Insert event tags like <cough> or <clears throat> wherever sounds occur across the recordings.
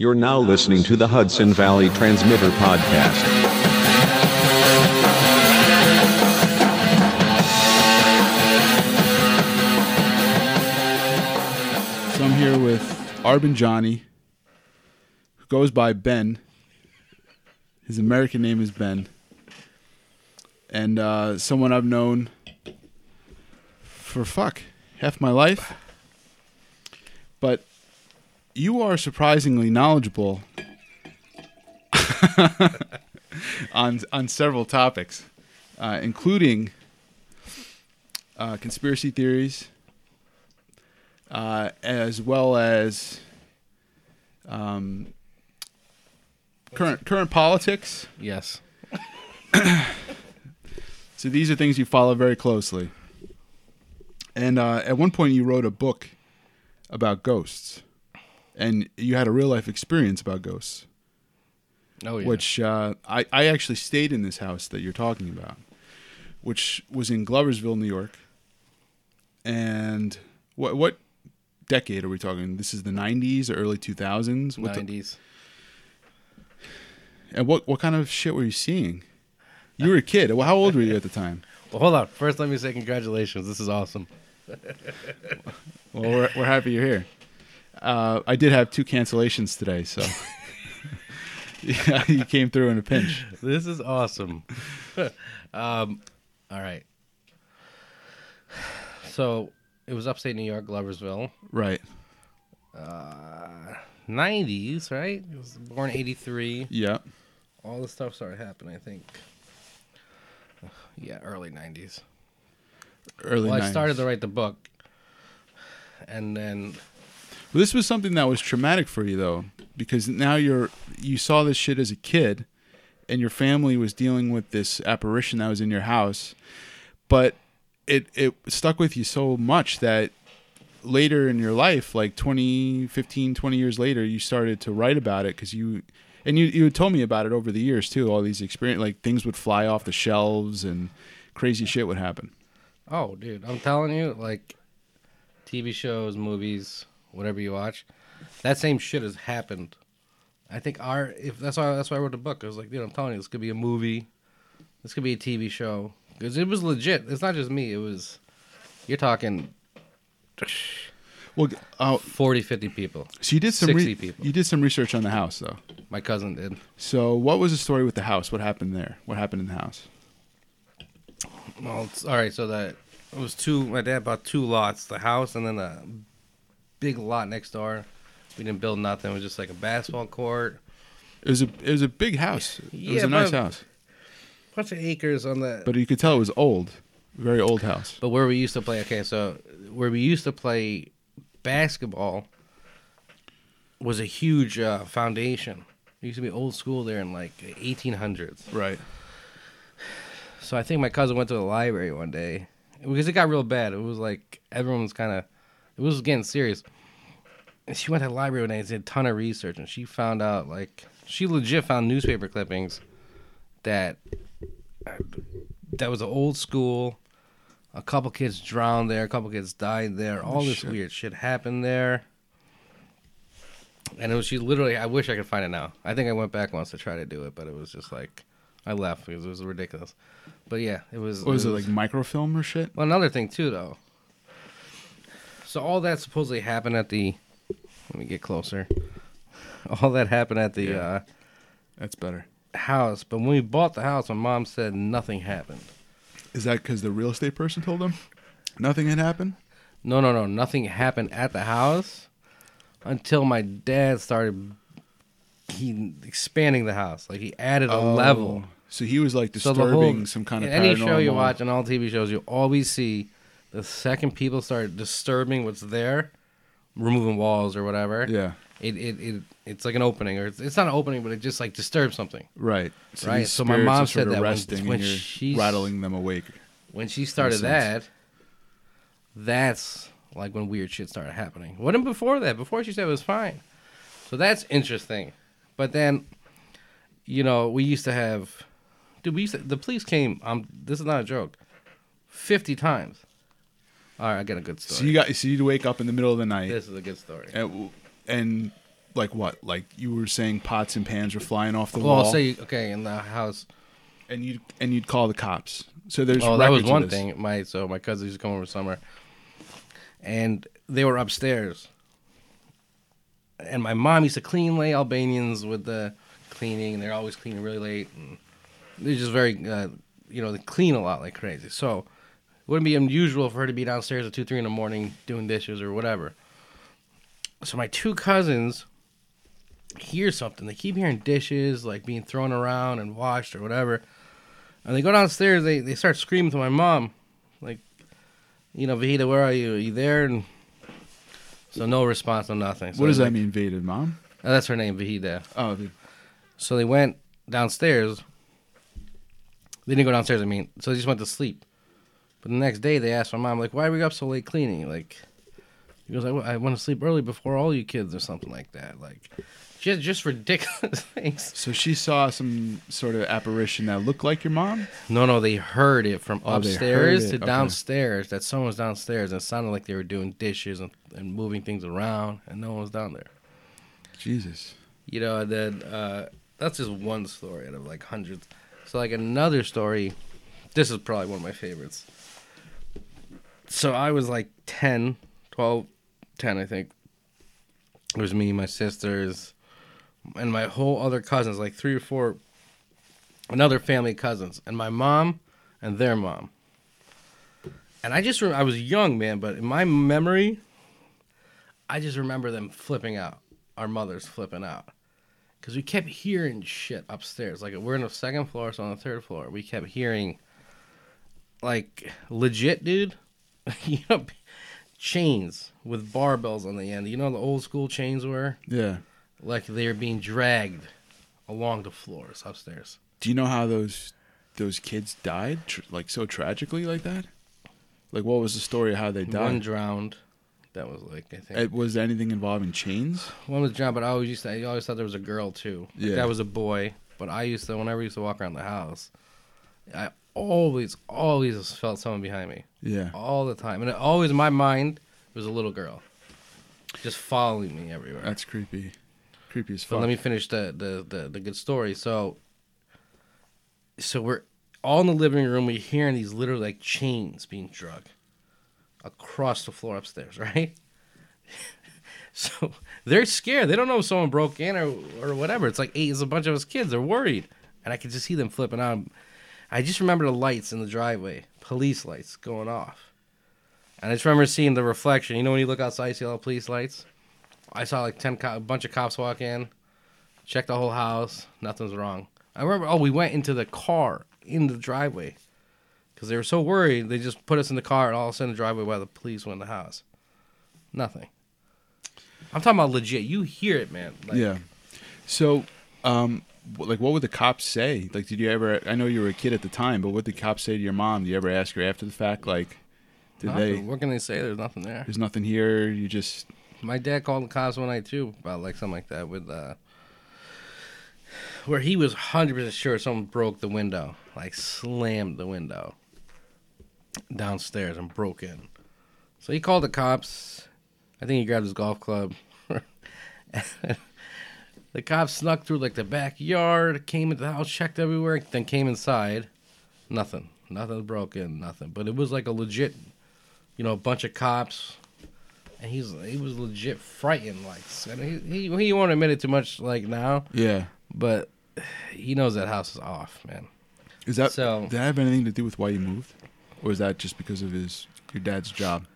You're now listening to the Hudson Valley Transmitter Podcast. So I'm here with Arben Gjoni, who goes by Ben. His American name is Ben. And uh, someone I've known for fuck half my life. But you are surprisingly knowledgeable <laughs> on on several topics, uh, including uh, conspiracy theories, uh, as well as um, current current politics. Yes. <coughs> So these are things you follow very closely. And uh, at one point, you wrote a book about ghosts, and you had a real life experience about ghosts, Oh yeah. which uh, I I actually stayed in this house that you're talking about, which was in Gloversville, New York. And what what decade are we talking? This is the '90s or early 2000s. What the- nineties. and what what kind of shit were you seeing? You were a kid. Well, how old were you at the time? <laughs> Well, hold on. First, let me say congratulations. This is awesome. Well, we're, we're happy you're here. Uh, I did have two cancellations today, so <laughs> yeah, you came through in a pinch. This is awesome. um, all right. So it was upstate New York, Gloversville, Right. nineties, right? It was born eighty three. Yeah. All the stuff started happening. I think. <sighs> Yeah, early nineties. Early. Well, I started to write the book, and then this was something that was traumatic for you, though, because now you're you saw this shit as a kid, and your family was dealing with this apparition that was in your house, but it it stuck with you so much that later in your life like 20 15 20 years later you started to write about it because you and you you told me about it over the years too all these experience like things would fly off the shelves and crazy shit would happen. Oh, dude, I'm telling you, like TV shows, movies, whatever you watch, that same shit has happened. I think our if that's why that's why I wrote the book. I was like, dude, I'm telling you, this could be a movie, this could be a TV show because it was legit. It's not just me. It was you're talking well uh, 40, 50 people. so you did some 60 re- people. you did some research on the house though My cousin did. so what was the story with the house what happened there what happened in the house Well, it's, all right. So that it was two. My dad bought two lots: the house and then a big lot next door. We didn't build nothing. It was just like a basketball court. it was a it was a big house. It was a nice house. bunch of acres on the but you could tell it was old very old house. But where we used to play okay so where we used to play basketball was a huge uh, foundation. It used to be old school there in like 1800s right. So i think my cousin went to the library one day. Because it got real bad. It was like everyone was kind of it was getting serious and she went to the library one day and did a ton of research and she found out like she legit found newspaper clippings that that was an old school. A couple kids drowned there. A couple kids died there. All this shit. weird shit happened there. And it was she literally. I wish I could find it now. I think I went back once to try to do it, but it was just like I left because it was ridiculous. But yeah, it was. what was it like microfilm or shit Well, another thing too, though. So all that supposedly happened at the. Let me get closer. <laughs> All that happened at the Yeah. uh, that's better house, but when we bought the house, my mom said nothing happened. Is that because the real estate person told them nothing had happened? No, no, no. Nothing happened at the house until my dad started he expanding the house. Like he added a level. So he was like So disturbing the whole some kind of in any show you paranormal- watch and all TV shows, you always see the second people start disturbing what's there, removing walls or whatever. Yeah, It it, it it's like an opening or it's, it's not an opening, but it just like disturbs something. right. So Right, so my mom said that when- when she's- rattling them awake. when she started that, that's like when weird shit started happening. Wasn't before that. Before she said it was fine. So that's interesting. But then, you know, we used to have, dude. We used to, the police came. Um, this is not a joke. Fifty times. All right, I got a good story. So you got so you'd wake up in the middle of the night this is a good story. and, and Like what? Like you were saying, pots and pans were flying off the Well, wall, I'll say okay in the house. and you and you'd call the cops. So there's Oh, that was one thing. My so my cousins used to come over summer, and they were upstairs. And my mom used to clean late Albanians with the cleaning, and they're always cleaning really late, and they're just very, uh, you know, they clean a lot like crazy. So wouldn't be unusual for her to be downstairs at two, three in the morning doing dishes or whatever. So my two cousins hear something. They keep hearing dishes like being thrown around and washed or whatever. And they go downstairs. They they start screaming to my mom, like, you know, Vahida, where are you? Are you there? And so no response, no nothing. So What does that like- mean, Vated mom? Uh, that's her name, Vahida. Oh, the- So they went downstairs. They didn't go downstairs. I mean, so they just went to sleep. But the next day, they asked my mom, like, "Why are we up so late cleaning?" Like, he goes, "I, w- I want to sleep early before all you kids, or something like that." Like, just just ridiculous <laughs> things. so she saw some sort of apparition that looked like your mom. No, no, they heard it from Oh, they upstairs heard to okay. downstairs. That someone was downstairs, and it sounded like they were doing dishes and, and moving things around, and no one was down there. Jesus. You know, and then uh, that's just one story out of like hundreds. So, like another story, this is probably one of my favorites. So, I was like 10, 12, 10, I think. It was me, my sisters, and my whole other cousins, like three or four, another family cousins, and my mom and their mom. And I just, re- I was young, man, but in my memory, I just remember them flipping out. Our mothers flipping out. Because we kept hearing shit upstairs. Like, we're in the second floor, so on the third floor, we kept hearing, like, legit, dude. <laughs> you know, chains with barbells on the end. You know the old school chains were? Yeah. Like, they were being dragged along the floors upstairs. Do you know how those those kids died? Tr- like so tragically, like that? Like what was the story of how they died? One drowned. That was like, I think. Uh, was anything involving chains? One was John, but I always used to. I always thought there was a girl too. Like, Yeah. that was a boy. But I used to, whenever I used to walk around the house, I always, always felt someone behind me, Yeah. all the time, and it always in my mind was a little girl, just following me everywhere. That's creepy. Creepy as But fuck. let me finish the, the the the good story. So, so we're all in the living room. We're hearing these literally like chains being drug across the floor upstairs, <laughs> right? <laughs> so they're scared. They don't know if someone broke in or or whatever. It's like eight. It's a bunch of us kids. They're worried, and I could just see them flipping out. I just remember the lights in the driveway, police lights going off, and I just remember seeing the reflection. You know when you look outside, you see all the police lights. I saw like ten, co- a bunch of cops walk in, check the whole house. Nothing's wrong. I remember. Oh, we went into the car in the driveway because they were so worried. They just put us in the car, and all of a sudden, the driveway while the police went in the house. Nothing. I'm talking about legit. You hear it, man. Like, yeah. So, um, like, what would the cops say? Like, did you ever? I know you were a kid at the time, but what did the cops say to your mom? Do you ever ask her after the fact? Like, did nothing. they? What can they say? There's nothing there. There's nothing here. You just. My dad called the cops one night too about like something like that with uh where he was hundred percent sure someone broke the window, like slammed the window downstairs and broke in. So he called the cops. I think he grabbed his golf club. <laughs> the cops snuck through like the backyard, came into the house, checked everywhere, then came inside. Nothing. Nothing broken, nothing. But it was like a legit, you know, bunch of cops and he's he was legit frightened. Like and he, he he won't admit it too much like now, Yeah. but he knows that house is off, man. Is that? So- did that have anything to do with why you moved, or is that just because of his your dad's job?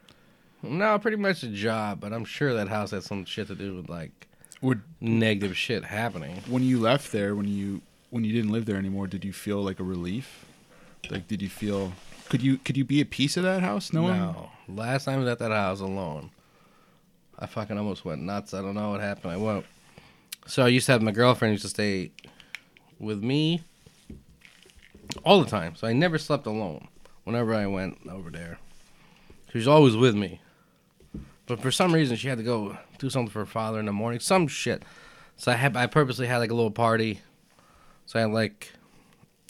No, pretty much a job, but I'm sure that house had some shit to do with like Or negative shit happening. when you left there, when you when you didn't live there anymore, did you feel like a relief? Like, did you feel? Could you could you be a piece of that house? No, one. No, last time I was at that house alone, I fucking almost went nuts. I don't know what happened. I went. So I used to have my girlfriend used to stay with me all the time. So I never slept alone. Whenever I went over there, she was always with me. But for some reason, she had to go do something for her father in the morning. Some shit. So I had I purposely had like a little party. So I had like,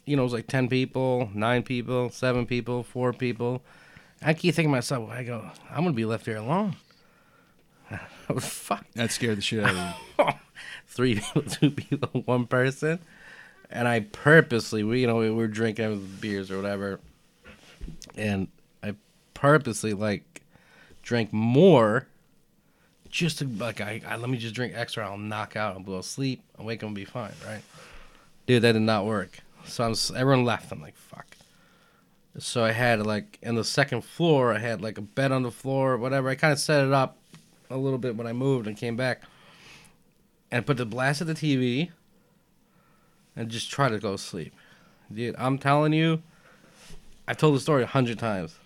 you know, it was like ten people, nine people, seven people, four people. I keep thinking to myself, I go, I'm gonna be left here alone. <laughs> I fuck. That scared the shit out of me. <laughs> Three people, <laughs> two people, one person, and I purposely, we you know we were drinking beers or whatever, and I purposely like drank more, just to like I, I let me just drink extra. I'll knock out. I'll go to sleep. I'll wake up and be fine. Right, dude. That did not work. So I'm everyone left. I'm like fuck. So I had like in the second floor, I had like a bed on the floor, whatever. I kind of set it up a little bit when I moved and came back, and put the blast at the TV, and just try to go to sleep. Dude, I'm telling you, I've told the story a hundred times,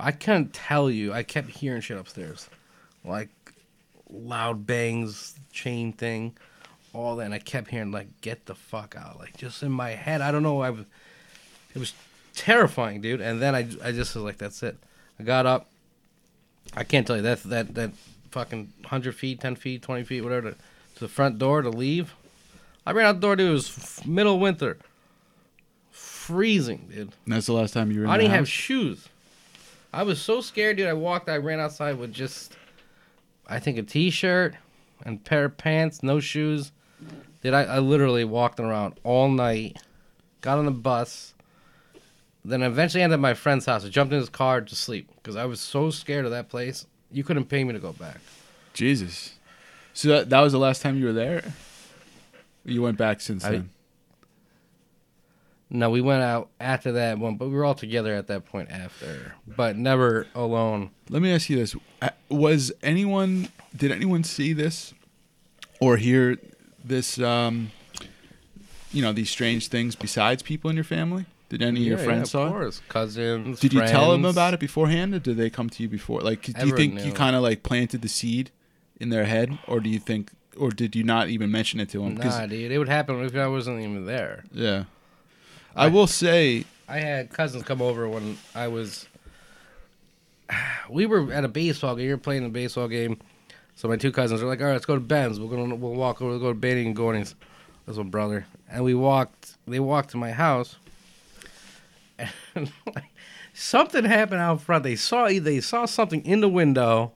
I can't tell you. I kept hearing shit upstairs, like loud bangs, chain thing, all that, and I kept hearing like "get the fuck out," like just in my head. I don't know. I was, it was terrifying, dude. And then I, I just was like, that's it. I got up. I can't tell you that that that fucking hundred feet, ten feet, twenty feet, whatever, to, to the front door to leave. I ran out the door, dude. It was f- middle of winter, freezing, dude. And that's the last time you were in I didn't have shoes. I was so scared, dude. I walked. I ran outside with just, I think, a t-shirt and pair of pants, no shoes. Did I? I literally walked around all night. Got on the bus. Then eventually ended at my friend's house. I jumped in his car to sleep because I was so scared of that place. You couldn't pay me to go back. Jesus. So that, that was the last time you were there? You went back since I- then. No, we went out after that one, but we were all together at that point after, but never alone. Let me ask you this: Uh, Was anyone? Did anyone see this or hear this? Um, you know these strange things besides people in your family. Did any of your friends yeah, saw? of it? course. Cousins. Did you tell them about it beforehand, or did they come to you before? Like, do you think you kind of like planted the seed in their head, or do you think, or did you not even mention it to them? Nah, dude, it would happen if I wasn't even there. yeah, I will say, I had cousins come over when I was. We were at a baseball game. You're playing a baseball game. So my two cousins were like, "All right, let's go to Ben's. We're gonna we'll walk over. We'll go to Benny and Gordon's." That's my brother. And we walked. They walked to my house. And like, <laughs> something happened out front. They saw they saw something in the window,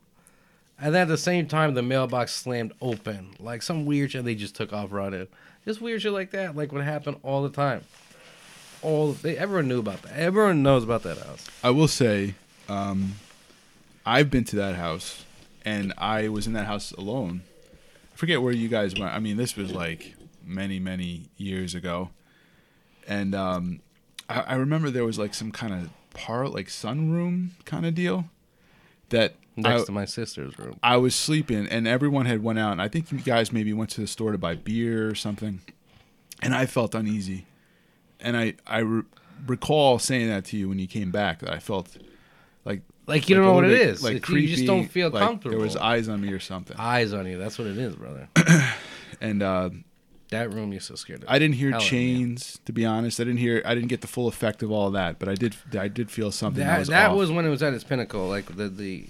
and then at the same time the mailbox slammed open. Like some weird shit. They just took off running. Just weird shit like that. Like what happened all the time all they everyone knew about that. Everyone knows about that house. I will say, um, I've been to that house, and I was in that house alone. I forget where you guys went. I mean, this was like many, many years ago, and um, I, I remember there was like some kind of par, like sunroom kind of deal that Next I, to my sister's room. I was sleeping, and everyone had went out, and I think you guys maybe went to the store to buy beer or something, and I felt uneasy, and I I re- recall saying that to you when you came back that I felt like Like you like don't know what it bit, is. like Like you just don't feel like comfortable. There was eyes on me or something, eyes on you. That's what it is, brother. <clears throat> and uh, That room used to scare the I didn't hear hell of chains. To be honest, I didn't hear. I didn't get the full effect of all that, but I did. I did feel something that, That was that was when it was at its pinnacle. Like the the,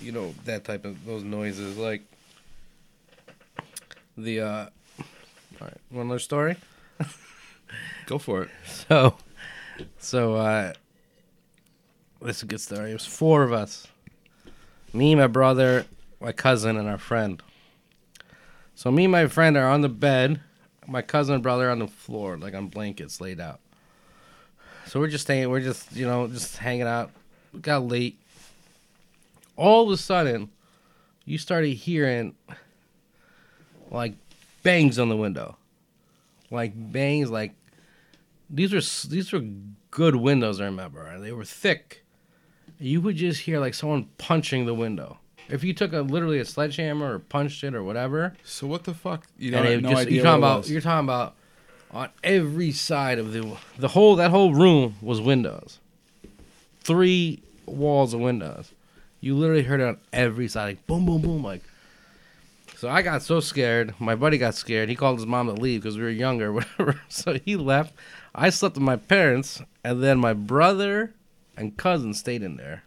you know that type of those noises. Like the. uh All right, one more story. Go for it. <laughs> So, so uh this is a good story. It was four of us. Me, my brother, my cousin, and our friend. So me and my friend are on the bed. My cousin and brother on the floor, like on blankets laid out. So we're just staying. We're just you know just hanging out. We got late. All of a sudden, you started hearing like bangs on the window, like bangs, like these were these were good windows. I remember, and they were thick. You would just hear like someone punching the window. If you took a literally a sledgehammer or punched it or whatever, So what the fuck? You don't have no just, idea. you're talking about you're talking about on every side of the the whole that whole room was windows, three walls of windows. You literally heard it on every side, like boom, boom, boom, like. So I got so scared. My buddy got scared. He called his mom to leave because we were younger, <laughs> whatever. So he left. I slept with my parents, and then my brother and cousin stayed in there,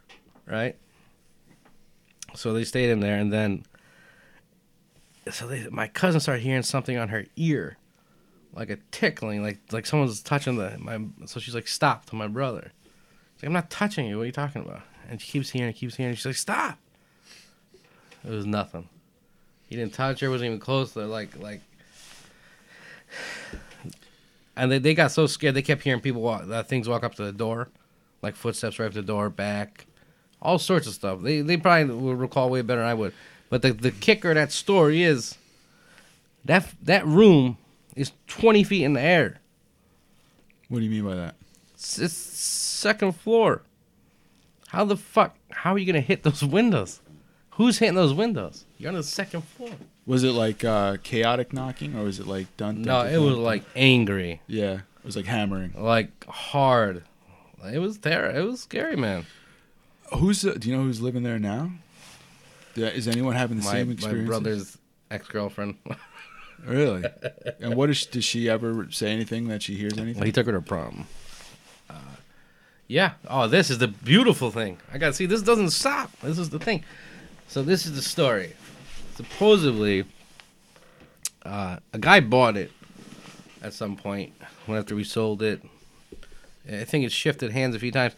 right? So they stayed in there, and then so they, my cousin started hearing something on her ear, like a tickling, like like someone's touching the my. So she's like, "Stop!" to my brother. She's like, "I'm not touching you. What are you talking about?" And she keeps hearing, keeps hearing. She's like, "Stop!" It was nothing. He didn't touch her. wasn't even close to like like. And they, they got so scared they kept hearing people walk uh, things walk up to the door, like footsteps right up the door, back, all sorts of stuff. They they probably would recall way better than I would. But the the kicker of that story is that that room is twenty feet in the air. What do you mean by that? It's, it's second floor. How the fuck? How are you gonna hit those <laughs> windows? Who's hitting those windows? You're on the second floor. Was it like uh, chaotic knocking, or was it like done? No, it was like angry, yeah, it was like hammering. like hard. It was terror. It was scary, man. Who's uh, do you know who's living there now? Is anyone having the My same my experience? brother's ex girlfriend. <laughs> Really? <laughs> and what is? Does she ever say anything that she hears anything? he took her to prom. Uh, yeah. Oh, this is the beautiful thing. I gotta see. This doesn't stop. This is the thing. So this is the story. Supposedly, uh, a guy bought it at some point when after we sold it. I think it shifted hands a few times,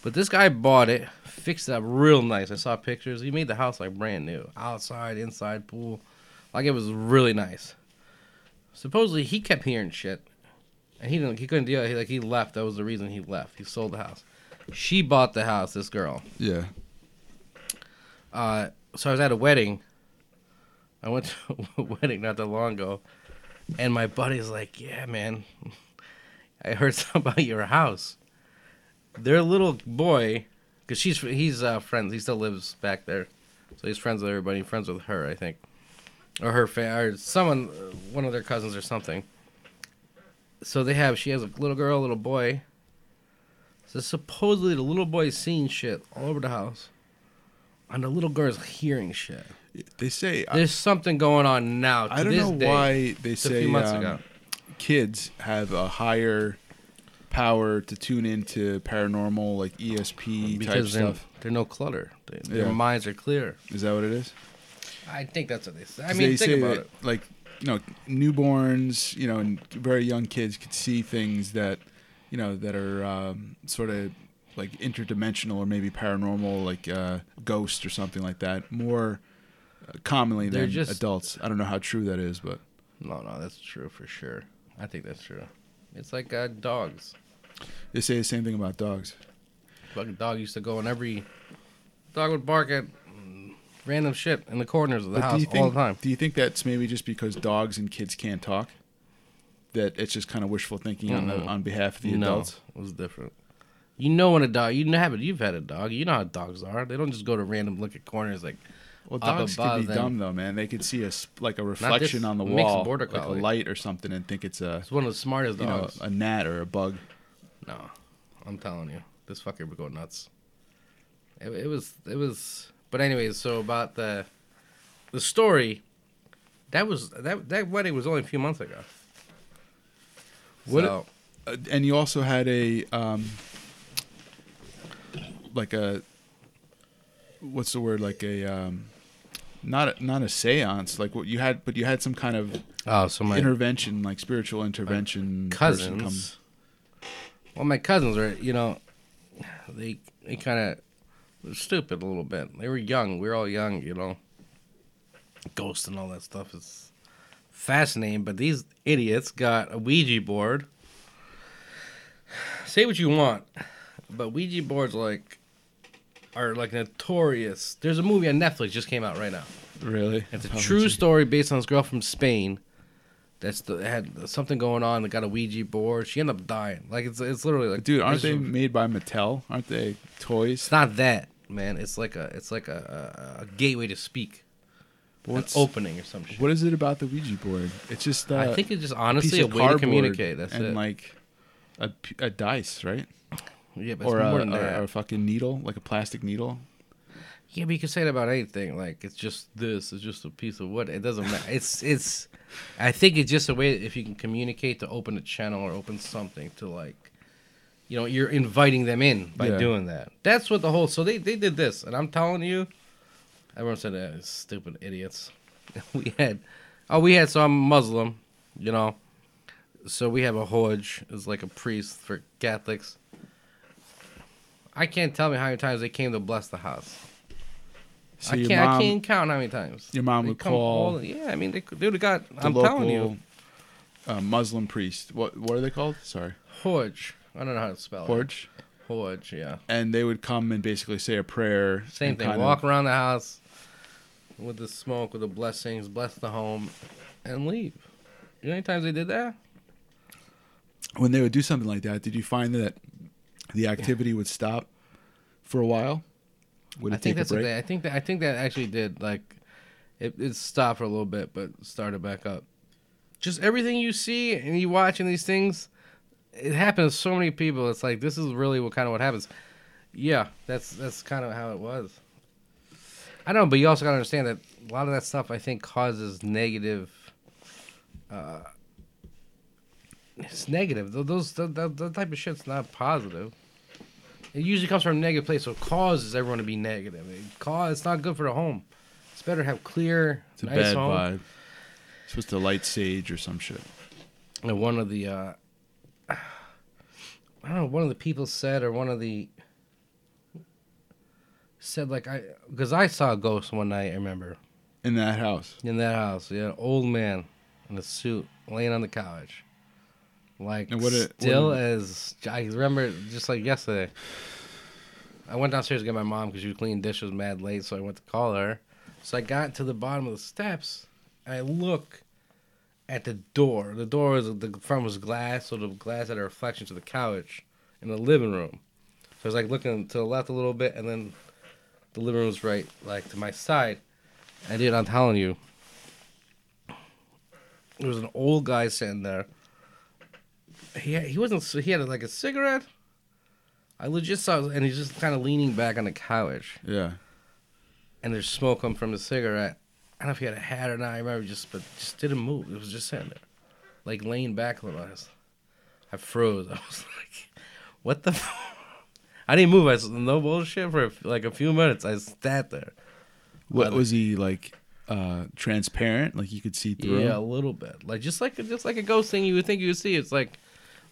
but this guy bought it, fixed it up real nice. I saw pictures. He made the house like brand new, outside, inside, pool, like it was really nice. Supposedly, he kept hearing shit, and he didn't. He couldn't deal. He like he left. That was the reason he left. He sold the house. She bought the house. This girl. yeah. Uh, so I was at a wedding. I went to <laughs> a wedding not that long ago, and my buddy's like, "Yeah, man, I heard <laughs> something about your house." Their little boy, because she's he's uh, friends. He still lives back there, so he's friends with everybody. Friends with her, I think, or her fa- or someone, uh, one of their cousins or something. So they have. She has a little girl, a little boy. So supposedly the little boy's seeing shit all over the house and the little girl's hearing shit. They say I, There's something going on now. I don't know day. why they a say few months um, ago. kids have a higher power to tune into paranormal, like ESP type because they're, stuff. they're no clutter. They, Their minds are clear. Is that what it is? I think that's what they say. I mean, they think say about that, it. like you know, newborns, you know, and very young kids could see things that you know that are um, sort of like interdimensional or maybe paranormal, like uh, ghosts or something like that, more commonly They're than just- adults. I don't know how true that is, but No, no, that's true for sure. I think that's true. It's like uh, dogs. they say the same thing about dogs. Fucking dog used to go in every. Dog would bark at mm, random shit in the corners of the But house think all the time. do you think that's maybe just because dogs and kids can't talk? That it's just kind of wishful thinking on the, Mm-mm. on behalf of the no, adults. it was different. You know when a dog, you have it. You've had a dog. You know how dogs are. They don't just go to random look at corners like Well, dogs could be dumb though, man. They could see a like a reflection on the mixed wall, border like a collie. light or something, and think it's a it's one of the smartest you know dogs. a gnat or a bug. No, I'm telling you, this fucker would go nuts. It, it was, it was. But anyways, so about the, the story, that was that that wedding was only a few months ago. What- So, Uh, and you also had a um, like a what's the word like a um, not a, not a séance like what you had, but you had some kind of oh, so my intervention, like spiritual intervention. cousins. Well, my cousins are you know, they they kind of were stupid a little bit. They were young. We were all young, you know. Ghosts and all that stuff is fascinating, but these idiots got a Ouija board. Say what you want, but Ouija boards like are like notorious. There's a movie on Netflix just came out right now. Really, It's a true story based on this girl from Spain. That's the had something going on. That got a Ouija board. She ended up dying. Like it's it's literally like Dude, aren't they made by Mattel? Aren't they toys? It's not that man. It's like a it's like a, a, a gateway to speak. What's an opening or some shit. what is it about the Ouija board? It's just uh, I think it's just honestly piece a way to communicate. That's and it. like a, a dice, right? Yeah, but Or it's a, more than that. or a fucking needle, like a plastic needle. Yeah, but you can say it about anything. Like it's just this. It's just a piece of wood. It doesn't matter. It's it's. I think it's just a way if you can communicate to open a channel or open something to like, you know, you're inviting them in by Yeah. doing that. That's what the whole. So they they did this, and I'm telling you, everyone said eh, that stupid idiots. <laughs> we had, oh, we had some Muslim, you know. So we have a Hoj, is like a priest for Catholics. I can't tell me how many times they came to bless the house. So I can't. mom- I can't count how many times. Your mom They would call all- yeah, I mean, they, they would have got. I'm local telling you, uh, Muslim priest. What what are they called? Sorry, Horge. I don't know how to spell it. Horge. Horge. Yeah. And they would come and basically say a prayer. Same thing. Walk of- around the house with the smoke, with the blessings, bless the home, and leave. You know how many times they did that? when they would do something like that, did you find that the activity would stop for a while? Would it I think take that's a what break? they. I think that. I think that actually did. Like, it, it stopped for a little bit, but started back up. Just everything you see and you watch in these things, it happens to so many people. It's like this is really what kind of what happens. Yeah, that's that's kind of how it was. I don't know, but you also gotta understand that a lot of that stuff I think causes negative. Uh, it's negative. Th- Those that, that, type of shit's not positive. It usually comes from a negative place, so it causes everyone to be negative. It cause it's not good for the home. It's better to have clear, It's a nice bad home. vibe. It's supposed to light sage or some shit. And one of the, uh, I don't know, one of the people said, or one of the said like I, because I saw a ghost one night. I remember In that house. in that house. Yeah, an old man in a suit laying on the couch, like And what a- still what as I remember, just like yesterday. I went downstairs to get my mom because she was cleaning dishes mad late, so I went to call her. So I got to the bottom of the steps. And I look at the door. The door was the front was glass, so the glass had a reflection to the couch in the living room. So I was like looking to the left a little bit, and then the living room was right like to my side. And dude, I'm telling you, there was an old guy sitting there. He he wasn't he had like a cigarette. I legit saw, and he's just kind of leaning back on the couch, Yeah. and there's smoke coming from the cigarette. I don't know if he had a hat or not. I remember just, but just didn't move. It was just sitting there, like laying back a little. I, was, I froze. <laughs> I was like, "What the?" F-? <laughs> I didn't move. I was no bullshit for like a few minutes. I sat there. What was he like? Uh, transparent, like you could see through. Yeah, a him? little bit. Like just like just like a ghost thing you would think you would see. It's like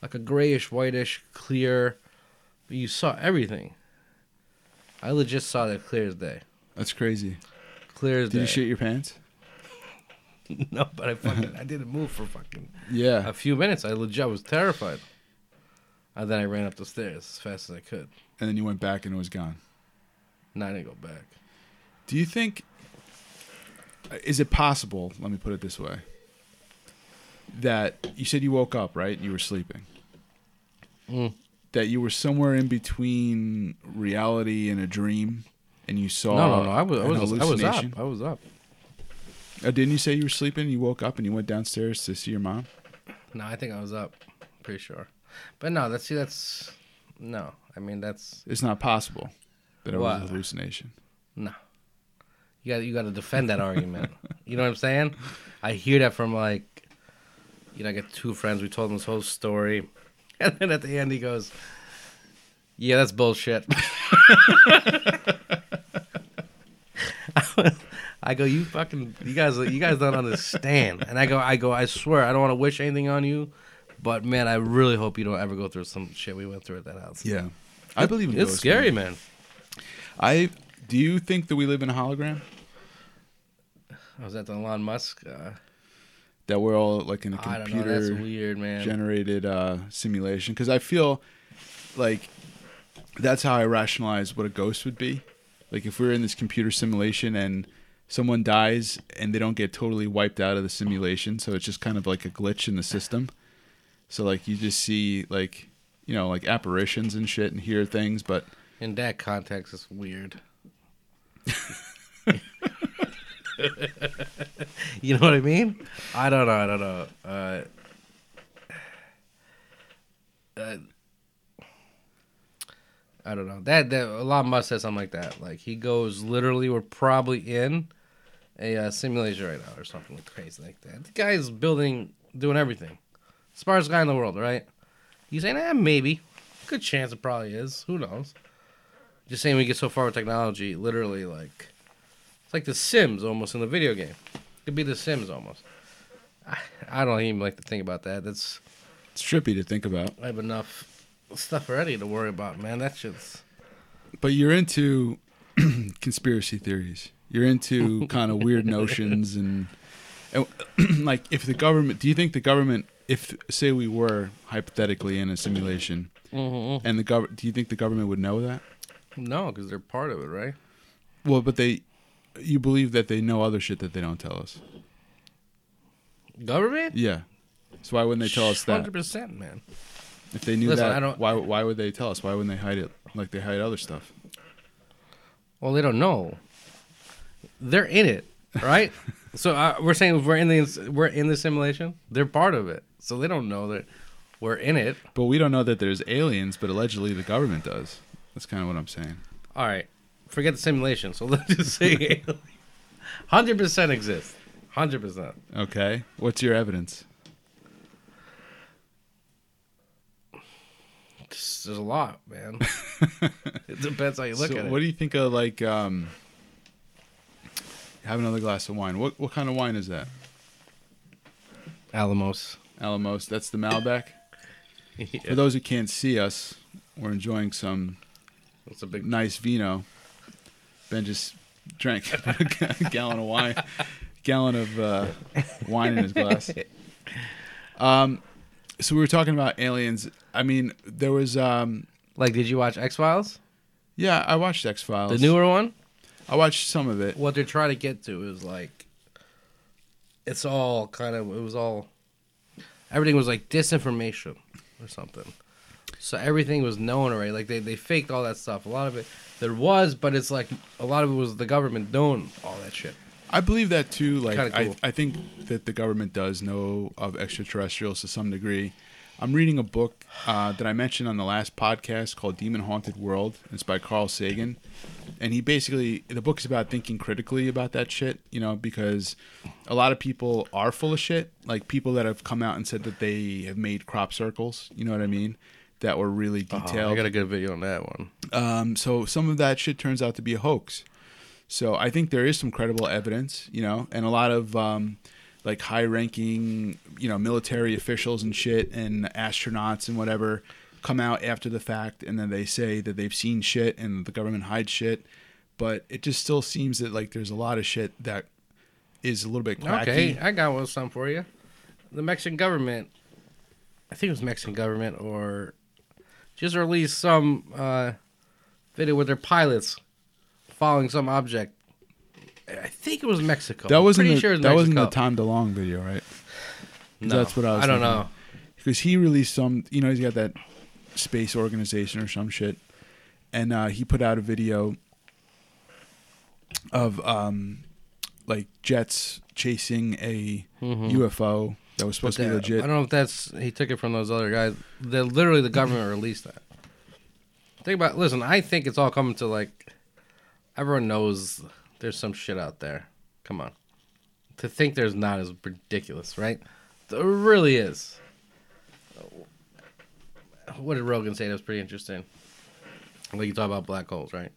like a grayish, whitish, clear. But you saw everything. I legit saw that clear as day. That's crazy. Clear as Did day. you shit your pants? <laughs> no, but I fucking I didn't move for fucking Yeah. a few minutes. I legit was terrified. And then I ran up the stairs as fast as I could. And then you went back and it was gone. And I didn't go back. Do you think is it possible, let me put it this way, that you said you woke up, right? You were sleeping. Mm. That you were somewhere in between reality and a dream and you saw no, no, no. I was I was I was up. I was up. Uh, didn't you say you were sleeping you woke up and you went downstairs to see your mom? No, I think I was up. Pretty sure. But no, that's see that's no. I mean that's It's not possible that it was a hallucination. No. You got you got to defend that argument. <laughs> You know what I'm saying? I hear that from like, you know, I got two friends. We told them this whole story, <laughs> and then at the end he goes, "Yeah, that's bullshit." <laughs> I go, you fucking, you guys, you guys don't understand. And I go, I go, I swear, I don't want to wish anything on you, but man, I really hope you don't ever go through some shit we went through at that house. Yeah. I believe in It's ghosts, scary, man. man. I do you think that we live in a hologram? I was at the Elon Musk. Uh, That we're all like in a I don't know. That's computer weird, generated uh, simulation? Because I feel like that's how I rationalize what a ghost would be. Like if we are in this computer simulation and someone dies and they don't get totally wiped out of the simulation, so it's just kind of like a glitch in the system. So like you just see like you know like apparitions and shit and hear things, but In that context, it's weird. <laughs> <laughs> you know what I mean? I don't know. I don't know. Uh, uh, I don't know. That that Elon Musk said something like that. Like he goes, literally, we're probably in a uh, simulation right now, or something like crazy like that. The guy's building, doing everything. Smartest guy in the world, right? He's saying, eh, maybe. Good chance it probably is. Who knows? Just saying we get so far with technology, literally like it's like the Sims almost in the video game. It Could be the Sims almost. I, I don't even like to think about that. That's it's trippy to think about. I have enough stuff already to worry about, man. That shit's But you're into <clears throat> conspiracy theories. You're into <laughs> kind of weird notions and, and <clears throat> like if the government. Do you think the government, if say we were hypothetically in a simulation, Mm-hmm. and the government, do you think the government would know that? No, because they're part of it, right? Well, but they, you believe that they know other shit that they don't tell us. Government? Yeah. So why wouldn't they tell us that? Hundred percent, man. If they knew Listen, that, I don't- why why would they tell us? Why wouldn't they hide it like they hide other stuff? Well, they don't know. They're in it, right? <laughs> so uh, we're saying we're in the we're in the simulation. They're part of it, so they don't know that we're in it. But we don't know that there's aliens, but allegedly the government does. That's kind of what I'm saying. All right, forget the simulation. So <laughs> let's just say hundred percent exists. Hundred percent. Okay. What's your evidence? There's a lot, man. <laughs> it depends how you look so at it. what do you think of like um have another glass of wine. What what kind of wine is that? Alamos. Alamos. That's the Malbec. <laughs> For those who can't see us, we're enjoying some that's a big. nice vino. Ben just drank <laughs> a gallon of wine, gallon of uh, wine in his glass. Um, so we were talking about aliens. I mean, there was um, Like, did you watch X Files? yeah, I watched X Files. The newer one? I watched some of it. what they're trying to get to is like it's all kind of it was all everything was like disinformation or something so everything was known already like they, they faked all that stuff a lot of it there was but it's like a lot of it was the government knowing all that shit I believe that too. Like, cool. I, I think that the government does know of extraterrestrials to some degree. I'm reading a book uh, that I mentioned on the last podcast called Demon Haunted World. It's by Carl Sagan. And he basically, the book is about thinking critically about that shit, you know, because a lot of people are full of shit. Like people that have come out and said that they have made crop circles, you know what I mean? That were really Oh, detailed. i got a good video on that one Um, so some of that shit turns out to be a hoax. So I think there is some credible evidence, you know, and a lot of um, like high-ranking, you know, military officials and shit, and astronauts and whatever come out after the fact, and then they say that they've seen shit, and the government hides shit. But it just still seems that like there's a lot of shit that is a little bit quacky. okay i got one some for you the mexican government i think it was mexican government or just released some uh, video with their pilots following some object i think it was mexico That wasn't Pretty the, sure it was that wasn't the Mexico. Tom DeLonge video, right? No, That's what I was I don't thinking. know. because he released some you know he's got that space organization or some shit and uh, he put out a video of um like jets chasing a ufo that was supposed to be That- legit I don't know if that's he took it from those other guys. The literally the government released that. Think about listen, I think it's all coming to like everyone knows there's some shit out there. Come on. To think there's not is ridiculous, right? There really is. What did Rogan say? That was pretty interesting. Like you talk about black holes, right?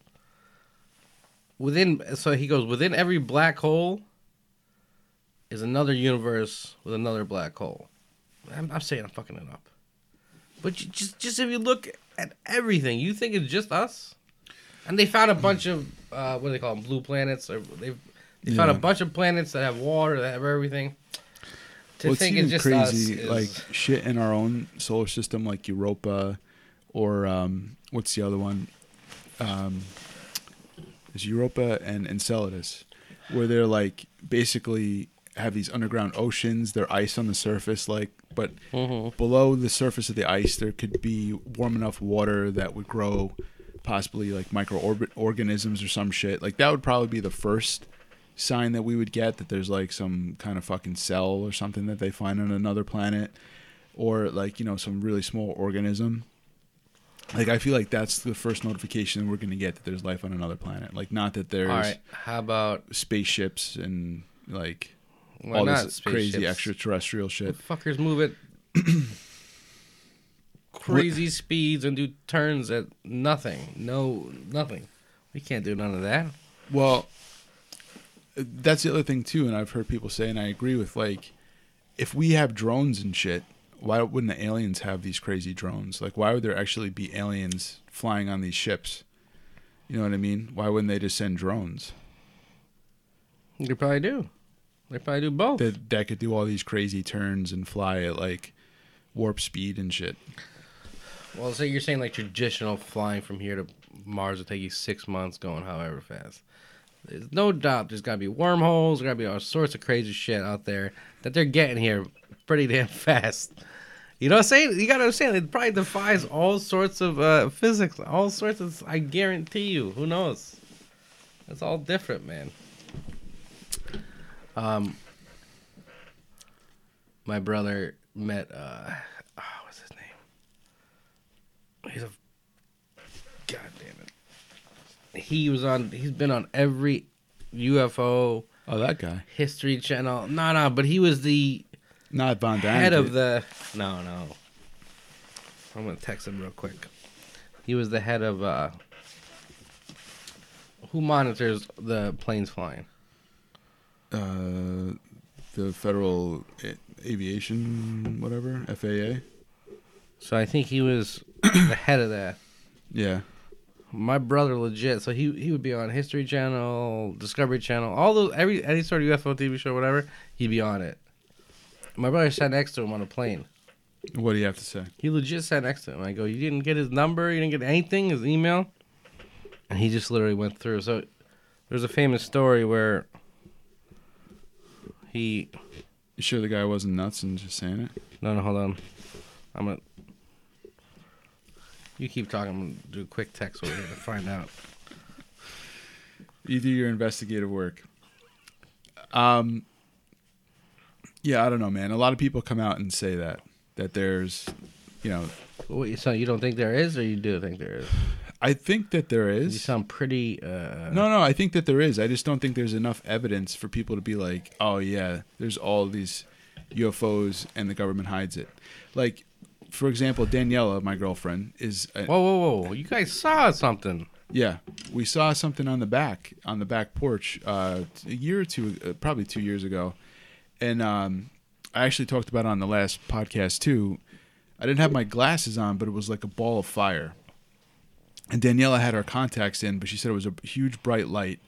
Within so he goes within every black hole is another universe with another black hole. I'm, I'm saying I'm fucking it up, but you, just just if you look at everything, you think it's just us. And they found a bunch of uh, what do they call them, blue planets, or they they found a bunch of planets that have water, that have everything. To well, it's think it's just crazy us is- like shit in our own solar system like europa or um what's the other one um is europa and enceladus where they're like basically have these underground oceans they're ice on the surface like but Mhm. below the surface of the ice there could be warm enough water that would grow possibly like microorganisms or some shit like that would probably be the first sign that we would get that there's like some kind of fucking cell or something that they find on another planet or like you know some really small organism like i feel like that's the first notification we're going to get that there's life on another planet like not that there's all right. How about spaceships and like why all not this crazy extraterrestrial shit fuckers move at <coughs> crazy speeds and do turns at nothing. No, nothing. We can't do none of that. Well, that's the other thing too, and I've heard people say, and I agree with. Like, if we have drones and shit, why wouldn't the aliens have these crazy drones? Like, why would there actually be aliens flying on these ships? You know what I mean? Why wouldn't they just send drones They probably do. They probably do both. that that could do all these crazy turns and fly at like warp speed and shit? Well, so you're saying like traditional flying from here to Mars will take you six months going however fast. There's no doubt there's gotta be wormholes, there's gotta be all sorts of crazy shit out there that they're getting here pretty damn <laughs> fast. You know what I'm saying? You gotta understand, it probably defies all sorts of uh, physics, all sorts of. I guarantee you. Who knows? It's all different, man. Um, my brother met. uh oh, What's his name? He's a. God damn it. He was on. He's been on every UFO Oh, that guy, History Channel. No, no, but he was the not Von head of the. No, no. I'm gonna text him real quick. He was the head of. uh Who monitors the planes flying? Uh, the Federal Aviation, whatever FAA. So I think he was the <coughs> head of that. Yeah, My brother, legit. So he he would be on History Channel, Discovery Channel, all those every any sort of UFO TV show, whatever. He'd be on it. My brother sat next to him on a plane. what do you have to say? He legit sat next to him. I go, you didn't get his number, you didn't get anything, his email, and he just literally went through. So there's a famous story where he. You sure the guy wasn't nuts and just saying it? No, no, hold on. I'm gonna. You keep talking. I'm gonna do a quick text over here to find out. You do your investigative work. Um. Yeah, I don't know, man. A lot of people come out and say that that there's, you know, Wait, so you don't think there is, or you do think there is? I think that there is. You sound pretty. Uh, No, no, I think that there is. I just don't think there's enough evidence for people to be like, oh yeah, there's all these UFOs and the government hides it. Like, for example, Daniela, my girlfriend, is a, Whoa, whoa, whoa! You guys saw something. yeah. We saw something on the back on the back porch uh, a year or two, uh, probably two years ago, and um, I actually talked about it on the last podcast too. I didn't have my glasses on, but it was like a ball of fire. And Daniela had her contacts in, but she said it was a huge bright light,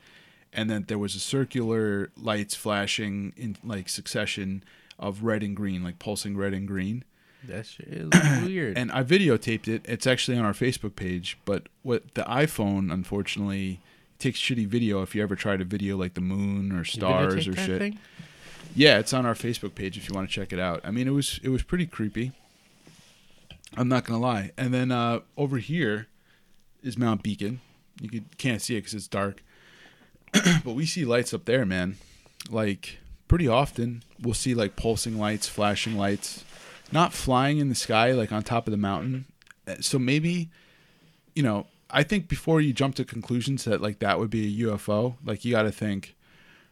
and then there was a circular lights flashing in like succession of red and green, like pulsing red and green. That shit is <coughs> weird. And I videotaped it. It's actually on our Facebook page. But what the iPhone, unfortunately, takes shitty video if you ever try to video like the moon or stars or shit. thing? Yeah, it's on our Facebook page if you want to check it out. I mean, it was it was pretty creepy. I'm not gonna lie. And then uh, over here is Mount Beacon. You could, can't see it because it's dark, <clears throat> but we see lights up there, man. Like pretty often, we'll see like pulsing lights, flashing lights, not flying in the sky like on top of the mountain. Uh, So maybe, you know, I think before you jump to conclusions that like that would be a UFO, like you got to think,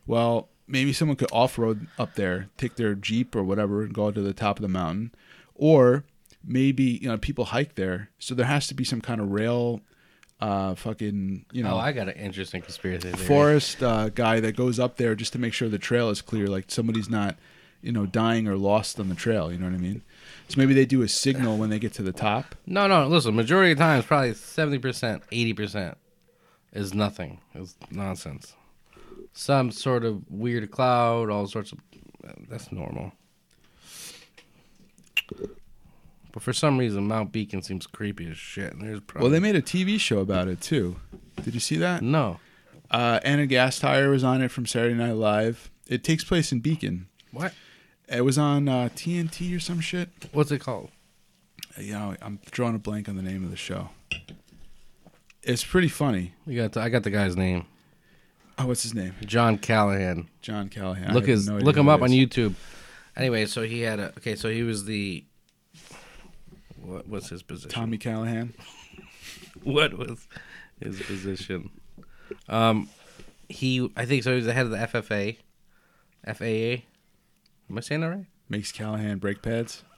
well, maybe someone could off road up there, take their Jeep or whatever and go to the top of the mountain. Or maybe, you know, people hike there. So there has to be some kind of rail uh fucking, you know, Oh, I got an interesting conspiracy theory. forest uh, guy that goes up there just to make sure the trail is clear, like somebody's not, you know, dying or lost on the trail. You know what I mean? So maybe they do a signal when they get to the top. No, no. Listen, majority of times, probably seventy percent, eighty percent is nothing. It's nonsense. Some sort of weird cloud, all sorts of. That's normal. But for some reason, Mount Beacon seems creepy as shit. And there's probably Well, they made a TV show about it too. Did you see that? no. Uh, Ana Gasteyer was on it from Saturday Night Live. It takes place in Beacon. What? It was on uh, TNT or some shit. What's it called? You know, I'm drawing a blank on the name of the show. It's pretty funny. You got. The, I got the guy's name. Oh, what's his name? John Callahan. John Callahan. Look his no look him up on. YouTube. Anyway, so he had a okay. So he was the. What was his position? Tommy Callahan. <laughs> what was his position? Um, he I think so. He was the head of the FFA, FAA. Am I saying that right? Makes Callahan brake pads. <laughs>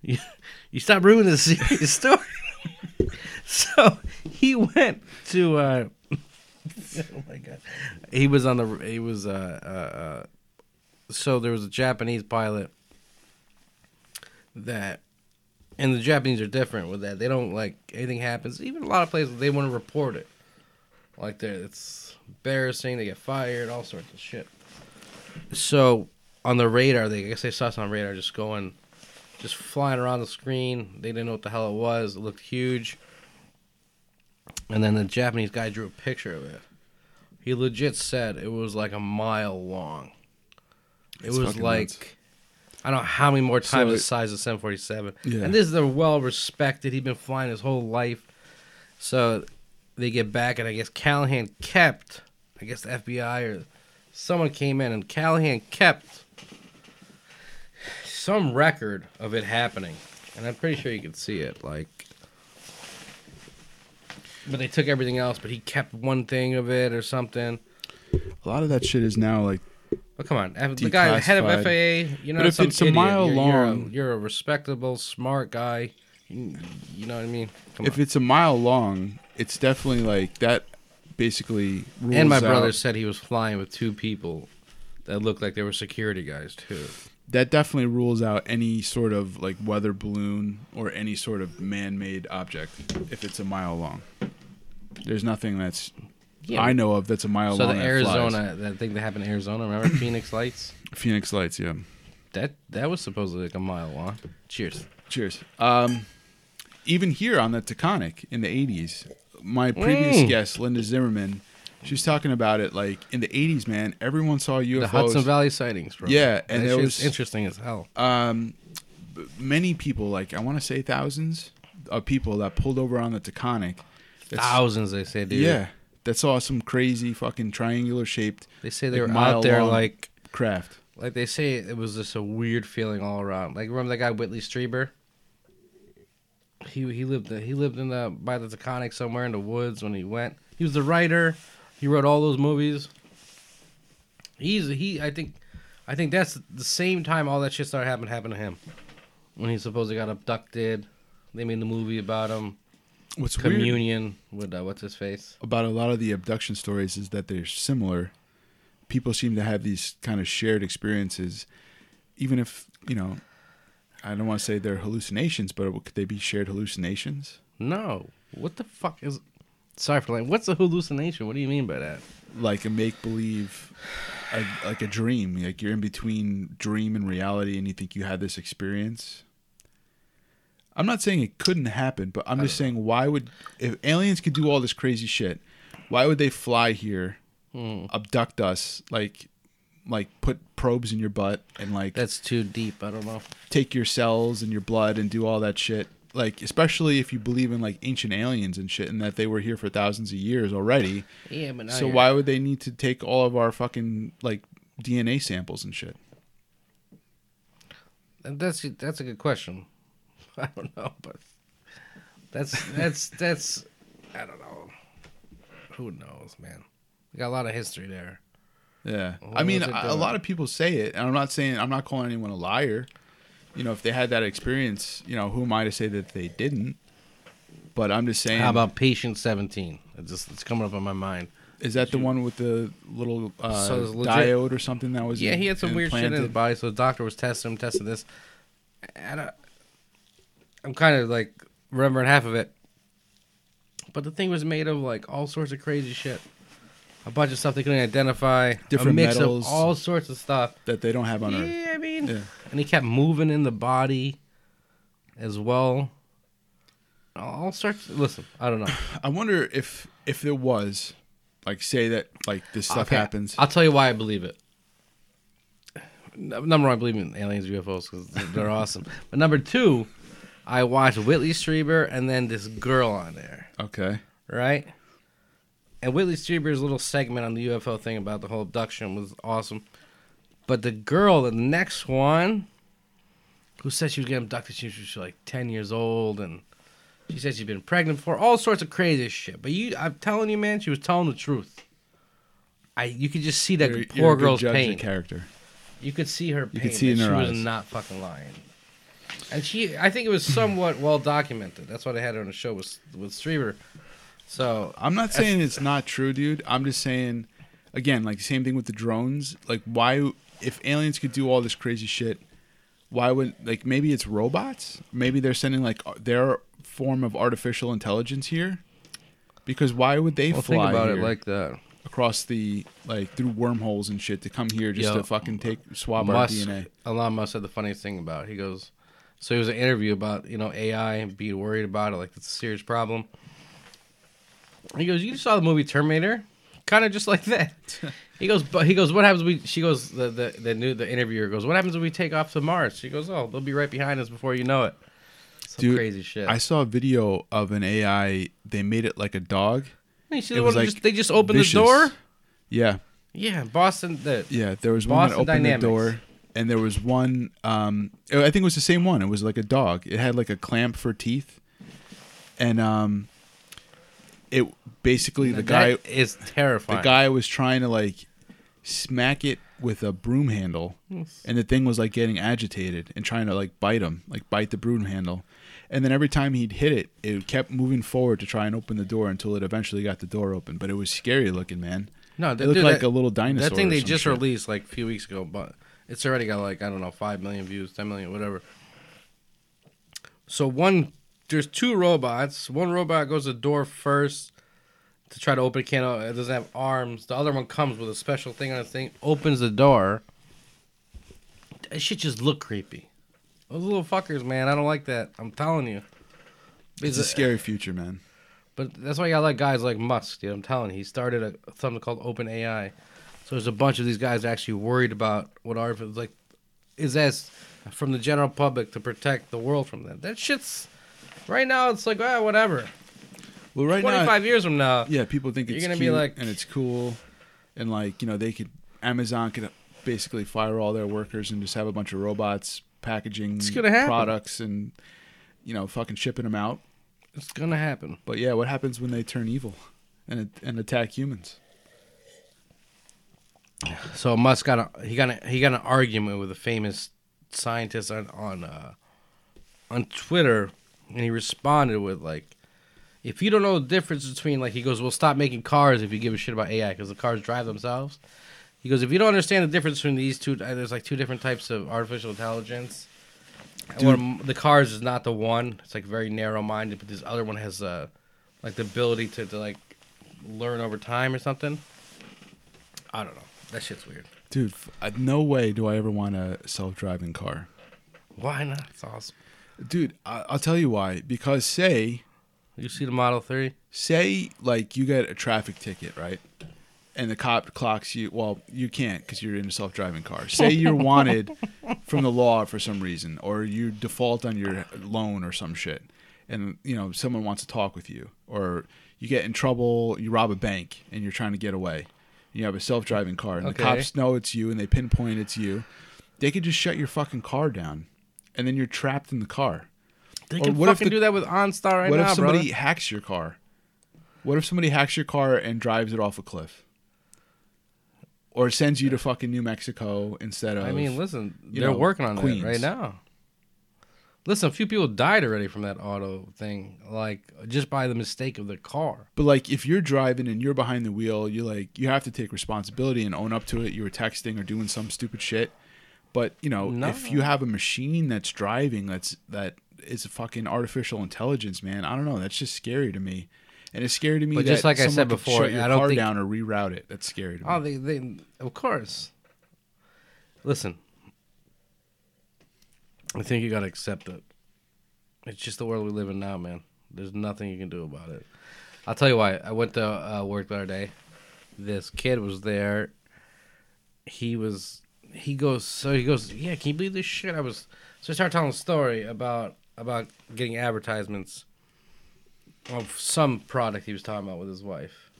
You, you stop ruining the serious <laughs> story. so he went to. Uh, oh my god, he was on the. He was. Uh, uh, uh, so there was a Japanese pilot that And the Japanese are different with that. They don't like anything happens. Even a lot of places they want to report it. Like they it's embarrassing. They get fired. All sorts of shit. So on the radar, they I guess they saw us on radar just going, just flying around the screen. They didn't know what the hell it was. It looked huge. And then the Japanese guy drew a picture of it. He legit said it was like a mile long. It That's was like nuts. I don't know how many more times So the size of 747. Yeah. And this is a well respected. He'd been flying his whole life. So they get back, and I guess Callahan kept, I guess the FBI or someone came in, and Callahan kept some record of it happening. And I'm pretty sure you can see it. Like, but they took everything else, but he kept one thing of it or something. A lot of that shit is now like Oh come on, the guy head of. FAA. You're not But if some it's a mile you're, you're a- long- You're a, respectable, smart guy. You, you know what I mean? Come if on. it's a mile long, it's definitely like that. Basically, rules and my out- brother said he was flying with two people that looked like they were security guys too. that definitely rules out any sort of like weather balloon or any sort of man-made object if it's a mile long. There's nothing that's Yeah. I know of that's a mile So long. So the. Arizona, that thing that happened in Arizona, remember <laughs> Phoenix Lights? Phoenix Lights, yeah. That that was supposedly like a mile long. Cheers. Cheers. Um, even here on the Taconic in the 80s, my previous Mm. guest, Linda Zimmerman, she was talking about it like in the 80s, man, everyone saw UFOs. The Hudson Valley sightings, bro. Yeah, and that there was- interesting as hell. um, many people, like I want to say thousands of people that pulled over on the Taconic. that's- Thousands, they say, dude. Yeah, that saw some crazy fucking triangular shaped They say they Like were out there like craft. Like they say, it was just a weird feeling all around. Like remember that guy Whitley Strieber? He he lived he lived in the by the Taconic somewhere in the woods when he went. He was the writer. He wrote all those movies. He's he. I think I think that's the same time all that shit started happening happened to him. When he supposedly got abducted, they made the movie about him. What's weird Communion with uh, what's his face? about a lot of the abduction stories is that they're similar. People seem to have these kind of shared experiences, even if you know. I don't want to say they're hallucinations, but could they be shared hallucinations? No, what the fuck is? Sorry for like. What's a hallucination? What do you mean by that? Like a make believe, like a dream. Like you're in between dream and reality, and you think you had this experience. I'm not saying it couldn't happen, but I'm just saying why would if aliens could do all this crazy shit, why would they fly here, Hmm. abduct us, like, like put probes in your butt and like That's too deep. I don't know. take your cells and your blood and do all that shit? Like, especially if you believe in like ancient aliens and shit, and that they were here for thousands of years already. Yeah, but So you're- why would they need to take all of our fucking like DNA samples and shit? That's that's a good question. <laughs> I don't know, but that's that's that's I don't know. Who knows, man? We got a lot of history there. Yeah, What I mean, a, a lot of people say it, and I'm not saying I'm not calling anyone a liar. You know, if they had that experience, you know, who am I to say that they didn't? But I'm just saying. How about Patient Seventeen? It just it's coming up on my mind. is that the one with the little uh, So legit- diode or something that was? Yeah, he had some weird shit in his body, so the doctor was testing him, testing this. And I, I'm kind of like remembering half of it. But the thing was made of like all sorts of crazy shit. A bunch of stuff they couldn't identify. a Different mix metals. of all sorts of stuff. that they don't have on Earth. Yeah, I mean, Yeah. and he kept moving in the body as well. All sorts. Listen, I don't know. I wonder if if there was, like, say that like this stuff Okay, happens. I'll tell you why I believe it. Number one, I believe in aliens, UFOs because they're awesome. But number two, I watched Whitley Strieber and then this girl on there, Okay. right? And Whitley Strieber's little segment on the UFO thing about the whole abduction was awesome. But the girl, the next one, who said she was getting abducted, she was like ten years old, and she said she'd been pregnant for all sorts of crazy shit. But you, I'm telling you, man, she was telling the truth. I, you could just see that You're- poor you're girl's pain. character. You could see her pain. You could see in her she was not fucking lying. And she, I think it was somewhat well documented. That's what I had her on the show with with Strieber. So I'm not saying it's not true, dude. I'm just saying, again, like same thing with the drones. Like, why, if aliens could do all this crazy shit, Why would like maybe it's robots? Maybe they're sending like uh, their form of artificial intelligence here. Because why would they Well, fly think about here it like that. across the like through wormholes and shit to come here just Yo, to fucking take swab Musk, our DNA? Elon Musk said the funniest thing about it. He goes, so it was an interview about you know AI and being worried about it, like it's a serious problem. He goes, you saw the movie Terminator, kind of just like that. <laughs> he goes, but he goes, what happens? When we she goes, the the the new the interviewer goes, what happens when we take off to Mars? She goes, oh, they'll be right behind us before you know it. Some Dude, crazy shit. I saw a video of an AI. They made it like a dog. you see the one like just, they just opened vicious. the door. Yeah, Yeah, Boston. The yeah. There was one that Boston opened Dynamics. the door, and there was one. Um, I think it was the same one. It was like a dog. It had like a clamp for teeth, and um, it basically the guy that is terrifying. the guy was trying to like smack it with a broom handle and the thing was like getting agitated and trying to like bite him like bite the broom handle and then every time he'd hit it it kept moving forward to try and open the door until it eventually got the door open but it was scary looking man no, it looked like a little dinosaur That thing they just shit. released like a few weeks ago, but it's already got like I don't know five million views, ten million, whatever. So one, there's two robots. One robot goes to the door first to try to open a can. It doesn't have arms. The other one comes with a special thing on the thing, opens the door. That shit just look creepy. Those little fuckers, man. I don't like that. I'm telling you. it's a scary future man But that's why you got like guys like Musk, dude. I'm telling you, he started a, something called Open AI. So there's a bunch of these guys actually worried about what is like is as from the general public to protect the world from that. That shit's right now. It's like ah, whatever. well right now 25 years from now, yeah people think You're it's gonna be like- and it's cool and like you know they could amazon could basically fire all their workers and just have a bunch of robots packaging It's gonna happen. products and you know fucking shipping them out it's gonna happen. but yeah what happens when they turn evil and and attack humans So Musk got a he got a, he got an argument with a famous scientist on on uh, on Twitter, and he responded with like, "If you don't know the difference between like," he goes, "We'll stop making cars if you give a shit about AI because the cars drive themselves." He goes, "If you don't understand the difference between these two, uh, there's like two different types of artificial intelligence. One the cars is not the one. It's like very narrow minded, but this other one has uh, like the ability to, to like learn over time or something. I don't know. That shit's weird." dude f- uh, no way do i ever want a self-driving car Why not? It's awesome. dude I- i'll tell you why because say You see the Model 3? say like you get a traffic ticket right and the cop clocks you well you can't because you're in a self-driving car say <laughs> you're wanted from the law for some reason or you default on your loan or some shit and you know someone wants to talk with you or you get in trouble you rob a bank and you're trying to get away you have a self-driving car and Okay. the cops know it's you and they pinpoint it's you they could just shut your fucking car down and then you're trapped in the car They Or can what if fucking the- do that with OnStar right what now, if somebody brother. hacks your car? What if somebody hacks your car and drives it off a cliff? Or sends you to fucking New Mexico instead of I mean, listen, they're know, working on Queens. that right now. Listen, a few people died already from that auto thing, like just by the mistake of the car. But like if you're driving and you're behind the wheel, you like you have to take responsibility and own up to it. You were texting or doing some stupid shit. But, you know, No. if you have a machine that's driving that's that is a fucking artificial intelligence, man, I don't know, that's just scary to me. And it's scary to me But that just like I said before, shut your I don't car think- down or reroute it. That's scary to oh, me. Oh, they, they, of course. Listen, I think you gotta accept it. It's just the world we live in now, man. There's nothing you can do about it. I'll tell you why. I went to uh, work the other day. This kid was there. He was. He goes. So he goes. Yeah, can you believe this shit? I was. So I started telling a story about about getting advertisements of some product he was talking about with his wife.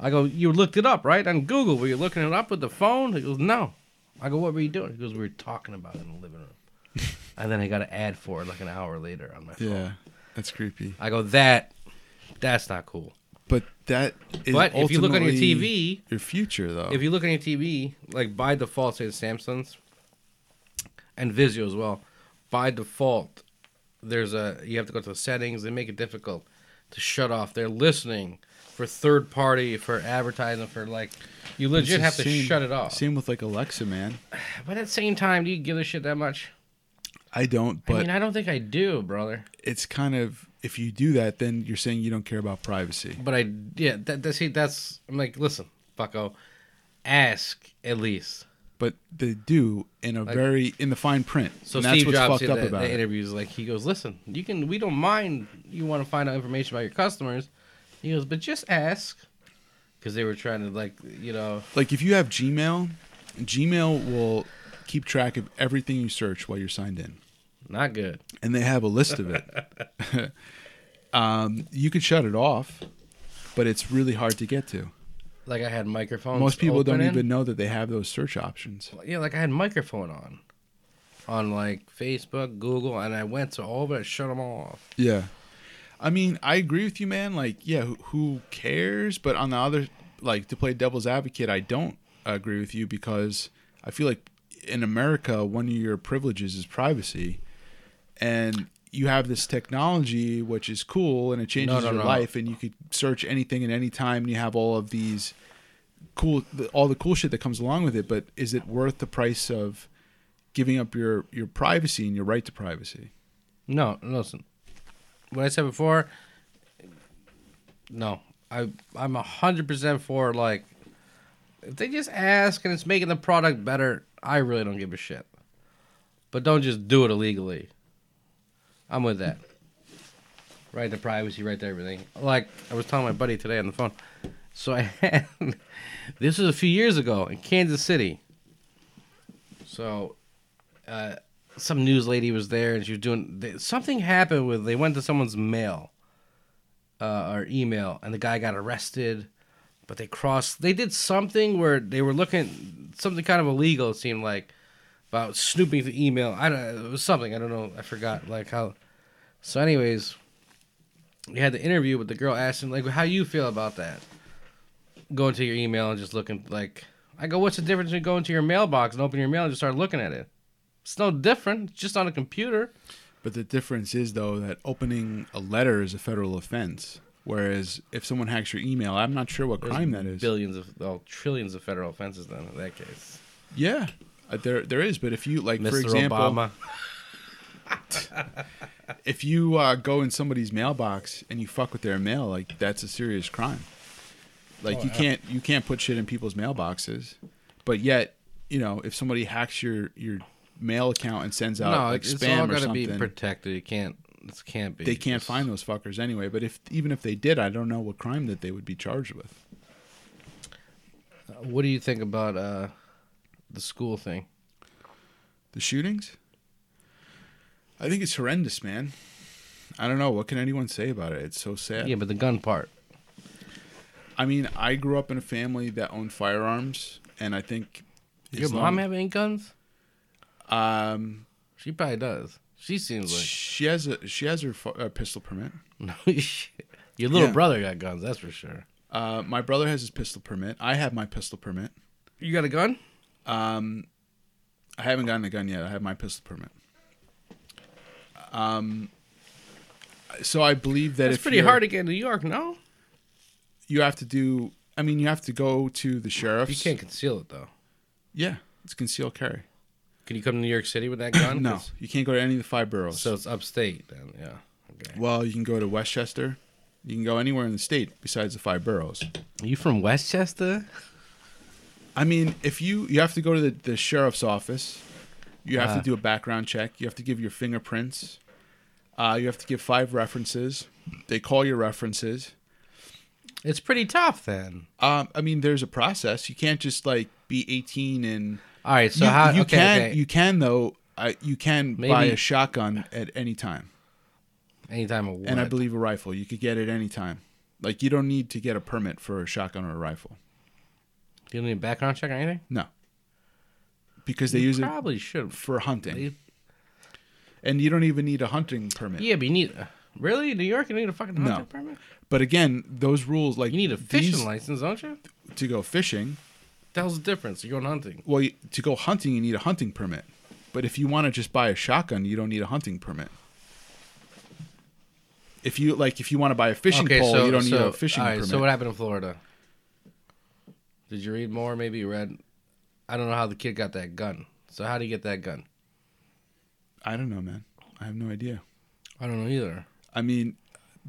I go, you looked it up, right? On Google. Were you looking it up with the phone? He goes, no. I go, what were you doing? He goes, we were talking about it in the living room. And then I got an ad for it like an hour later on my phone. yeah. That's creepy. I go, that, that's not cool. But that is But if you look on your TV, your future though. if you look on your TV, like by default, say the Samsungs and Vizio as well, by default, there's a you have to go to the settings. They make it difficult to shut off. They're listening for third party, for advertising, for like, you legit have the to same- shut it off. Same with like Alexa, man. But at the same time, do you give a shit that much? I don't, but I mean, I don't think I do, brother. it's kind of if you do that, then you're saying you don't care about privacy. But I, yeah, that, that see, that's I'm like, listen, fucko, ask at least. But they do in a very in the fine print. So and that's Steve what's Jobs fucked up that, about the interviews. Like he goes, listen, you can, we don't mind you want to find out information about your customers. He goes, but just ask, because they were trying to like, you know, Like if you have Gmail, Gmail will keep track of everything you search while you're signed in. Not good. and they have a list of it. <laughs> um, you could shut it off, but it's really hard to get to. Like I had microphones. Most people don't even know that they have those search options. Yeah, like I had microphone on, on like Facebook, Google, and I went to all of it, shut them all off. Yeah, I mean, I agree with you, man. Like, yeah, who, who cares? But on the other, like, to play devil's advocate, I don't agree with you because I feel like in America, one of your privileges is privacy, and you have this technology which is cool and it changes No, no, your no. life, and you could search anything at any time, and you have all of these cool, all the cool shit that comes along with it. But is it worth the price of giving up your your privacy and your right to privacy? No, listen. What I said before. No, I I'm a hundred percent for like, if they just ask and it's making the product better, I really don't give a shit. But don't just do it illegally. I'm with that. Right to privacy, right to everything. Like I was telling my buddy today on the phone. So I had <laughs> this was a few years ago in Kansas City. So uh, some news lady was there and she was doing they, something happened with they went to someone's mail uh, or email and the guy got arrested but they crossed they did something where they were looking something kind of illegal it seemed like about snooping the email i don't it was something i don't know i forgot like how so anyways we had the interview with the girl asking like how you feel about that going to your email and just looking like i go what's the difference between going to your mailbox and opening your mail and just start looking at it it's no different. It's just on a computer. But the difference is though that opening a letter is a federal offense, whereas if someone hacks your email, I'm not sure what crime that is. Billions of, well, trillions of federal offenses. Then in that case, Yeah, there there is. But if you like, Mr. for example, Obama. <laughs> if you uh, go in somebody's mailbox and you fuck with their mail, like that's a serious crime. Like Oh, you yeah. can't you can't put shit in people's mailboxes, but yet you know if somebody hacks your your mail account and sends out No, like it's spam all or got to something, be protected. It can't. It can't be. they can't just- find those fuckers anyway. But if even if they did, I don't know what crime that they would be charged with. What do you think about uh, the school thing? The shootings? I think it's horrendous, man. I don't know. What can anyone say about it? It's so sad. Yeah, but the gun part. I mean, I grew up in a family that owned firearms, and I think Your mom have any guns? um She probably does. She seems like she has a she has her uh, pistol permit. <laughs> no. Your little Yeah. brother got guns. That's for sure. Uh, my brother has his pistol permit. I have my pistol permit. You got a gun? Um, I haven't gotten a gun yet. I have my pistol permit. Um, so I believe that it's pretty you're- hard to get in New York. No, you have to do. I mean, you have to go to the sheriff's. you can't conceal it though. Yeah, it's concealed carry. Can you come to New York City with that gun? No, 'Cause- you can't go to any of the five boroughs. So it's upstate then. Yeah. Okay. well, you can go to Westchester. You can go anywhere in the state besides the five boroughs. Are you from Westchester? I mean, if you you have to go to the, the sheriff's office, you have Ah. to do a background check. You have to give your fingerprints. Uh, you have to give five references. They call your references. It's pretty tough then. Um, I mean, there's a process. You can't just like be 18 and All right. So you, how? you okay, can okay. you can though. Uh, you can buy a shotgun at any time, Anytime of what? and I believe a rifle. You could get it any time. Like you don't need to get a permit for a shotgun or a rifle. Do you need a background check or anything? No, because they You use it probably should. for hunting, They- and you don't even need a hunting permit. Yeah, but you need. Really, New York, you need a fucking No. hunting permit. But again, those rules like You need a fishing these- license, don't you? to go fishing. The hell's the difference? You're going hunting. Well, you- to go hunting, you need a hunting permit. But if you want to just buy a shotgun, you don't need a hunting permit. If you like, if you want to buy a fishing pole, you don't need a fishing all right, permit. So what happened in Florida? Did you read more? Maybe you read. I don't know how the kid got that gun. So how did he get that gun? I don't know, man. I have no idea. I don't know either. I mean,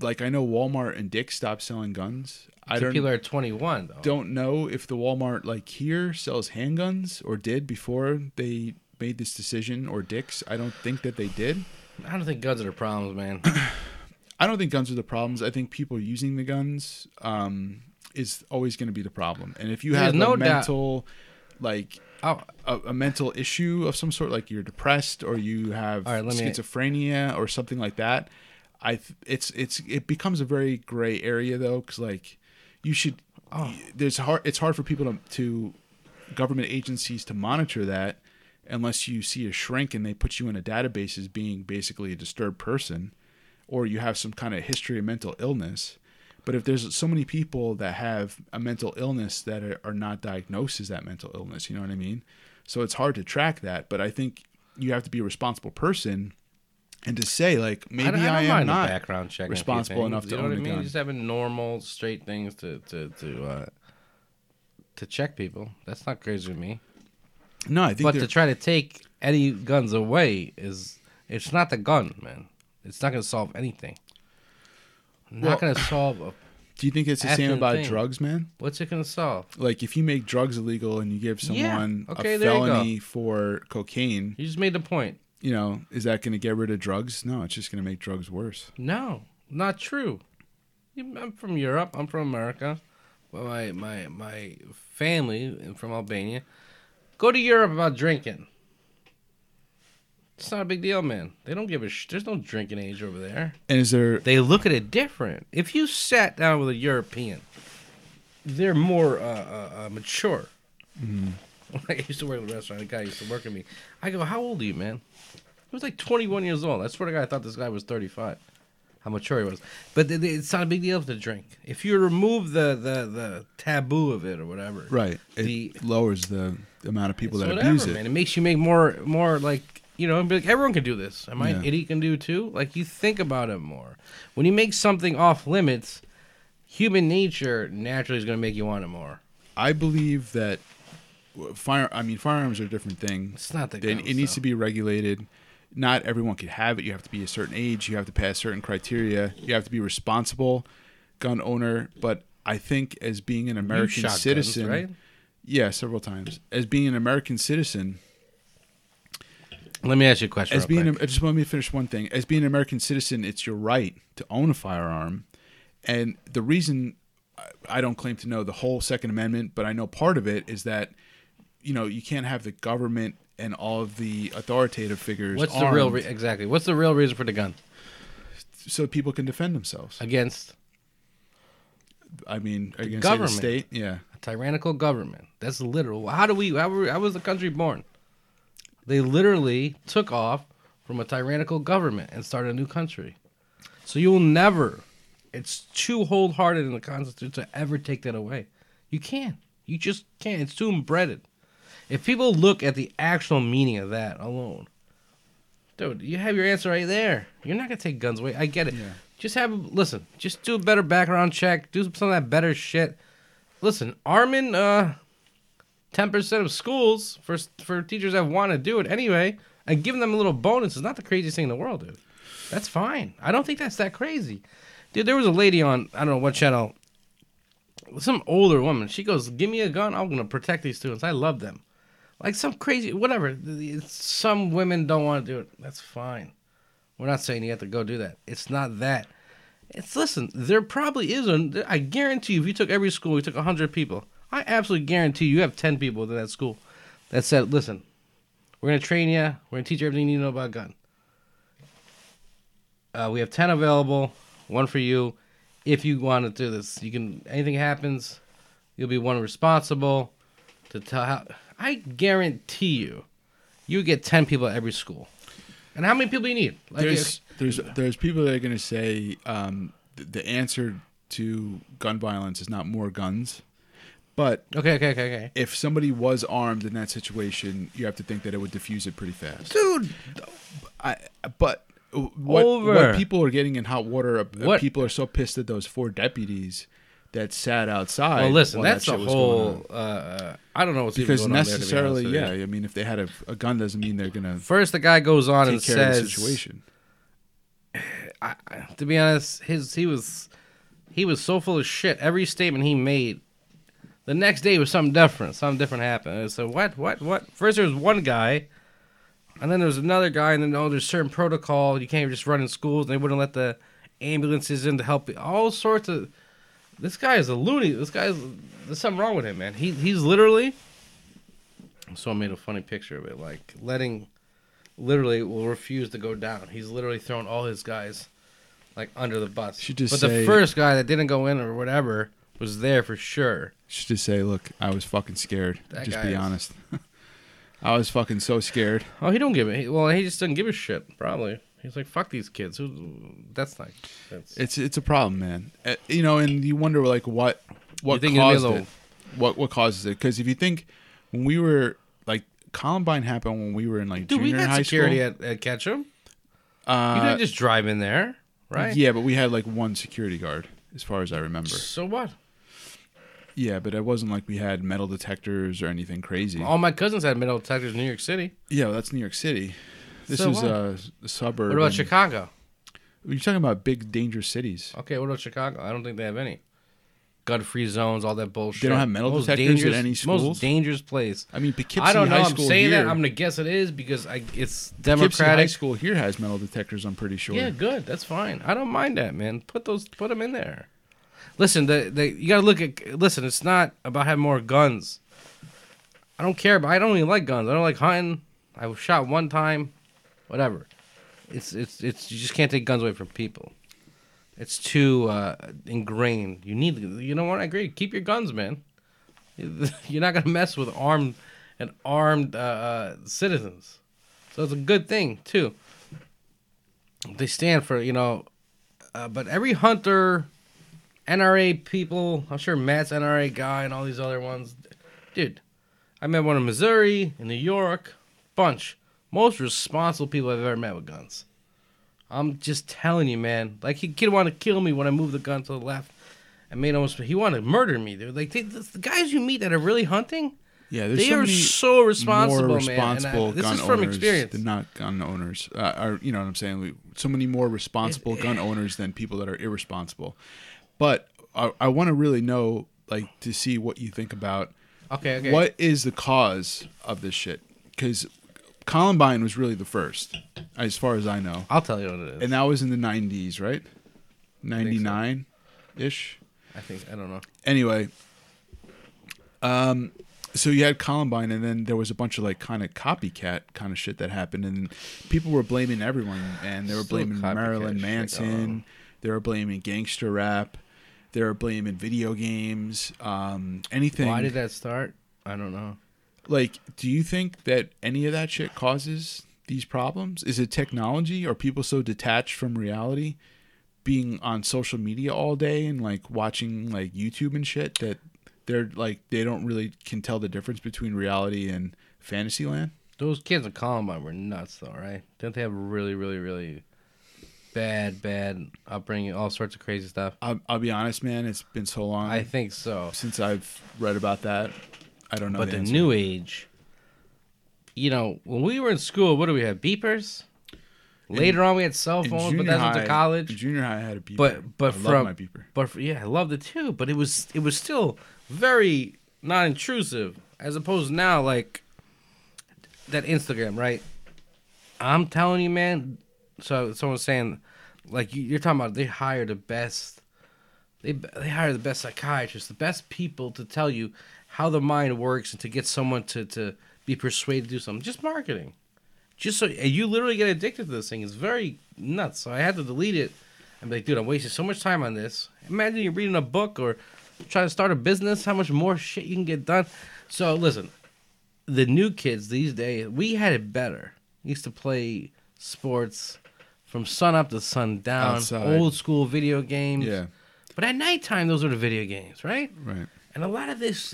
like I know Walmart and Dick's stopped selling guns. I don't People are 21 though. don't know if the Walmart like here sells handguns or did before they made this decision or Dick's. I don't think that they did. I don't think guns are the problems, man. <clears throat> I don't think guns are the problems. I think people using the guns um, is always going to be the problem. And if you There's have no a doubt- mental, like oh, a, a mental issue of some sort, like you're depressed or you have right, let me- schizophrenia or something like that, I th- it's it's it becomes a very gray area though, because like you should. Oh. There's hard. It's hard for people to, to government agencies to monitor that unless you see a shrink and they put you in a database as being basically a disturbed person or you have some kind of history of mental illness. But if there's so many people that have a mental illness that are, are not diagnosed as that mental illness, you know what I mean? So it's hard to track that. But I think you have to be a responsible person and to say like maybe don't- I am not background check. and a few responsible enough to you know own what I mean? gun. Just having normal, straight things to to to uh, to check people. That's not crazy to me. No, I think But they're- to try to take any guns away is it's not the gun, man. It's not going to solve anything. Not Well- going to solve. A, <sighs> do you think it's the same about thing. drugs, man? what's it going to solve? Like if you make drugs illegal and you give Yeah, someone okay, a there you go. felony for cocaine, You just made the point. you know, is that going to get rid of drugs? No, it's just going to make drugs worse. No, not true. I'm from Europe. I'm from America. Well, my my my family from Albania. Go to Europe about drinking. It's not a big deal, man. They don't give a sh- There's no drinking age over there. And is there They look at it different. If you sat down with a European, they're more uh, uh, uh, mature. Like <laughs> I used to work at a restaurant. A guy used to work with me. I go, "How old are you, man?" He was like 21 years old. I swear to God, I thought this guy was 35. How mature he was. But th- th- it's not a big deal to drink. If you remove the, the, the taboo of it or whatever, right? It lowers the, the amount of people that whatever, abuse it. man. It makes you make more more like you know, be like everyone can do this. Am I an Yeah. idiot can do too? Like you think about it more. When you make something off limits, human nature naturally is going to make you want it more. I believe that fire. I mean, firearms are a different thing. It's not the guns, it needs to be regulated. Not everyone can have it. You have to be a certain age. You have to pass certain criteria. You have to be responsible gun owner. But I think as being an American citizen, right? yeah, several times. As being an American citizen, Let me ask you a question. as being, a. I just want me to finish one thing. As being an American citizen, it's your right to own a firearm, and the reason I- don't claim to know the whole Second Amendment, but I know part of it is that you know you can't have the government and all of the authoritative figures. What's the real re- exactly? What's the real reason for the gun so people can defend themselves? against I mean, are you gonna say the government. state? Yeah, a tyrannical government? That's literal. How do we? How, were- how was the country born? They literally took off from a tyrannical government and started a new country. So you'll never. It's too wholehearted in the Constitution to ever take that away. You can't. You just can't. It's too embedded. If people look at the actual meaning of that alone, dude, you have your answer right there. You're not gonna take guns away. I get it. Yeah. Just have listen. Just do a better background check. Do some of that better shit. Listen, Arben, uh, ten percent of schools for for teachers that want to do it anyway, and giving them a little bonus is not the craziest thing in the world, dude. That's fine. I don't think that's that crazy, dude. There was a lady on I don't know what channel. Some older woman. She goes, "Give me a gun. I'm gonna protect these students. I love them." Like some crazy whatever. Some women don't want to do it. That's fine. We're not saying you have to go do that. It's not that. It's listen. There probably is a. I guarantee you, if you took every school, you took hundred people. I absolutely guarantee you, have ten people in that school that said, "Listen, we're gonna train you. We're gonna teach you everything you need to know about a gun. Uh, we have ten available. One for you. If you want to do this, you can. Anything happens, you'll be one responsible to tell how. I guarantee you, you get ten people at every school. And how many people do you need? Like, there's there's there's people that are going to say um, th- the answer to gun violence is not more guns, but okay, okay, okay, okay. if somebody was armed in that situation, you have to think that it would diffuse it pretty fast. Dude, I but what, Over. what people are getting in hot water. uh, What- people are so pissed at those four deputies that sat outside. Well, listen, while that that's the shit was going on. whole. Uh, uh, I don't know what's even because going on there, to be necessarily, honest yeah. I mean, if they had a, a gun, doesn't mean they're gonna First, the guy goes on take and care the says, situation. I, I- to be honest, his he was he was so full of shit. Every statement he made, the next day was something different. Something different happened. So what? What? What? First there was one guy, and then there was another guy, and then oh, there's certain protocol. You can't just run in schools. And they wouldn't let the ambulances in to help. All sorts of. This guy is a loony. This guy's there's something wrong with him, man. He he's literally. So I made a funny picture of it, like letting, literally will refuse to go down. He's literally throwing all his guys, like under the bus. Should just but say- the first guy that didn't go in or whatever was there for sure. Just to say, look, I was fucking scared. That just guy be is- honest. <laughs> I was fucking so scared. Oh, he don't give it. He, well, he just doesn't give a shit. Probably. He's like, fuck these kids. Who? That's like, That's, It's it's a problem, man. Uh, you know, and you wonder like what what think it'd be a caused little- it. What what causes it? Because if you think when we were like Columbine happened when we were in like dude, we junior had high security school. at, at Ketcham. uh, You couldn't just drive in there, right? Yeah, but we had like one security guard, as far as I remember. So what? Yeah, but it wasn't like we had metal detectors or anything crazy. All my cousins had metal detectors in New York City. Yeah, well, that's New York City. This So is what? uh, a suburb. What about and- Chicago? You're talking about big, dangerous cities. Okay, what about Chicago? I don't think they have any gun-free zones, all that bullshit. They don't have metal detectors at dangerous- any schools? Most dangerous place. I mean, Poughkeepsie I don't know. High I'm School saying here. that. I'm gonna guess it is because I, it's Poughkeepsie High democratic. School here has metal detectors. I'm pretty sure. Yeah, good. That's fine. I don't mind that, man. Put those, put them in there. Listen, the, the you gotta look at. Listen, it's not about having more guns. I don't care, but I don't even like guns. I don't like hunting. I was shot one time, whatever. It's it's it's you just can't take guns away from people. It's too uh, ingrained. You need, you know what? I agree. Keep your guns, man. <laughs> You're not gonna mess with armed and armed uh, uh, citizens, so it's a good thing too. They stand for you know, uh, but every hunter, NRA people, I'm sure Matt's NRA guy and all these other ones, dude. I met one in Missouri, in New York, bunch. Most responsible people I've ever met with guns. I'm just telling you, man. Like he kid wanted to kill me when I moved the gun to the left. I made almost he wanted to murder me, dude. Like they, the, guys you meet that are really hunting, Yeah, there's they so are so responsible, more man. responsible and I, this gun is from owners experience. than not gun owners. Uh, are you know what I'm saying? We, so many more responsible gun owners than people that are irresponsible. But I, I want to really know, like, to see what you think about Okay, okay. what is the cause of this shit. Because Columbine was really the first, as far as I know, I'll tell you what it is. and that was in the 90s, right? 99 ish. I think I don't know. anyway, um, so you had Columbine, and then there was a bunch of like kind of copycat kind of shit that happened, and people were blaming everyone, and they were Still blaming copycat Marilyn shit Manson, on. they were blaming gangster rap, they were blaming video games, um, anything. Why did that start? I don't know. like, do you think that any of that shit causes these problems? Is it technology? Are people so detached from reality? Being on social media all day and like watching like YouTube and shit that they're like they don't really can tell the difference between reality and fantasy land. Those kids at Columbine were nuts, though, right? Didn't they have really, really, really bad, bad upbringing, all sorts of crazy stuff? I'll, I'll be honest, man. It's been so long I think so. since I've read about that. I don't know. But the answer. new age, you know, when we were in school, what do we have? Beepers. Later on, we had cell phones, but that's high, into college. in junior high, I had a beeper. But- but I from- my beeper. But for, yeah, I loved it too. But it was it was still very non intrusive as opposed to now like that Instagram, right? I'm telling you, man. So someone's saying, like you- you're talking about, they hire the best. They they hire the best psychiatrists, the best people to tell you how the mind works and to get someone to to be persuaded to do something. Just marketing. Just so you literally get addicted to this thing. It's very nuts. So I had to delete it. I'm like, dude, I'm wasting so much time on this. Imagine you're reading a book or trying to start a business, how much more shit you can get done. So listen, the new kids these days, we had it better. We used to play sports from sun up to sundown, Outside. old school video games. Yeah, But at nighttime, those are the video games, right? right. And a lot of this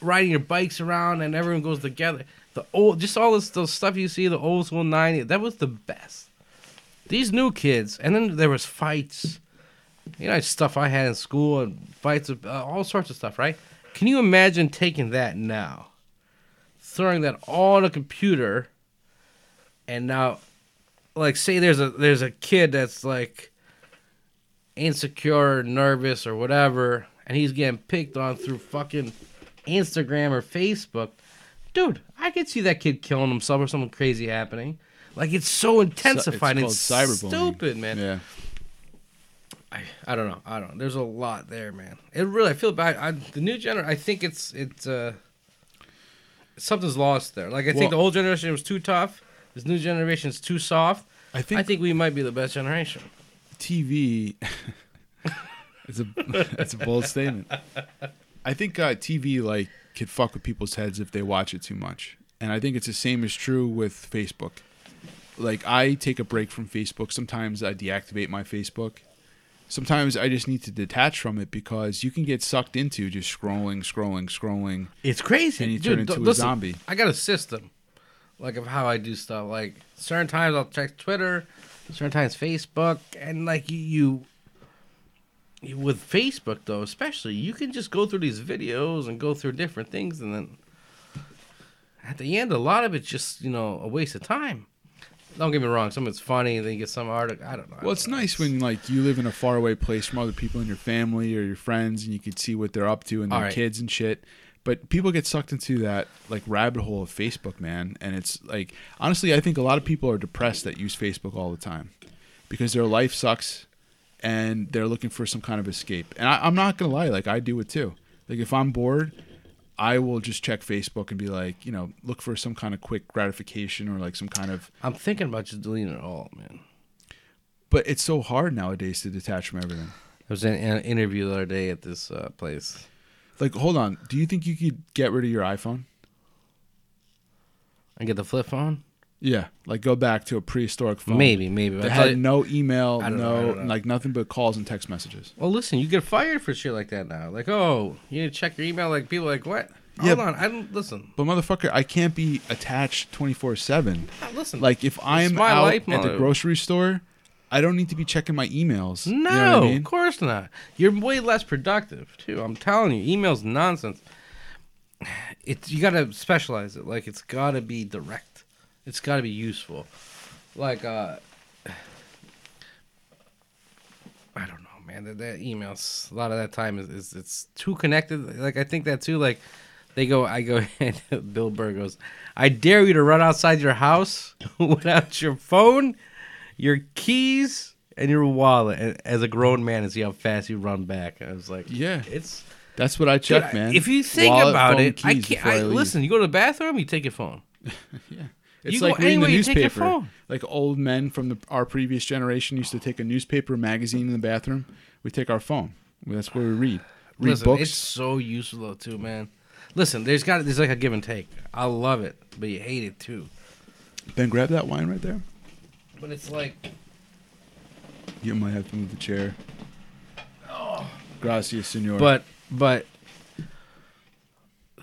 riding your bikes around and everyone goes together. The old, just all this, the stuff you see, the old school '90s, that was the best. These new kids, and then there was fights. You know, stuff I had in school and fights, of, uh, all sorts of stuff, right? Can you imagine taking that now, throwing that all on a computer, and now, like, say there's a there's a kid that's like insecure, nervous, or whatever, and he's getting picked on through fucking Instagram or Facebook, dude, I could see that kid killing himself or something crazy happening. Like it's so intensified. It's, cyberbullying. stupid, man. Yeah. I, I don't know. I don't. know. There's a lot there, man. It really. I feel bad. I, the new generation. I think it's it's uh something's lost there. Like I think Well- the old generation was too tough. This new generation's too soft. I think I think we might be the best generation. TV. it's <laughs> a <laughs> it's a bold statement. I think uh, TV like could fuck with people's heads if they watch it too much, and I think it's the same is true with Facebook. Like I take a break from Facebook. Sometimes I deactivate my Facebook. Sometimes I just need to detach from it because you can get sucked into just scrolling, scrolling, scrolling. It's crazy. And you Dude, turn into a listen, zombie. I got a system, like of how I do stuff. Like certain times I'll check Twitter, certain times Facebook, and like you, you, with Facebook though, especially you can just go through these videos and go through different things, and then at the end, a lot of it's just you know a waste of time. Don't get me wrong, some of it's funny, and then you get some article. I don't know. I Well, it's don't know. nice when like you live in a faraway place from other people in your family or your friends, and you can see what they're up to and their kids and shit. But people get sucked into that like rabbit hole of Facebook, man, and it's like honestly, I think a lot of people are depressed that use Facebook all the time because their life sucks and they're looking for some kind of escape. And I, I'm not gonna lie, like I do it too. Like if I'm bored, I will just check Facebook and be like, you know, look for some kind of quick gratification or like some kind of. I'm thinking about just deleting it all, man. But it's so hard nowadays to detach from everything. I was in an interview the other day at this uh, place. Like, hold on. Do you think you could get rid of your iPhone? and get the flip phone. Yeah, like go back to a prehistoric phone. Maybe, maybe. That I had it- no email, I don't know, I no know. like nothing but calls and text messages. Well, listen, you get fired for shit like that now. Like, oh, you need to check your email. Like, people are like, what? Yeah. Hold on, I don't listen. But motherfucker, I can't be attached twenty four seven. Listen, Like if I'm out life, at the grocery store, I don't need to be checking my emails. no, you know I mean? of course not. You're way less productive too. I'm telling you, email's nonsense. It's you gotta specialize it. Like, it's gotta be direct. It's gotta be useful. Like, uh, I don't know, man. That, that emails a lot of that time is, is it's too connected. Like, I think that too. Like, they go, I go, <laughs> Bill Burr goes, I dare you to run outside your house <laughs> without your phone, your keys, and your wallet and, as a grown man and see how fast you run back. I was like, Yeah. it's That's what I check, man. If you think Wallet, about it, I can't. before I, listen, you go to the bathroom, you take your phone. <laughs> Yeah. It's you like reading the anywhere, you take your newspaper. phone. Like old men from the, our previous generation used to take a newspaper magazine in the bathroom. We take our phone. That's where we read. Read Listen, books. it's so useful though too, man. Listen, there's got there's like a give and take. I love it, but you hate it too. Ben, grab that wine right there. But it's like You might have to move the chair. Oh. Gracias, senor. But but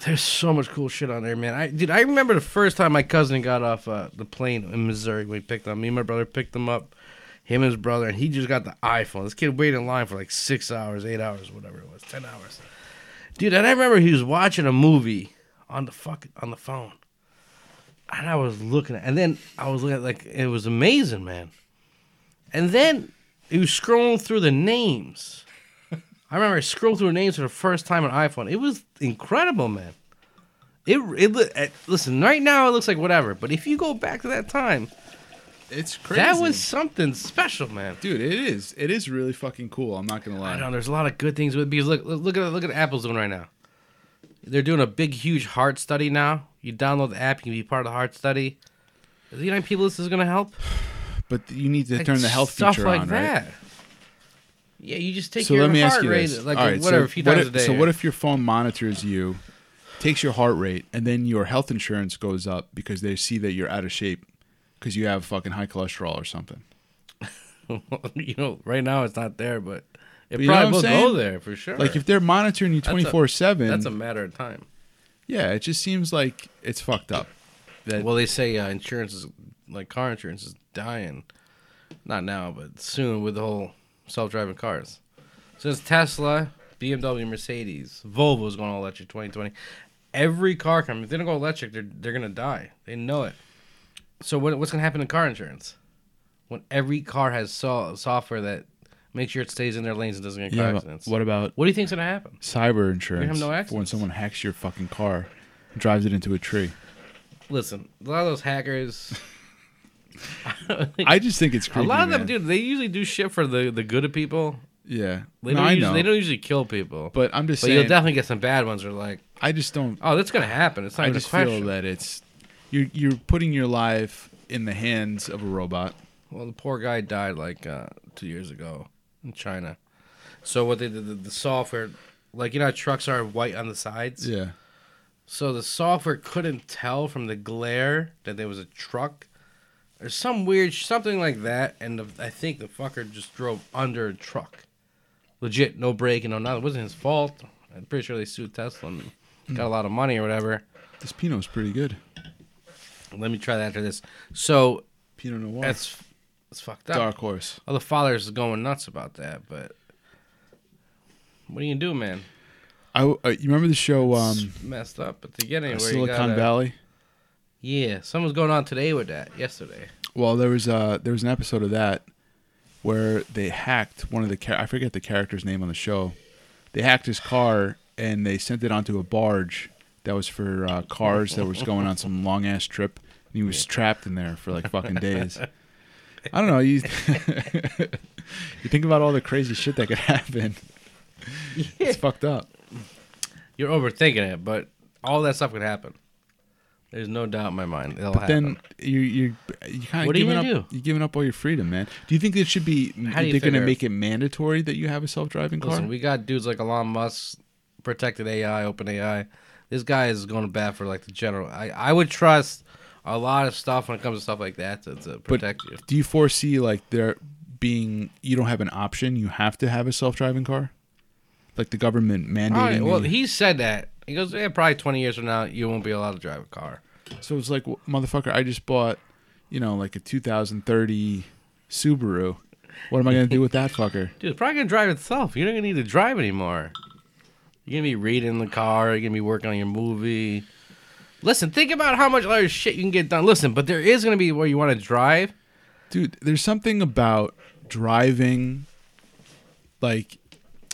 there's so much cool shit on there, man. I dude, I remember the first time my cousin got off uh, the plane in Missouri when he picked up me and my brother picked him up, him and his brother, and he just got the iPhone. This kid waited in line for like six hours, eight hours, whatever it was, ten hours. Dude, and I remember he was watching a movie on the fuck on the phone. And I was looking at and then I was looking at like it was amazing, man. And then he was scrolling through the names. <laughs> I remember I scrolled through the names for the first time on iPhone. It was incredible, man. It, it li- eh, listen right now it looks like whatever, but if you go back to that time, it's crazy. that was something special, man. dude. It is. It is really fucking cool. I'm not gonna lie. I know there's a lot of good things with because look look at look at Apple's doing right now. They're doing a big huge heart study now. You download the app, you can be part of the heart study. Do you know people this is gonna help? <sighs> But you need to Like, turn the health stuff feature like on, that. right? Yeah, you just take So your let me heart ask you rate, this. like All right, whatever, so a few what times if, a day. So what if your phone monitors you, takes your heart rate, and then your health insurance goes up because they see that you're out of shape because you have fucking high cholesterol or something? <laughs> you know, right now it's not there, but it But probably will go there for sure. Like if they're monitoring you twenty four seven, that's a matter of time. Yeah, it just seems like it's fucked up. That Well, they say uh, insurance is like car insurance is dying Not now, but soon with the whole self-driving cars. Since Tesla, BMW, Mercedes, Volvo is going all electric 2020. Every car company, if they don't go electric, they're they're gonna die. They know it. So what, what's gonna happen to car insurance? When every car has so- software that makes sure it stays in their lanes and doesn't get car Yeah. but accidents. What about What do you think's gonna happen? cyber insurance? no for when accidents. someone hacks your fucking car, and drives it into a tree. Listen, a lot of those hackers. <laughs> I just think it's a lot of them, man. dude, they usually do shit for the, the good of people. Yeah, They no, don't I usually, know. they don't usually kill people. But, I'm just saying But you'll definitely get some bad ones. That are like, I just don't. oh, that's gonna happen. It's not I even just a question. feel that it's you're you're putting your life in the hands of a robot. Well, the poor guy died like uh, two years ago in China. So what they did, the, the software, like you know, how trucks are white on the sides. Yeah. So the software couldn't tell from the glare that there was a truck, or some weird something like that. And the, I think the fucker just drove under a truck. Legit, no braking, no nothing. It wasn't his fault. I'm pretty sure they sued Tesla and hmm. got a lot of money or whatever. This Pinot's pretty good. Let me try that after this. So Pinot Noir. that's it's fucked up. dark horse. Well, the father's going nuts about that, but what are you gonna do, man? I uh, you remember the show um, messed up, but to get anywhere, you Silicon gotta, Valley? Yeah, something was going on today with that. Yesterday, Well, there was uh there was an episode of that where they hacked one of the char- I forget the character's name on the show. They hacked his car and they sent it onto a barge that was for uh, cars that was going on some <laughs> long ass trip. And he was trapped in there for like fucking days. <laughs> I don't know. You <laughs> you think about all the crazy shit that could happen. It's fucked up. you're overthinking it, but all that stuff could happen. There's no doubt in my mind it'll But happen. then you you you kind of giving up do? you're giving up all your freedom, man. Do you think it should be How do you they're going to make it mandatory that you have a self-driving car? Listen, we got dudes like Elon Musk, protected AI, open AI. This guy is going to bat for like the general. I, I would trust a lot of stuff when it comes to stuff like that to, to protect you. Do you foresee like there being you don't have an option, you have to have a self-driving car? Like the government mandating right, well, the- he said that. He goes, yeah, probably 20 years from now, you won't be allowed to drive a car. So it's like, motherfucker, I just bought, you know, like a 2030 Subaru. What am I going to do with that fucker? <laughs> Dude, it's probably going to drive itself. You're not going to need to drive anymore. You're going to be reading the car. You're going to be working on your movie. Listen, think about how much other shit you can get done. Listen, but there is going to be where you want to drive. Dude, there's something about driving like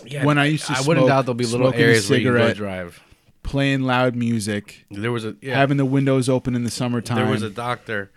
Yeah, When I used to I wouldn't doubt there'll be little areas where you can go cigarette, drive. playing loud music, There was a yeah, having the windows open in the summertime. there was a doctor.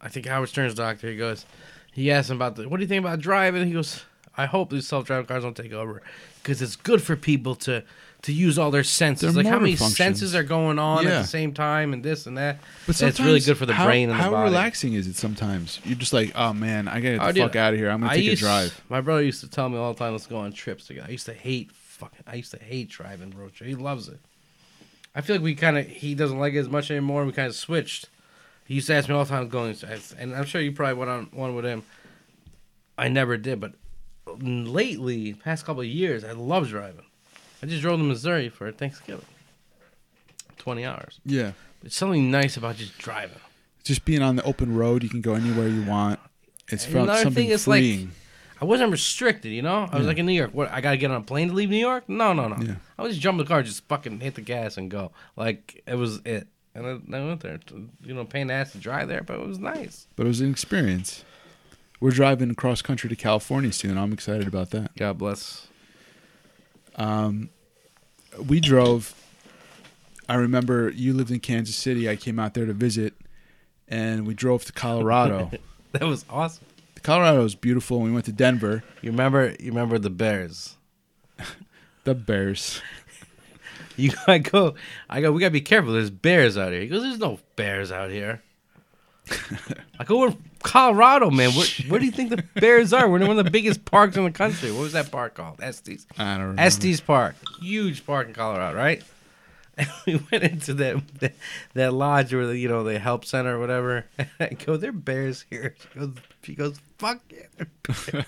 I think Howard Stern's doctor. He goes, he asked him about the. What do you think about driving? He goes, I hope these self-driving cars don't take over because it's good for people to to use all their senses. Their like how many functions. senses are going on at the same time and this and that. But And it's really good for the how, brain and the how body. relaxing is it sometimes? You're just like, oh man, I gotta get Oh, the dude, fuck out of here. I'm gonna I take used- a drive. My brother used to tell me all the time, "Let's go on trips together." I used to hate fucking. I used to hate driving road trip. He loves it. I feel like we kind of he doesn't like it as much anymore. We kind of switched. He used to ask me all the time going, and I'm sure you probably went on one with him. I never did, but lately, past couple of years, I love driving. I just drove to Missouri for Thanksgiving. Twenty hours. Yeah, It's something nice about just driving. just being on the open road, you can go anywhere you want. It's from another something thing is, like, freeing. I wasn't restricted, you know. I was Yeah. like in New York. What? I gotta get on a plane to leave New York? No, no, no. Yeah. I was just jump in the car, just fucking hit the gas and go. Like it was it. And I, I went there. To, you know, pain ass to drive there, but it was nice. but it was an experience. We're driving across country to California soon. I'm excited about that. God bless. Um, we drove. I remember you lived in Kansas City. I came out there to visit, and we drove to Colorado. <laughs> That was awesome. Colorado is beautiful. and We went to Denver. You remember? You remember the Bears? <laughs> The Bears. <laughs> You I go. I go. We gotta be careful. There's bears out here. He goes. There's no bears out here. I go. We're in Colorado, man. Where, where do you think the <laughs> bears are? We're in one of the biggest parks in the country. What was that park called? Estes. I don't remember. Estes Park, huge park in Colorado, right? And <laughs> we went into that that, that lodge or the, you know the help center or whatever. And <laughs> I go, there are bears here. She goes, she goes, fuck yeah.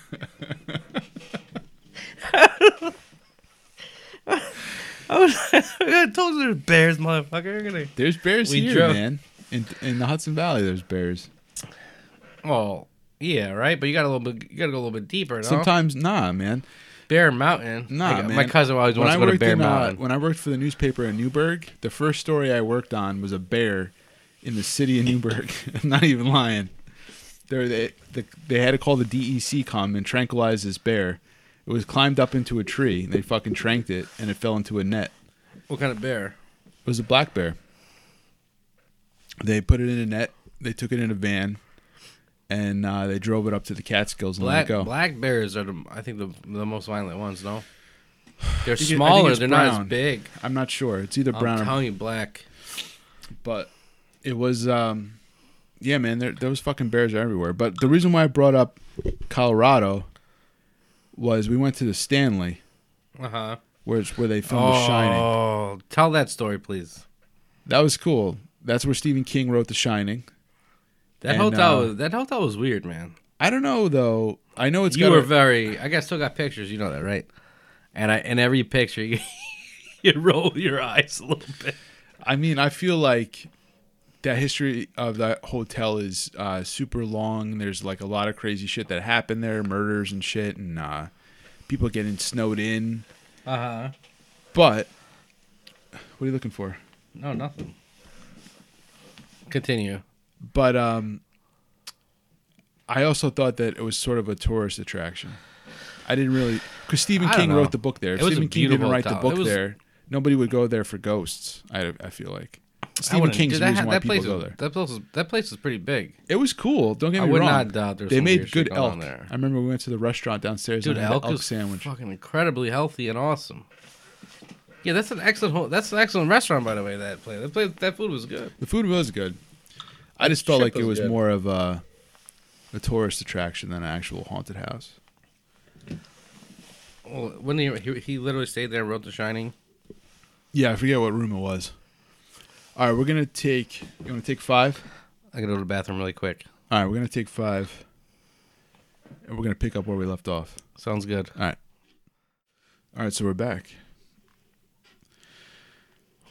I was, I told you there's bears, motherfucker. Gonna. There's bears here, drove- man. In in the Hudson Valley, there's bears. Well, Yeah, right. But you got a little bit. You got to go a little bit deeper. No? Sometimes, nah, man. Bear Mountain. Nah, man. My cousin always When wants I to go to worked Bear in, uh, Mountain. when I worked for the newspaper in Newburgh, the first story I worked on was a bear in the city of Newburgh. <laughs> I'm not even lying. There, they, the, they had to call the DEC come and tranquilize this bear. It was climbed up into a tree. They fucking tranked it, and it fell into a net. what kind of bear? It was a black bear. They put it in a net. They took it in a van, and uh, they drove it up to the Catskills and Black let it go. black bears are the I think the the most violent ones. No, <sighs> they're think it- I think smaller. it's They're not brown. as big. I'm not sure. It's either I'm brown or telling you, black. but it was um yeah man there, there was fucking bears everywhere but the reason why i brought up colorado was we went to the stanley Uh huh. where it's where they filmed the shining Oh, tell that story, please. that was cool that's where stephen king wrote the shining That And, hotel. uh, was, that hotel was weird, man. i don't know though i know it's you got were a- very. I guess still got pictures. You know that, right? And I in every picture <laughs> you, you roll your eyes a little bit. i mean i feel like that history of that hotel is uh super long there's like a lot of crazy shit that happened there murders and shit and uh people getting snowed in Uh huh. but what are you looking for No, nothing. Continue. but um i also thought that it was sort of a tourist attraction i didn't really because stephen I don't king know. wrote the book there if It was a stephen king didn't beautiful write the book It was- there nobody would go there for ghosts i, I feel like stephen wouldn't- king's dude, the that, reason ha- why people place go was, there That place was that place was pretty big. it was cool don't get I me would wrong not doubt there's they some made weird good shit going elk on there. i remember we went to the restaurant downstairs Dude, and had elk elk is sandwich fucking incredibly healthy and awesome. Yeah, that's an excellent. That's an excellent restaurant, by the way. That place. That place. That food was good. the food was good i just felt like it was was good. more of a a tourist attraction than an actual haunted house Well, when he, he he literally stayed there and wrote The Shining. yeah i forget what room it was all right we're gonna take you want to take five I gotta go to the bathroom really quick. All right, we're gonna take five, and we're gonna pick up where we left off. Sounds good. All right. All right, so we're back,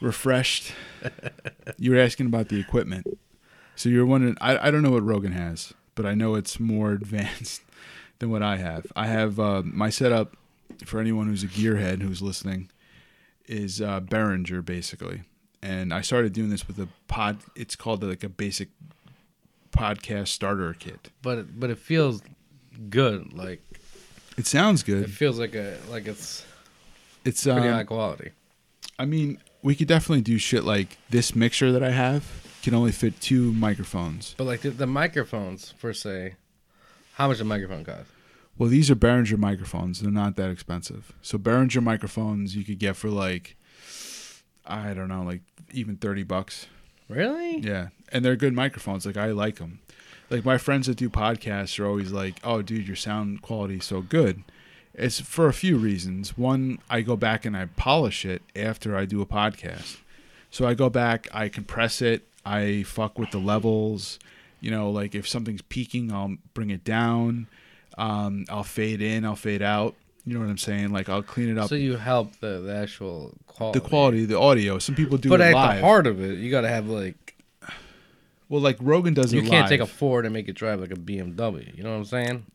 refreshed. you were asking about the equipment, so you're wondering. I I don't know what Rogan has, but I know it's more <laughs> advanced than what I have. I have uh, my setup for anyone who's a gearhead who's listening is uh, Behringer basically, and I started doing this with a pod. It's called like a basic podcast starter kit. But it, but it feels good. Like It sounds good. it feels like a like it's It's pretty high um, quality. I mean, we could definitely do shit like this mixer that I have can only fit two microphones. But like the, the microphones, per se, how much a microphone cost? Well, these are Behringer microphones. They're not that expensive. So Behringer microphones you could get for like I don't know, like even 30 bucks. Really? Yeah. And they're good microphones. Like I like them. Like my friends that do podcasts are always like, "Oh, dude, your sound quality is so good." It's for a few reasons. One, I go back and I polish it after I do a podcast. So I go back, I compress it, I fuck with the levels. You know, like if something's peaking, I'll bring it down. Um, I'll fade in, I'll fade out. You know what I'm saying? Like I'll clean it up. So you help the, the actual quality. the quality, the audio. Some people do But it at live. the heart of it, you gotta have like well, like Rogan does it you can't live. take a Ford and make it drive like a BMW. You know what I'm saying?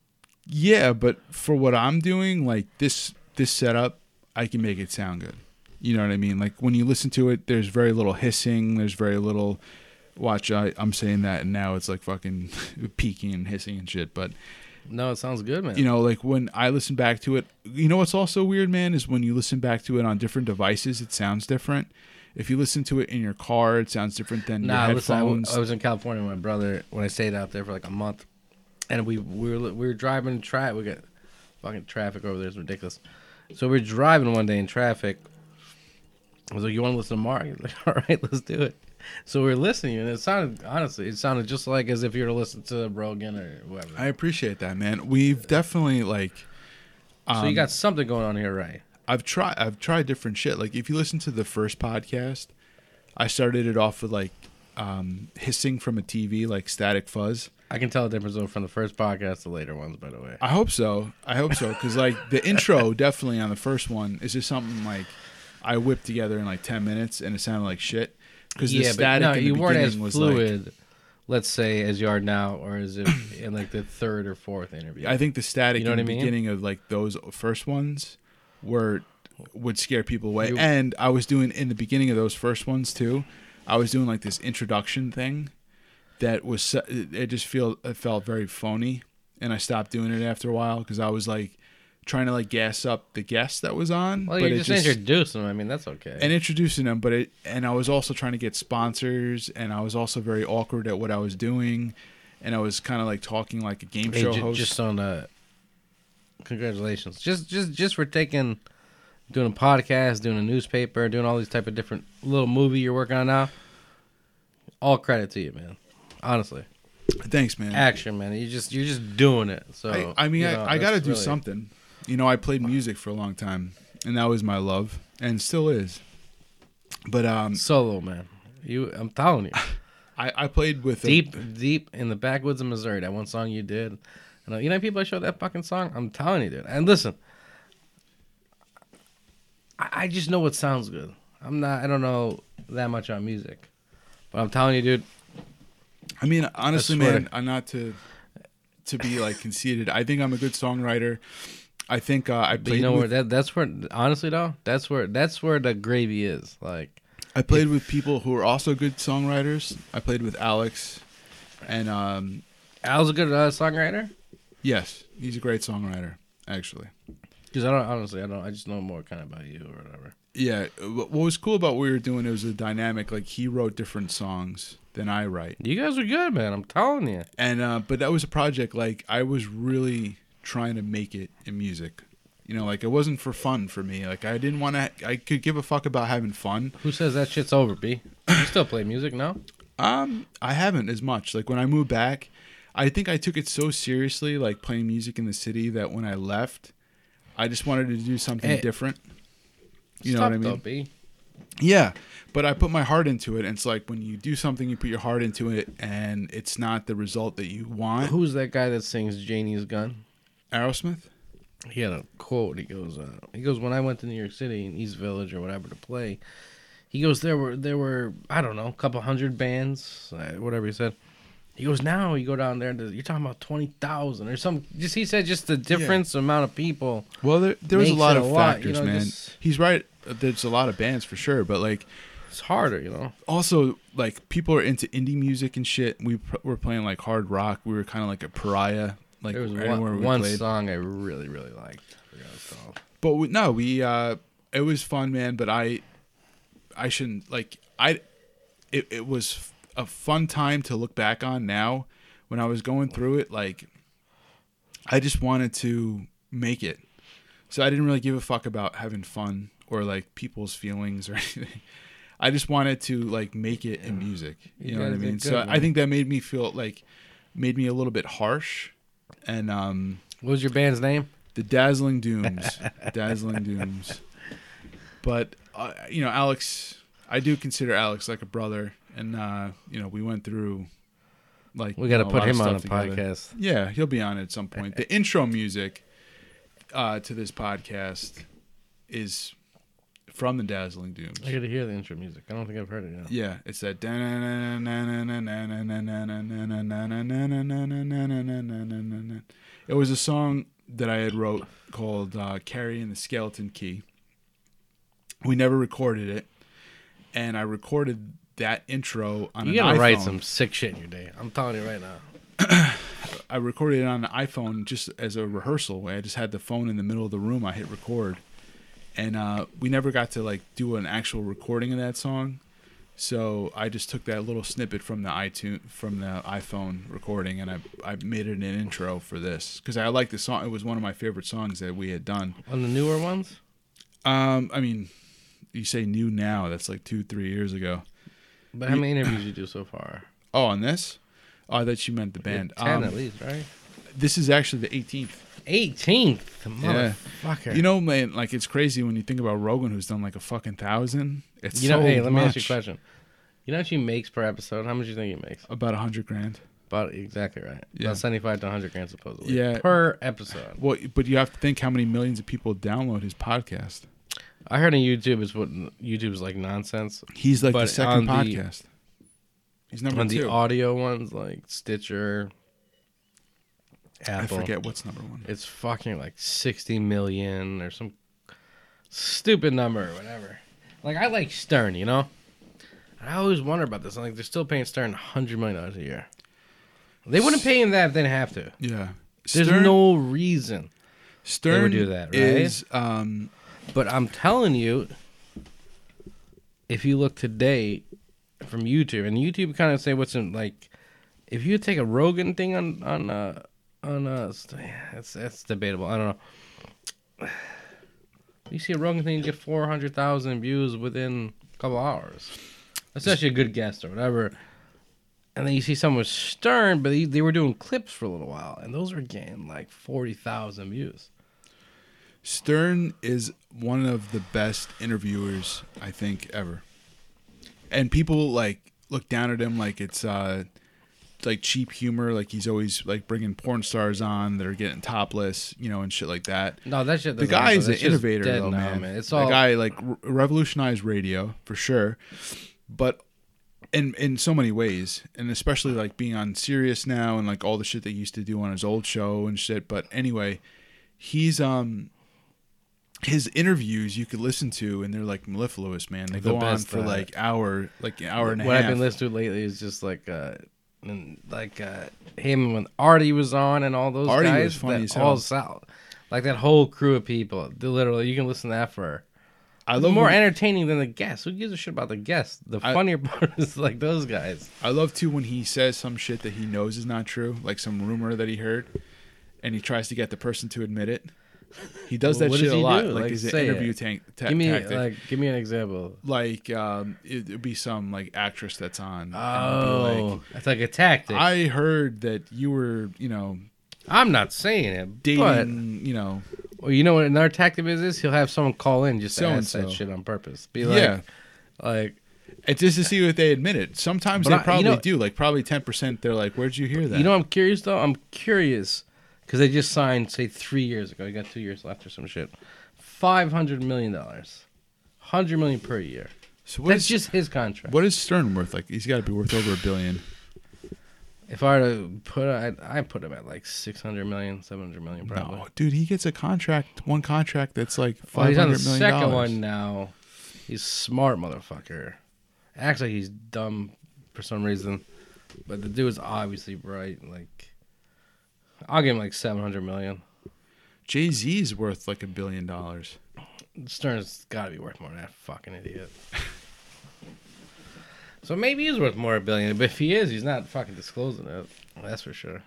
Yeah, but for what I'm doing, like this this setup, I can make it sound good. You know what I mean? Like when you listen to it, there's very little hissing. There's very little. Watch, I, I'm saying that, and now it's like fucking <laughs> peaking and hissing and shit. But No, it sounds good, man. you know, like when I listen back to it, you know what's also weird, man, is when you listen back to it on different devices, it sounds different. If you listen to it in your car, it sounds different than Nah, your listen, I, w- headphones. I was in California with my brother when I stayed out there for like a month, and we we were we were driving We got fucking traffic over there. It's ridiculous. So we are driving one day in traffic. I was like, "You want to listen to Mark?" <laughs> He's like, "All right, let's do it." So we are listening, and it sounded honestly, it sounded just like as if you were to listen to Rogan or whatever. I appreciate that, man. We've definitely like. so you um, got something going on here, right? I've tried I've tried different shit. Like if you listen to the first podcast, I started it off with like um, hissing from a TV, like static fuzz. I can tell the difference though from the first podcast to later ones, by the way. I hope so. I hope so because like the intro <laughs> definitely on the first one is just something like I whipped together in like ten minutes and it sounded like shit because the yeah, but static no, in the you weren't as beginning was like fluid let's say, as you are now, or as if <coughs> in like the third or fourth interview? I think the static You know in the I mean? beginning of like those first ones were would scare people away. You- and I was doing in the beginning of those first ones too. I was doing like this introduction thing that was it just feel it felt very phony, and I stopped doing it after a while because I was like trying to like gas up the guest that was on. well, but you it just, introduced them. I mean, that's okay. and introducing them, but it and I was also trying to get sponsors, and I was also very awkward at what I was doing, and I was kind of like talking like a game Hey, show ju- host. just on uh, congratulations. Just just just for taking doing a podcast, doing a newspaper, doing all these type of different little movie you're working on now. All credit to you, man. Honestly, Thanks, man. action, man. You just you're just doing it. So I, I mean, you know, I, I got to do really- something. You know, I played music for a long time, and that was my love, and still is. But um, Solo, man. You, I'm telling you, <laughs> I, I played with a- deep, deep in the backwoods of Missouri. That one song you did. And, uh, you know, people I showed that fucking song. I'm telling you, dude. And listen, I, I just know what sounds good. I'm not. I don't know that much on music, but I'm telling you, dude. I mean, honestly, swear man, I'm not to to be like conceited. I think I'm a good songwriter. I think uh, I But you know with, where that that's where honestly though that's where that's where the gravy is. Like I played with people who are also good songwriters. I played with Alex, and um, Al's a good uh, songwriter. yes, he's a great songwriter, actually. Because I don't honestly I don't I just know more kind of about you or whatever. Yeah, what what was cool about what we were doing? It was a dynamic. Like he wrote different songs than I write. You guys are good, man. I'm telling you. and uh, but that was a project like I was really trying to make it in music. You know, like it wasn't for fun for me. Like I didn't want to. I could give a fuck about having fun. Who says that shit's over, B? You <coughs> still play music, no? Um, I haven't as much. Like when I moved back, I think I took it so seriously, like playing music in the city, that when I left, I just wanted to do something Hey. different. You know what I mean? Though, B. Yeah, but I put my heart into it, and it's like when you do something, you put your heart into it, and it's not the result that you want. Who's that guy that sings Janie's Gun? Aerosmith. He had a quote. He goes, uh, he goes, when I went to New York City in East Village or whatever to play, he goes, there were there were I don't know, a couple hundred bands, uh, whatever he said. He goes, now you go down there, and you're talking about twenty thousand or some. Just he said, just the difference amount of people. Well, there, there was a lot of a lot, factors, you know, man. just- He's right. There's a lot of bands for sure, but like It's harder, you know. also like people are into indie music and shit. We pr- were playing like hard rock. We were kind of like a pariah. Like There was one, one song I really really liked. I forgot what it's called. But we, no, we uh it was fun, man, but I I shouldn't like I it it was a fun time to look back on now when I was going through it like I just wanted to make it. So I didn't really give a fuck about having fun or like people's feelings or <laughs> anything. I just wanted to like make it in music. You, You know what I mean? so I think that made me feel like made me a little bit harsh and um What was your band's name? the Dazzling Dooms. <laughs> Dazzling Dooms. But uh, you know, Alex, I do consider Alex like a brother, and uh, you know, we went through like We got to you know, put him on a together. podcast. Yeah, he'll be on it at some point. The <laughs> intro music uh, to this podcast is from the Dazzling Dooms. I got to hear the intro music. I don't think I've heard it yet. Yeah, it's that. It was a song that I had wrote called uh, "Carrying the Skeleton Key." We never recorded it, and I recorded that intro on You an gotta iPhone. write some sick shit in your day. I'm telling you right now. <clears throat> I recorded it on an iPhone just as a rehearsal. I just had the phone in the middle of the room. I hit record, and uh, we never got to like do an actual recording of that song. So I just took that little snippet from the iTunes from the iPhone recording, and I I made it an intro for this because I like the song. It was one of my favorite songs that we had done. On the newer ones, Um, I mean, you say new now? That's like two, three years ago. But how many interviews <laughs> you do so far? Oh, on this? Oh, that you meant the band. Ten Um, at least, right? this is actually the 18th. 18th, Yeah. motherfucker. You know, man, like it's crazy when you think about Rogan, who's done like a fucking thousand. It's you know, so hey, let me ask you a question. You know what she makes per episode? How much do you think he makes? About a hundred grand. About exactly right. Yeah. About 75 to 100 grand supposedly. Yeah. Per episode. Well, but you have to think how many millions of people download his podcast. I heard on YouTube is what YouTube is like nonsense. He's like the second on the- podcast. He's number And the audio ones like Stitcher, I forget what's number one. It's fucking like 60 million or some stupid number or whatever. Like, I like Stern, you know? I always wonder about this. I'm Like, they're still paying Stern $100 million a year. They wouldn't pay him that if they didn't have to. Yeah. There's no reason. Stern would do that, right? is um But I'm telling you, if you look today from YouTube, and YouTube kind of say what's in, like, if you take a Rogan thing on, on, uh, on, uh, that's, that's debatable. I don't know. <sighs> You see a Rogan thing, you get 400,000 views within a couple hours. That's actually a good guest or whatever. And then you see someone with Stern, but they, they were doing clips for a little while, and those were getting like 40,000 views. Stern is one of the best interviewers I think ever. And people like look down at him like it's uh like cheap humor, like he's always like bringing porn stars on that are getting topless, you know, and shit like that. No, that shit. The guy is an innovator, though, now, man. It's the all guy like re- revolutionized radio for sure, but in in so many ways, and especially like being on Sirius now and like all the shit they used to do on his old show and shit. But anyway, he's um his interviews you could listen to, and they're like mellifluous, man. They The go on for uh, like hour, like an hour and a what half. What i've been listening to lately is just like uh and like uh him when Artie was on and all those Artie guys. was funny that as all hell. sal- like that whole crew of people. They literally, you can listen to that for. I love more when- entertaining than the guests. Who gives a shit about the guests? The I- funnier <laughs> part is like those guys. I love too when he says some shit that he knows is not true, like some rumor that he heard, and he tries to get the person to admit it. He does Well, that shit does a lot, do? like, Like, as an say it. interview tank, ta- Give me tactic. like, give me an example. like um, it, would be some like actress that's on. and Oh, like, it's like a tactic. I, heard that you were, you know, I'm not saying it, dating, but you know, well, you know what another tactic is? Is he'll have someone call in just to ask that shit on purpose. Be like, yeah, like it's just to see what they admit it. Sometimes But they I- you probably know- do, like probably ten percent. They're like, "Where'd you hear that?" You know, I'm curious though. I'm curious because they just signed, say, three years ago. You got two years left or some shit. Five hundred million dollars, hundred million per year. so what That's is just his contract. what is Stern worth? Like he's got to be worth over a billion. If I were to put, I I put him at like 600 million, 700 million probably. No, dude, he gets a contract, one contract that's like Well, five he's on the hundred million second dollars. one now. He's smart motherfucker. Acts like he's dumb for some reason, but the dude is obviously bright. Like, I'll give him like 700 million. Jay Z's worth like a billion dollars. Stern's got to be worth more than that fucking idiot. <laughs> so maybe he's worth more than a billion, but if he is, he's not fucking disclosing it. That's for sure.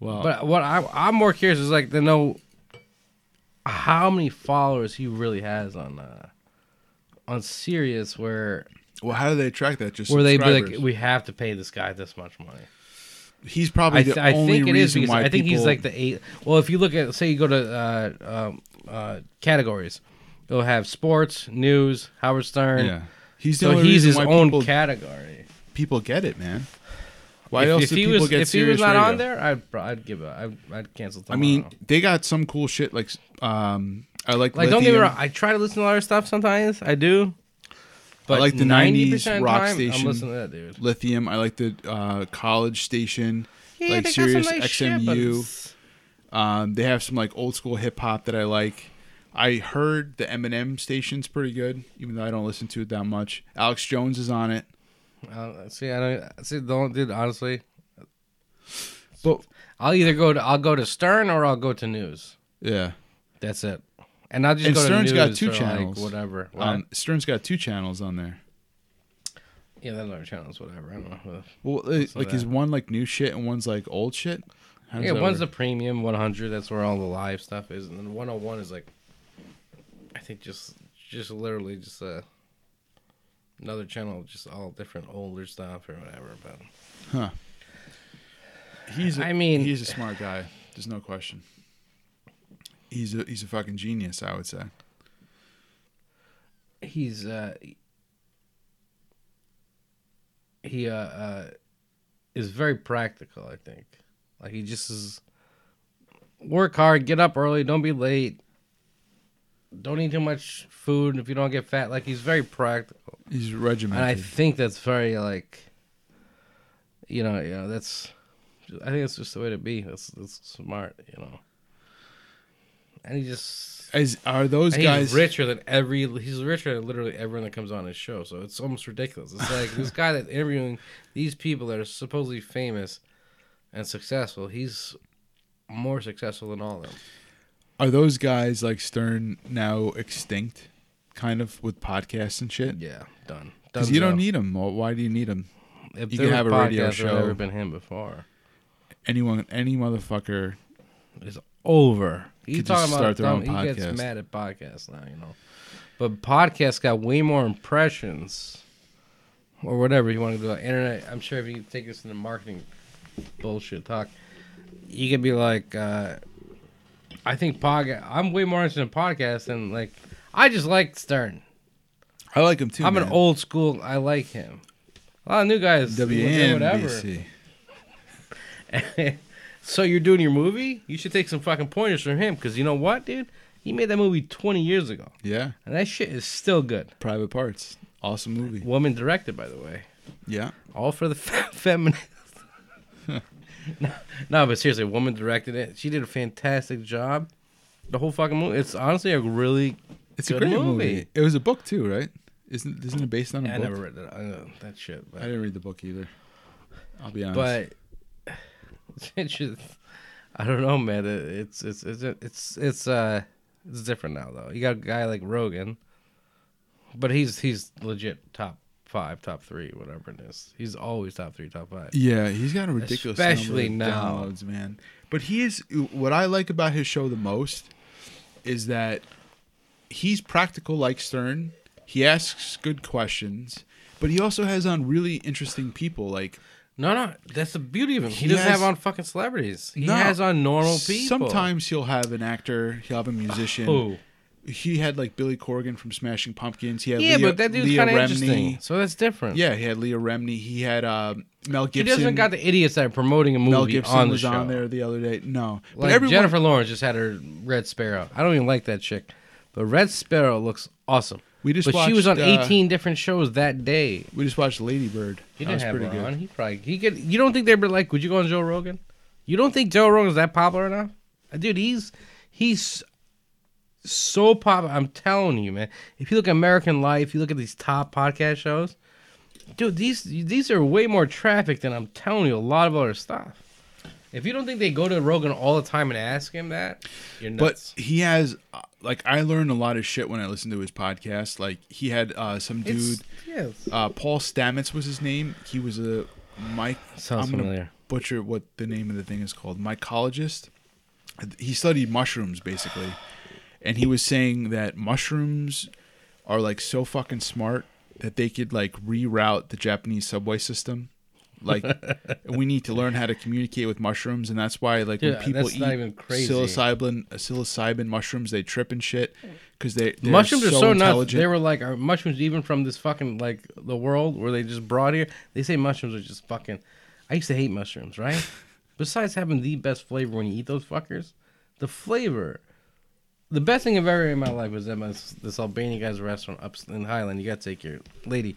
Well, But what I, I'm more curious is like to know how many followers he really has on uh, on Sirius, where well, how do they track that? Just where they be like, we have to pay this guy this much money. He's probably I, the th- I only think it is reason because why I think he's like the eight. Well, if you look at say you go to uh, um, uh, categories, they'll have sports, news, Howard Stern. yeah. He's the So only he's his own people, category. people get it, man. Why if, else if do he people was get if he was not Radio? on there, I'd I'd give a I'd, I'd cancel. I mean, they got some cool shit like um I like like don't get me wrong, I try to listen to a lot of stuff sometimes. I do, but like the 90% 90s rock time, station. I'm listening to that dude. Lithium. I like the uh, college station. Yeah, like they got some Sirius nice XMU. Um, they have some like old school hip hop that I like. I heard the Eminem station's pretty good, even though I don't listen to it that much. Alex Jones is on it. Uh, see, I don't see. Don't, dude. Honestly, But I'll either go to I'll go to Stern or I'll go to News. yeah, That's it. And I'll just And go Stern's got two or, like, channels. whatever. What? um, Stern's got two channels on there. yeah, that's other channels, whatever. I don't know. Well, uh, So like is one like new shit and one's like old shit? How does Yeah, that one's the premium 100. That's where all the live stuff is, and then 101 is like, I think just just literally just uh, another channel, just all different older stuff or whatever. But huh, he's. A, I mean- he's a smart guy. There's no question. He's a he's a fucking genius. I would say. he's uh, he uh, uh, is very practical. I think, like he just is work hard, get up early, don't be late. Don't eat too much food if you don't get fat. Like he's very practical. He's regimented. And. I think that's very like You know, you know that's. I think that's just the way to be. That's that's smart. You know. And he just. As are those and guys he's richer than every. He's richer than literally everyone that comes on his show. So it's almost ridiculous. It's like this guy that's interviewing these people that are supposedly famous and successful. He's more successful than all of them. Are those guys like Stern now extinct, kind of with podcasts and shit? Yeah, done. Because you don't need them. Why do you need them? If you was have a radio show. never been him before. Anyone, any motherfucker. is over. Just talking about dumb, he gets mad at podcasts now, you know. But podcasts got way more impressions, or whatever you want to do. Internet. I'm sure if you take this into marketing bullshit talk, you could be like, uh, I think podcast. I'm way more interested in podcasts than like. I just like Stern. I like him too. I'm man. an old school. I like him. A lot of new guys. do whatever. <laughs> So you're doing your movie? You should take some fucking pointers from him because you know what, dude? He made that movie 20 years ago, Yeah, and that shit is still good. Private Parts. Awesome movie. Woman directed, by the way. Yeah. All for the <laughs> fe- feminist. <laughs> no, no, but seriously, woman directed it. She did a fantastic job. The whole fucking movie. It's honestly a really. It's a great movie. movie. It was a book too, right? Isn't isn't it based on a I book? I never read that. I that shit, I didn't read the book either. I'll be honest. but <laughs> it's just, I don't know, man. It, it's it's it's it's it's uh it's different now though. You got a guy like Rogan, but he's he's legit top five, top three, whatever it is. He's always top three, top five. yeah, he's got a ridiculous Especially number of now. downloads, man. But he is what I like about his show the most is that he's practical like Stern. He asks good questions, but he also has on really interesting people like No, no, that's the beauty of him. He, He doesn't has- have on fucking celebrities. He No. has on normal people. Sometimes he'll have an actor, he'll have a musician. Oh, He had like Billy Corgan from Smashing Pumpkins. He had yeah, Leah, but that dude's Leah kind of Remini. interesting. So that's different. Yeah, he had Leah Remini. He had uh, Mel Gibson. he Gibson. doesn't got the idiots that are promoting a movie Mel Gibson on the was show. on there the other day. No, but Like everyone, Jennifer Lawrence just had her Red Sparrow. I don't even like that chick, but Red Sparrow looks awesome. We just but watched, she was on uh, 18 different shows that day. We just watched Lady Bird. He didn't have pretty her on. good. He probably he could. You don't think they'd be like, would you go on Joe Rogan? You don't think Joe Rogan's that popular enough? Uh, Dude, he's he's so popular. I'm telling you, man. If you look at American Life, you look at these top podcast shows, dude. These these are way more traffic than I'm telling you. A lot of other stuff. If you don't think they go to Rogan all the time and ask him that, you're nuts. But he has uh, like I learned a lot of shit when I listened to his podcast. Like he had uh, some dude, uh, Paul Stamets was his name. He was a Mike. sounds I'm gonna familiar. butcher what the name of the thing is called. Mycologist. He studied mushrooms basically, and he was saying that mushrooms are like so fucking smart that they could like reroute the Japanese subway system. Like <laughs> we need to learn how to communicate with mushrooms, and that's why like Dude, when people eat even crazy. psilocybin psilocybin mushrooms, they trip and shit because they they're mushrooms are so nuts. intelligent. They were like, are mushrooms even from this fucking like the world where they just brought here? They say mushrooms are just fucking. I used to hate mushrooms, right? <laughs> Besides having the best flavor when you eat those fuckers, the flavor. The best thing I've ever in my life was at my, this Albanian guy's restaurant up in Highland. You gotta take your lady.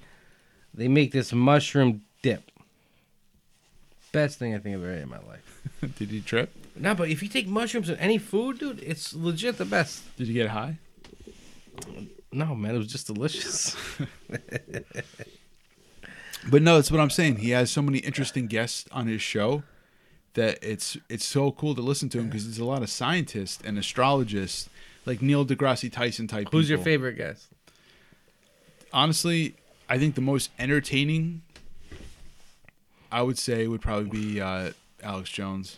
They make this mushroom dip. Best thing I think I've ever ate in my life. <laughs> Did he trip? No, but if you take mushrooms in any food, dude, it's legit the best. Did you get high? No, man, it was just delicious. <laughs> <laughs> But no, that's what I'm saying. He has so many interesting guests on his show that it's it's so cool to listen to him because there's a lot of scientists and astrologists like Neil deGrasse Tyson type. Who's your people. favorite guest? Honestly, I think the most entertaining, I would say, would probably be uh, Alex Jones.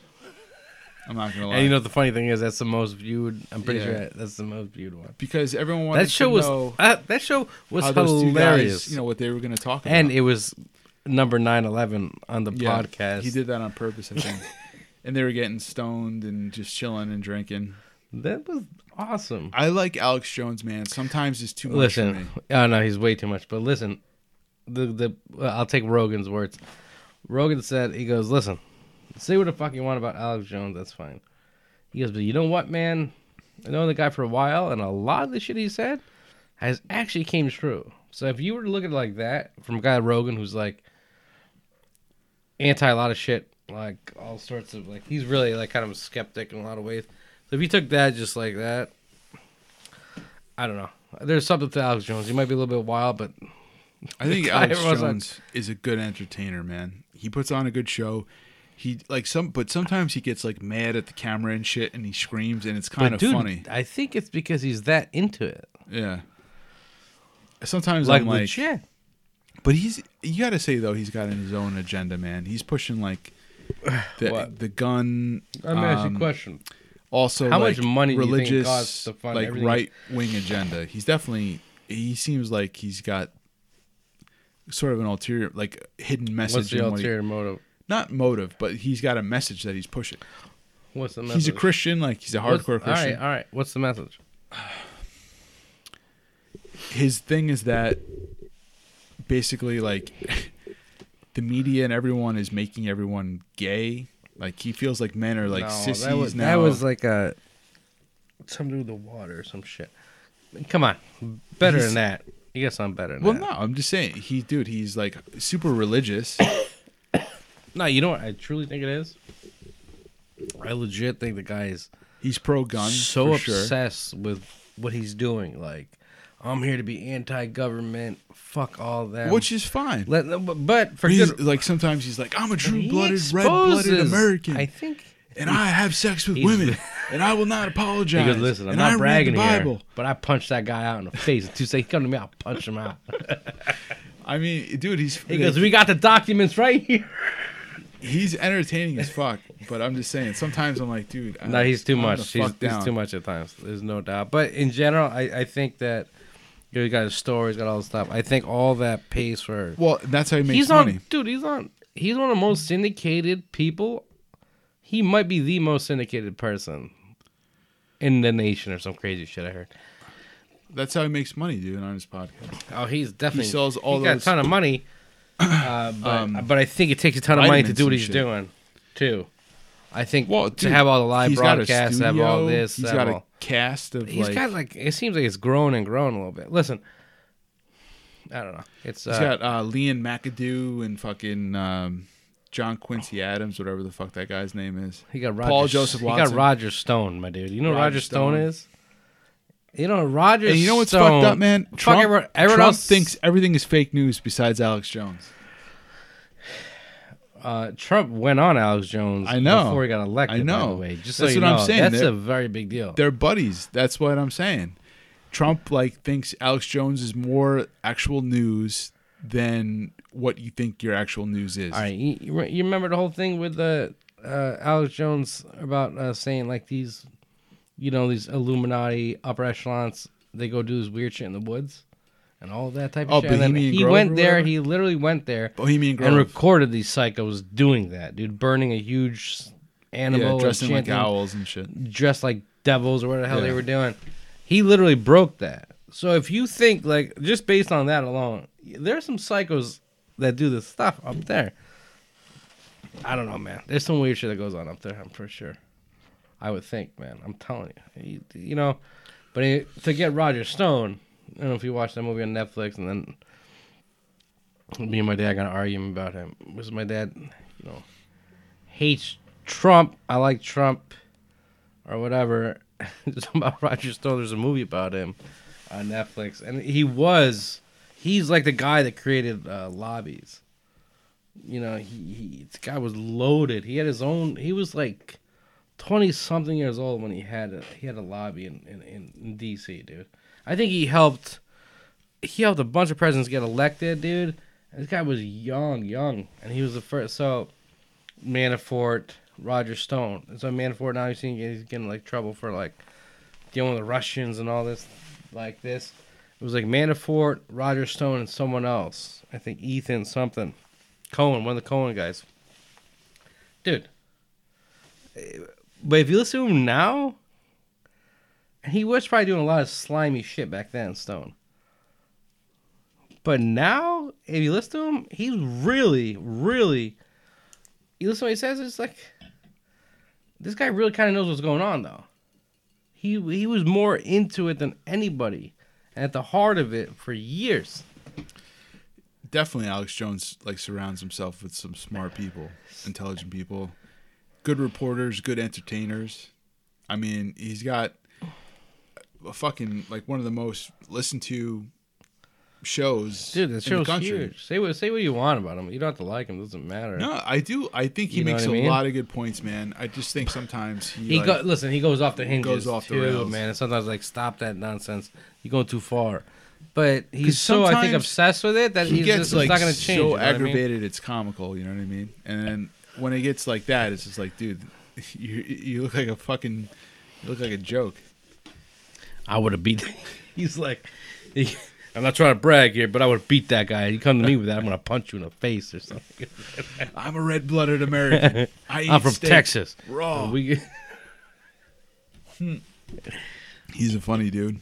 I'm not gonna lie. And you know what the funny thing is? That's the most viewed. I'm pretty Yeah. sure that's the most viewed one. because everyone wanted That show to was know uh, that show was how those two hilarious. guys, you know, what they were going to talk about. and it was number nine eleven on the Yeah, podcast. He did that on purpose, I think. <laughs> and they were getting stoned and just chilling and drinking. that was awesome. I like Alex Jones, man. Sometimes it's too much for me. Listen, oh no, he's way too much. But listen, the the I'll take Rogan's words. Rogan said he goes, listen, say what the fuck you want about Alex Jones, that's fine. He goes, but you know what, man? I know the guy for a while, and a lot of the shit he said has actually came true. So if you were to look at it like that from a guy Rogan who's like, anti a lot of shit, like all sorts of like he's really like kind of a skeptic in a lot of ways. So if you took that just like that, I don't know. There's something to Alex Jones. He might be a little bit wild, but I think <laughs> Alex everyone's like- Jones is a good entertainer, man. He puts on a good show. He like some, but sometimes he gets like mad at the camera and shit, and he screams, and it's kind but of dude, funny. I think it's because he's that into it. Yeah. Sometimes Like I'm like, legit. but he's you got to say though he's got his own agenda, man. He's pushing like the <sighs> What? the gun. Let me ask you a um, question. Also, How like, much money do you think it religious, costs to fund like right wing agenda? He's definitely. He seems like he's got sort of an ulterior, like hidden message. What's the in what he- ulterior motive? not motive, but he's got a message that he's pushing. What's the message? He's a Christian, like he's a What's- hardcore Christian. All right, all right. What's the message? His thing is that basically, like <laughs> the media and everyone is making everyone gay. Like he feels like men are like No, sissies that was, now. That was like a something to do with the water or some shit. Come on, better He's- than that. You got something better than well, that. no, I'm just saying, he, dude, he's like super religious. <coughs> No, you know what? I truly think it is. I legit think the guy is He's pro gun, so for sure. obsessed with what he's doing. Like, I'm here to be anti-government. Fuck all that. which is fine. Let, but, for good, like sometimes he's like, I'm a true-blooded, red-blooded American, I think. And I have sex with women, <laughs> and I will not apologize. He goes, listen, I'm and not I bragging here, but I punched that guy out in the face. And Tuesday, he come to me, I'll punch him out. <laughs> I mean, dude, he's He goes, we got the documents right here. <laughs> he's entertaining as fuck. But I'm just saying, sometimes I'm like, dude, No, he's too the much. He's, he's too much at times. There's no doubt. But in general, I, I think that you know, he got his stories, got all the stuff. I think all that pays for. Well, that's how he makes he's money. on, dude. He's on. He's one of the most syndicated people. He might be the most syndicated person in the nation, or some crazy shit I heard. That's how he makes money, dude, on his podcast. Oh, he's definitely sells all He got a ton of money, <clears throat> uh, but Um, but I think it takes a ton of money to do what he's shit. doing, too. I think Well, to have all the live he's got a broadcasts, have all this, He's got all, a cast of He's like. got like it seems like it's grown and grown a little bit. Listen, I don't know. It's he's uh, got uh, Leanne McAdoo and fucking um, John Quincy Adams, whatever the fuck that guy's name is. he got Roger, Paul Joseph He got Roger Stone, my dude. You know who Roger Roger Stone, Stone. is? You know Roger. And you know what's Stone, fucked up, man? Trump, everyone, everyone Trump else thinks everything is fake news besides Alex Jones. uh, Trump went on Alex Jones. I know. before he got elected. I know. By the way, just That's so what I'm saying. that's They're- a very big deal. They're buddies. That's what I'm saying. Trump like thinks Alex Jones is more actual news than what you think your actual news is. All right, you, you remember the whole thing with the uh, Alex Jones about uh, saying like these, you know, these Illuminati upper echelons, they go do this weird shit in the woods, and all that type of Oh, shit. And Bohemian he Grove went there. He literally went there Bohemian Grove. and recorded these psychos doing that, dude, burning a huge animal, yeah, and dressing like owls and shit. dressed like devils or whatever the hell they were doing. He literally broke that. So if you think like just based on that alone, there's some psychos that do this stuff up there. I don't know, man. There's some weird shit that goes on up there. I'm for sure. I would think, man. I'm telling you, you, you know. But he, to get Roger Stone, I don't know if you watched that movie on Netflix, and then me and my dad got an argument about him. Was my dad, you know, hates Trump. I like Trump, or whatever. <laughs> It's about Roger Stone. There's a movie about him on Netflix, and he was, he's like the guy that created uh, lobbies. You know, he, he this guy was loaded. He had his own. He was like twenty something years old when he had a, he had a lobby in, in, in, D.C. Dude, I think he helped. He helped a bunch of presidents get elected, dude. This guy was young, young, and he was the first. So, Manafort, Roger Stone. And so Manafort now he's, seeing, he's getting like trouble for like dealing with the Russians and all this, like this. It was like Manafort, Roger Stone, and someone else. I think Ethan something. Cohen, one of the Cohen guys. Dude. But if you listen to him now, he was probably doing a lot of slimy shit back then, Stone. But now, if you listen to him, he's really, really. You listen to what he says, it's like. This guy really kind of knows what's going on, though. He he was more into it than anybody, at the heart of it for years. definitely Alex Jones like surrounds himself with some smart people, intelligent people, good reporters, good entertainers. I mean, he's got a fucking like one of the most listened to shows Dude, that the show's country. huge. Say what say what you want about him. You don't have to like him. It Doesn't matter. No, I do. I think he You makes a mean? lot of good points, man. I just think sometimes he, He like, go, listen. He goes off the hinges. goes off the too, rails. man. And sometimes like stop that nonsense. You're going too far. But he's so I think obsessed with it that he he's gets just like not going to change. so you know what I mean? aggravated it's comical. You know what I mean? And then when it gets like that, it's just like, dude, <laughs> you you look like a fucking, you look like a joke. I would have beat. <laughs> He's like, I'm not trying to brag here, but I would beat that guy. You come to me with that, I'm gonna punch you in the face or something. <laughs> I'm a red blooded American. <laughs> I I'm from Texas. raw. We hmm. He's a funny dude.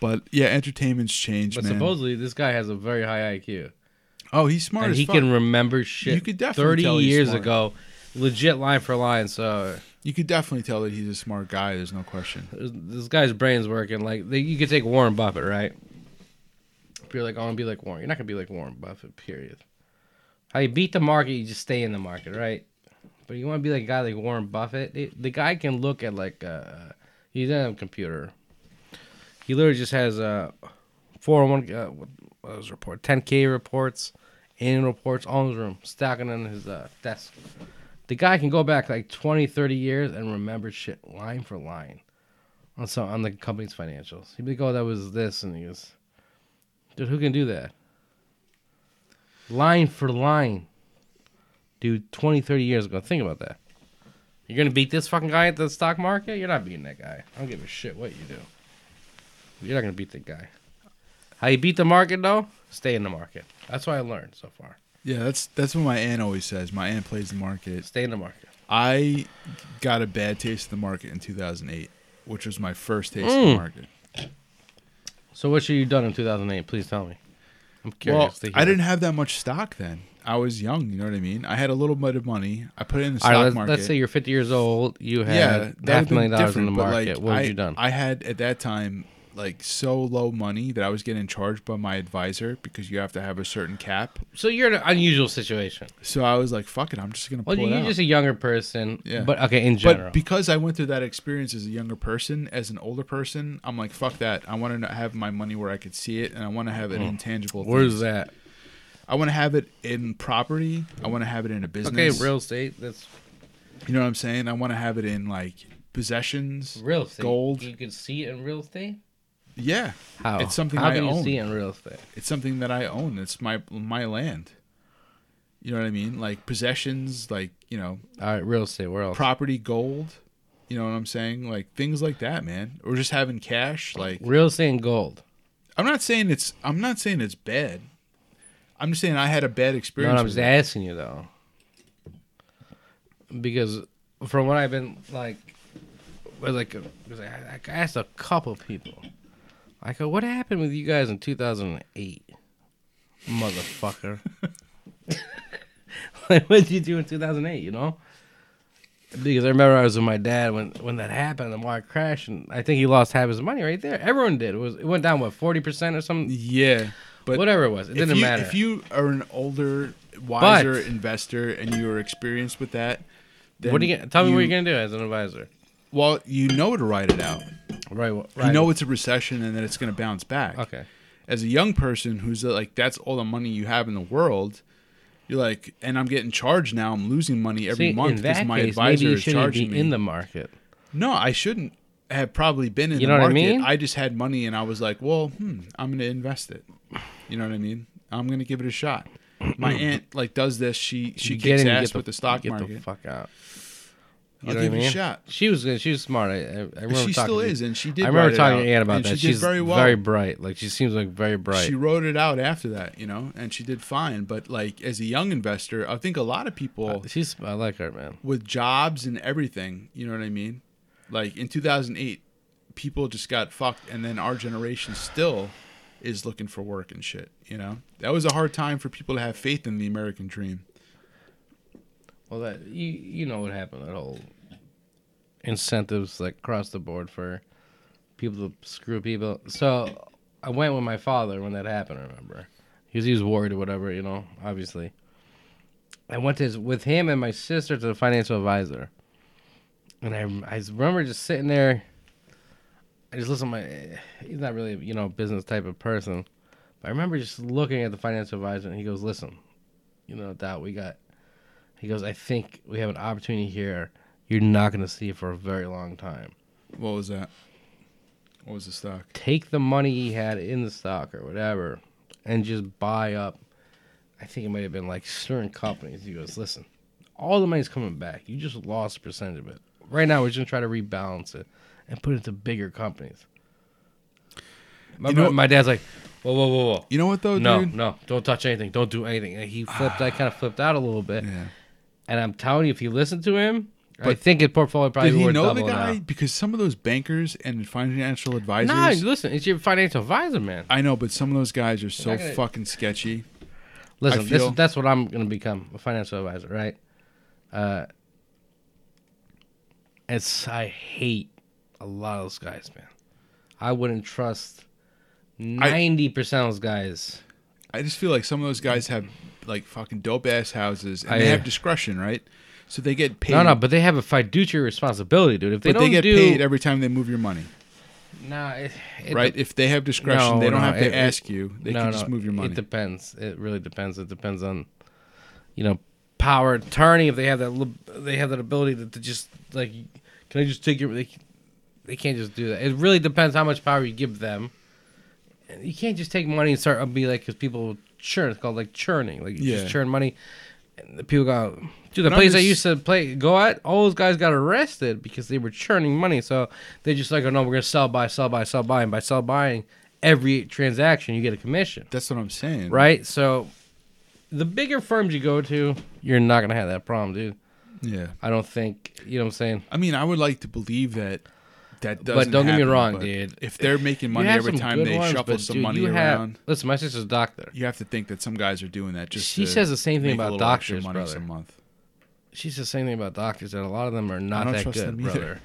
But yeah, entertainment's changed, but man. supposedly this guy has a very high IQ, oh, he's smart and he fuck. can remember shit. You could definitely thirty years smart. ago, legit line for line. So you could definitely tell that he's a smart guy. There's no question. this guy's brain's working. Like they, you could take Warren Buffett, right? You're like, I want to be like Warren, you're not gonna be like Warren Buffett. Period. How you beat the market, you just stay in the market, right? But you want to be like a guy like Warren Buffett. The guy can look at like uh, he doesn't have a computer. He literally just has a four hundred one. Uh, what was report? Ten k reports, annual reports, all in his room, stacking on his uh, desk. The guy can go back like 20, 30 years and remember shit line for line on on the company's financials. He'd be like, "Oh, that was this," and he goes, "Dude, who can do that?" Line for line, dude. 20, 30 years ago. Think about that. You're gonna beat this fucking guy at the stock market? You're not beating that guy. I don't give a shit what you do. You're not gonna beat that guy. How you beat the market though? Stay in the market. That's what I learned so far. Yeah, that's that's what my aunt always says. My aunt plays the market. Stay in the market. I got a bad taste of the market in 2008, which was my first taste of Mm. the market. So what should you done in 2008? Please tell me. I'm Well, curious. to hear. I didn't have that much stock then. I was young, you know what I mean? I had a little bit of money. I put it in the All stock right, let's, market. let's say you're 50 years old. You had yeah, half a million dollars in the market. like, what I, have you done? I had at that time like so low money that I was getting charged by my advisor because you have to have a certain cap. so you're in an unusual situation. So I was like, "Fuck it, I'm just gonna pull Well, it you're just a younger person. Yeah. But okay, in general. But because I went through that experience as a younger person, as an older person, I'm like, fuck that. I want to have my money where I could see it, and I want to have it intangible. Hmm. Where's things. that? I want to have it in property. I want to have it in a business. Okay, real estate. That's You know what I'm saying? I want to have it in like possessions, real estate. gold. You can see it in real estate. Yeah, How? It's something How I can you own. see in real estate? it's something that I own. It's my my land. You know what I mean? Like possessions, like you know, All right, real estate. Else? property, gold. You know what I'm saying? Like things like that, man. Or just having cash, like real estate and gold. I'm not saying it's I'm not saying it's bad. I'm just saying I had a bad No, experience. I'm with just asking you though, because from what I've been like, like, I, I asked a couple people, I go, "What happened with you guys in 2008, motherfucker? <laughs> <laughs> like, what did you do in 2008? You know?" Because I remember I was with my dad when when that happened, the market crashed, and I think he lost half his money right there. Everyone did. It was it went down what forty percent or something, Yeah, but whatever it was. It didn't you, matter. If you are an older, wiser investor and you are experienced with that, then what are you gonna, tell me what you're gonna do as an advisor? Well, you know to write it out. Right, right. You know it's a recession and that it's going to bounce back. Okay. As a young person who's uh, like, that's all the money you have in the world. You're like, and I'm getting charged now. I'm losing money every See, month because my case, advisor is charging me. in the market. No, I shouldn't have probably been in You the what I market. mean? I just had money and I was like, well, hmm, I'm going to invest it. You know what I mean? I'm going to give it a shot. My aunt like does this. She she You kicks ass the, with the stock get market. the fuck out. You I'll give what I it a shot. She was good. She was smart. I, I, I remember She talking still to- is, and she did. I remember talking out, to Ann about that. She She's very well. very bright. Like she seems like very bright. She wrote it out after that, you know, and she did fine. But like as a young investor, I think a lot of people She's. I like her, man. with jobs and everything, you know what I mean? Like in 2008, people just got fucked, and then our generation still is looking for work and shit. You know, that was a hard time for people to have faith in the American dream. Well, that you you know what happened. That whole incentives like across the board for people to screw people. So I went with my father when that happened. I remember because he was worried or whatever, you know, obviously. I went to his, with him and my sister to the financial advisor. And I, I remember just sitting there. I just listen to my. He's not really, you know, business type of person. But I remember just looking at the financial advisor and he goes, listen, you know, doubt we got. He goes, I think we have an opportunity here you're not going to see for a very long time. What was that? What was the stock? Take the money he had in the stock or whatever and just buy up. I think it might have been like certain companies. He goes, listen, all the money's coming back. You just lost a percentage of it. Right now, we're just going to try to rebalance it and put it into bigger companies. My, You know- my dad's like, whoa, whoa, whoa, whoa. You know what though, No, dude? no, don't touch anything. Don't do anything. And he flipped. I kind of flipped out a little bit. Yeah. And I'm telling you, if you listen to him, I think his portfolio probably Did he know the guy? now. Because some of those bankers and financial advisors. Nah, listen, it's your financial advisor, man. I know, but some of those guys are so gonna- fucking sketchy. Listen, this, that's what I'm going to become a financial advisor, right? Uh, it's I hate a lot of those guys, man. I wouldn't trust ninety percent of those guys. I just feel like some of those guys have like fucking dope ass houses and I- they have discretion, right? So they get paid. No, no, but they have a fiduciary responsibility, dude. If they but don't they get do, paid every time they move your money, No, it, it right? de- if they have discretion, No, they don't no, have to it- ask you. They no, can just move your money. It depends. It really depends. It depends on, you know, power attorney. If they have that, they have that ability to, to just like, can I just take your? They, they can't just do that. It really depends how much power you give them. You can't just take money and start be like, because people churn. It's called like churning. Like you Yeah. just churn money, and the people go. Dude, the And place I used to play go at, all those guys got arrested because they were churning money. So they just like, oh no, we're gonna sell, buy, sell, buy, sell, buy, and by sell buying, every transaction you get a commission That's what I'm saying, right? So the bigger firms you go to, you're not gonna have that problem, dude. Yeah. I don't think you know what I'm saying. I mean, I would like to believe that that doesn't. don't get me happen, wrong, but dude. If they're making money have every some time good they ones, shuffle but, some dude, money you have- around, listen, my sister's a doctor. you have to think that some guys are doing that just. She to says the same thing make a about little extra doctors, money brother. some month. She's the same thing about doctors that a lot of them are not don't that trust good, them either.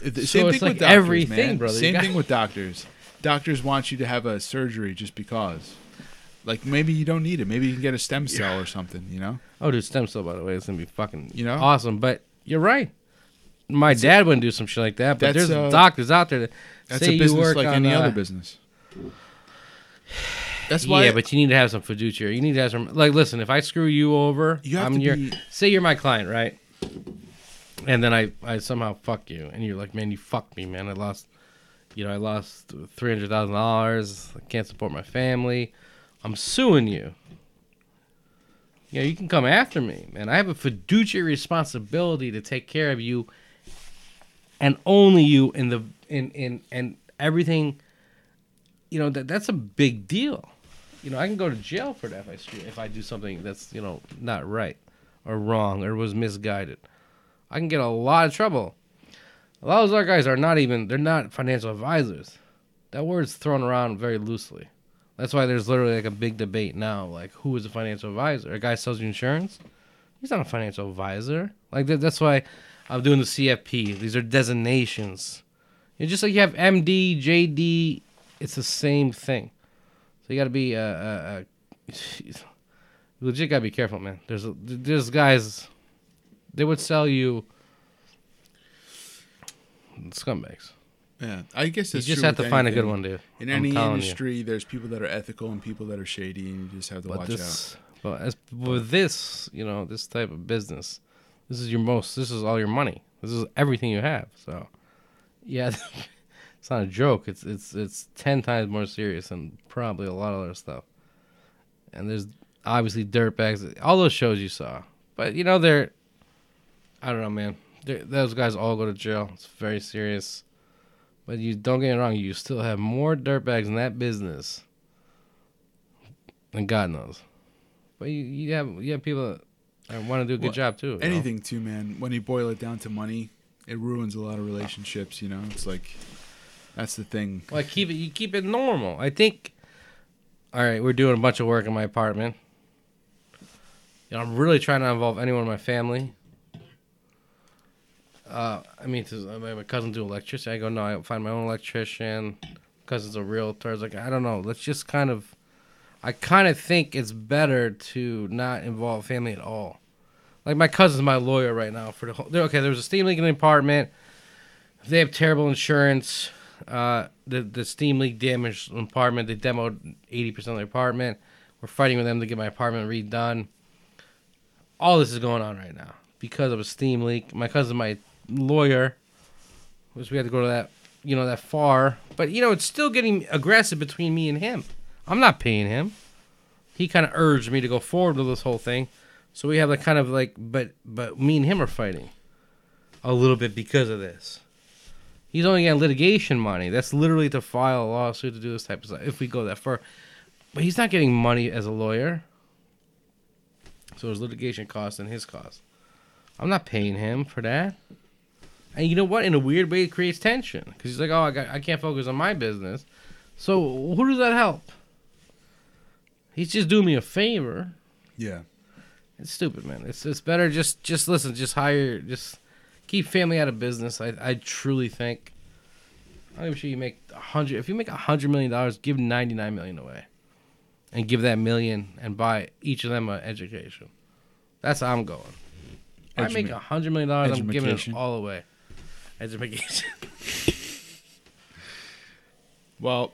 brother. The So same it's thing like with doctors, everything, man. brother. You Same got- thing with doctors. Doctors want you to have a surgery just because. Like maybe you don't need it. Maybe you can get a stem cell or something. You know. Oh, dude, stem cell by the way, it's gonna be fucking You know? awesome. But you're right. My dad wouldn't do some shit like that. But there's uh, doctors out there that That's say a business you work like on, any uh, other business. <sighs> That's why. yeah, but you need to have some fiduciary. You need to have some like. Listen, if I screw you over, You have I'm to your. be- Say you're my client, right? And then I, I somehow fuck you, and you're like, man, you fucked me, man. I lost, you know, I lost three hundred thousand dollars. I can't support my family. I'm suing you. Yeah, you can come after me, man. I have a fiduciary responsibility to take care of you, and only you in the in in and everything. You know that that's a big deal you know, I can go to jail for that if I if I do something that's you know not right or wrong or was misguided. I can get a lot of trouble. A lot of those other guys are not even they're not financial advisors. That word's thrown around very loosely. That's why there's literally like a big debate now, like who is a financial advisor? A guy sells you insurance? He's not a financial advisor. Like that, that's why I'm doing the CFP. These are designations. It's just like you have MD, JD. It's the same thing. So you got to be uh, uh, uh, <sighs> legit got to be careful, man. There's a, there's guys they would sell you scumbags. Yeah, I guess it's You just have to with find a good one, dude. In I'm any telling you. industry, there's people that are ethical and people that are shady, and you just have to But watch this, but as with this, you know, this type of business, this is your most. This is all your money. This is everything you have. So, yeah, <laughs> it's not a joke. It's it's it's ten times more serious than probably a lot of other stuff. And there's obviously dirtbags. All those shows you saw, but you know they're. I don't know, man. They're, those guys all go to jail. It's very serious. But you don't get me wrong. You still have more dirtbags in that business than God knows. But you, you have you have people that want to do a good Well, job too. out. know? Anything too, man. When you boil it down to money, it ruins a lot of relationships. You know, it's like that's the thing. Like keep it, you keep it normal. I think. All right, we're doing a bunch of work in my apartment. You know, I'm really trying to involve anyone in my family. Uh, I mean, to, I mean, my cousin do electricity. I go, no, I find my own electrician. Cousin's a realtor. I was like, I don't know. Let's just kind of. I kind of think it's better to not involve family at all. Like my cousin's my lawyer right now for the whole. Okay, there was a steam leak in the apartment. They have terrible insurance. Uh, the the steam leak damaged the apartment. They demoed eighty percent of the apartment. We're fighting with them to get my apartment redone. All this is going on right now because of a steam leak. My cousin's my lawyer, which we had to go to that, you know, that far. But you know, it's still getting aggressive between me and him. I'm not paying him. He kind of urged me to go forward with this whole thing. So we have like kind of like, but but me and him are fighting a little bit because of this. He's only getting litigation money. That's literally to file a lawsuit to do this type of stuff. If we go that far, but he's not getting money as a lawyer. So there's litigation costs and his costs. I'm not paying him for that. And you know what? In a weird way, it creates tension because he's like, "Oh, I got, I can't focus on my business." So who does that help? He's just doing me a favor. Yeah. It's stupid, man. It's it's better just just listen, just hire, just keep family out of business. I I truly think. I'm even sure you make a hundred. If you make a hundred million dollars, give ninety nine million away, and give that million and buy each of them an education. That's how I'm going. If I make a hundred million dollars. I'm giving it all away. Education. <laughs> Well,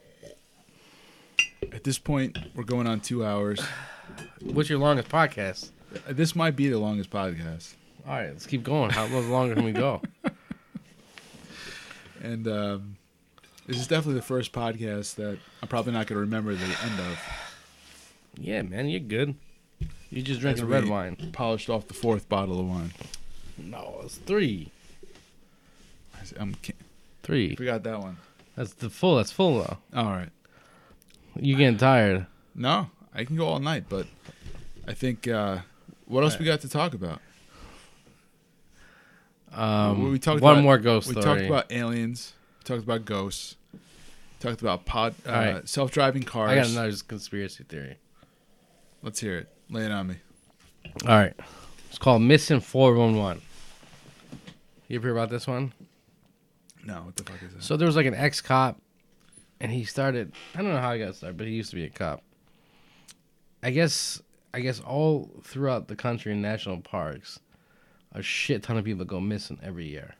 at this point, we're going on two hours. What's your longest podcast? This might be the longest podcast. All right, let's keep going. How much longer can we go? <laughs> And um, this is definitely the first podcast that I'm probably not going to remember the end of. Yeah, man, you're good. You just drank As red wine. Polished off the fourth bottle of wine. No, it's three. I'm Three. forgot that one. That's the full. That's full though. All right. You getting tired? No, I can go all night, but I think uh, what else we got to talk about? Um, we talked one about- more ghost we story. talked about aliens. We talked about ghosts. Talked about pod, uh, right. self-driving cars. I got another conspiracy theory. Let's hear it. Lay it on me. All right, it's called Missing Four One One. You ever hear about this one? No, what the fuck is this? So there was like an ex cop, and he started. I don't know how he got started, but he used to be a cop. I guess. I guess all throughout the country in national parks, a shit ton of people go missing every year.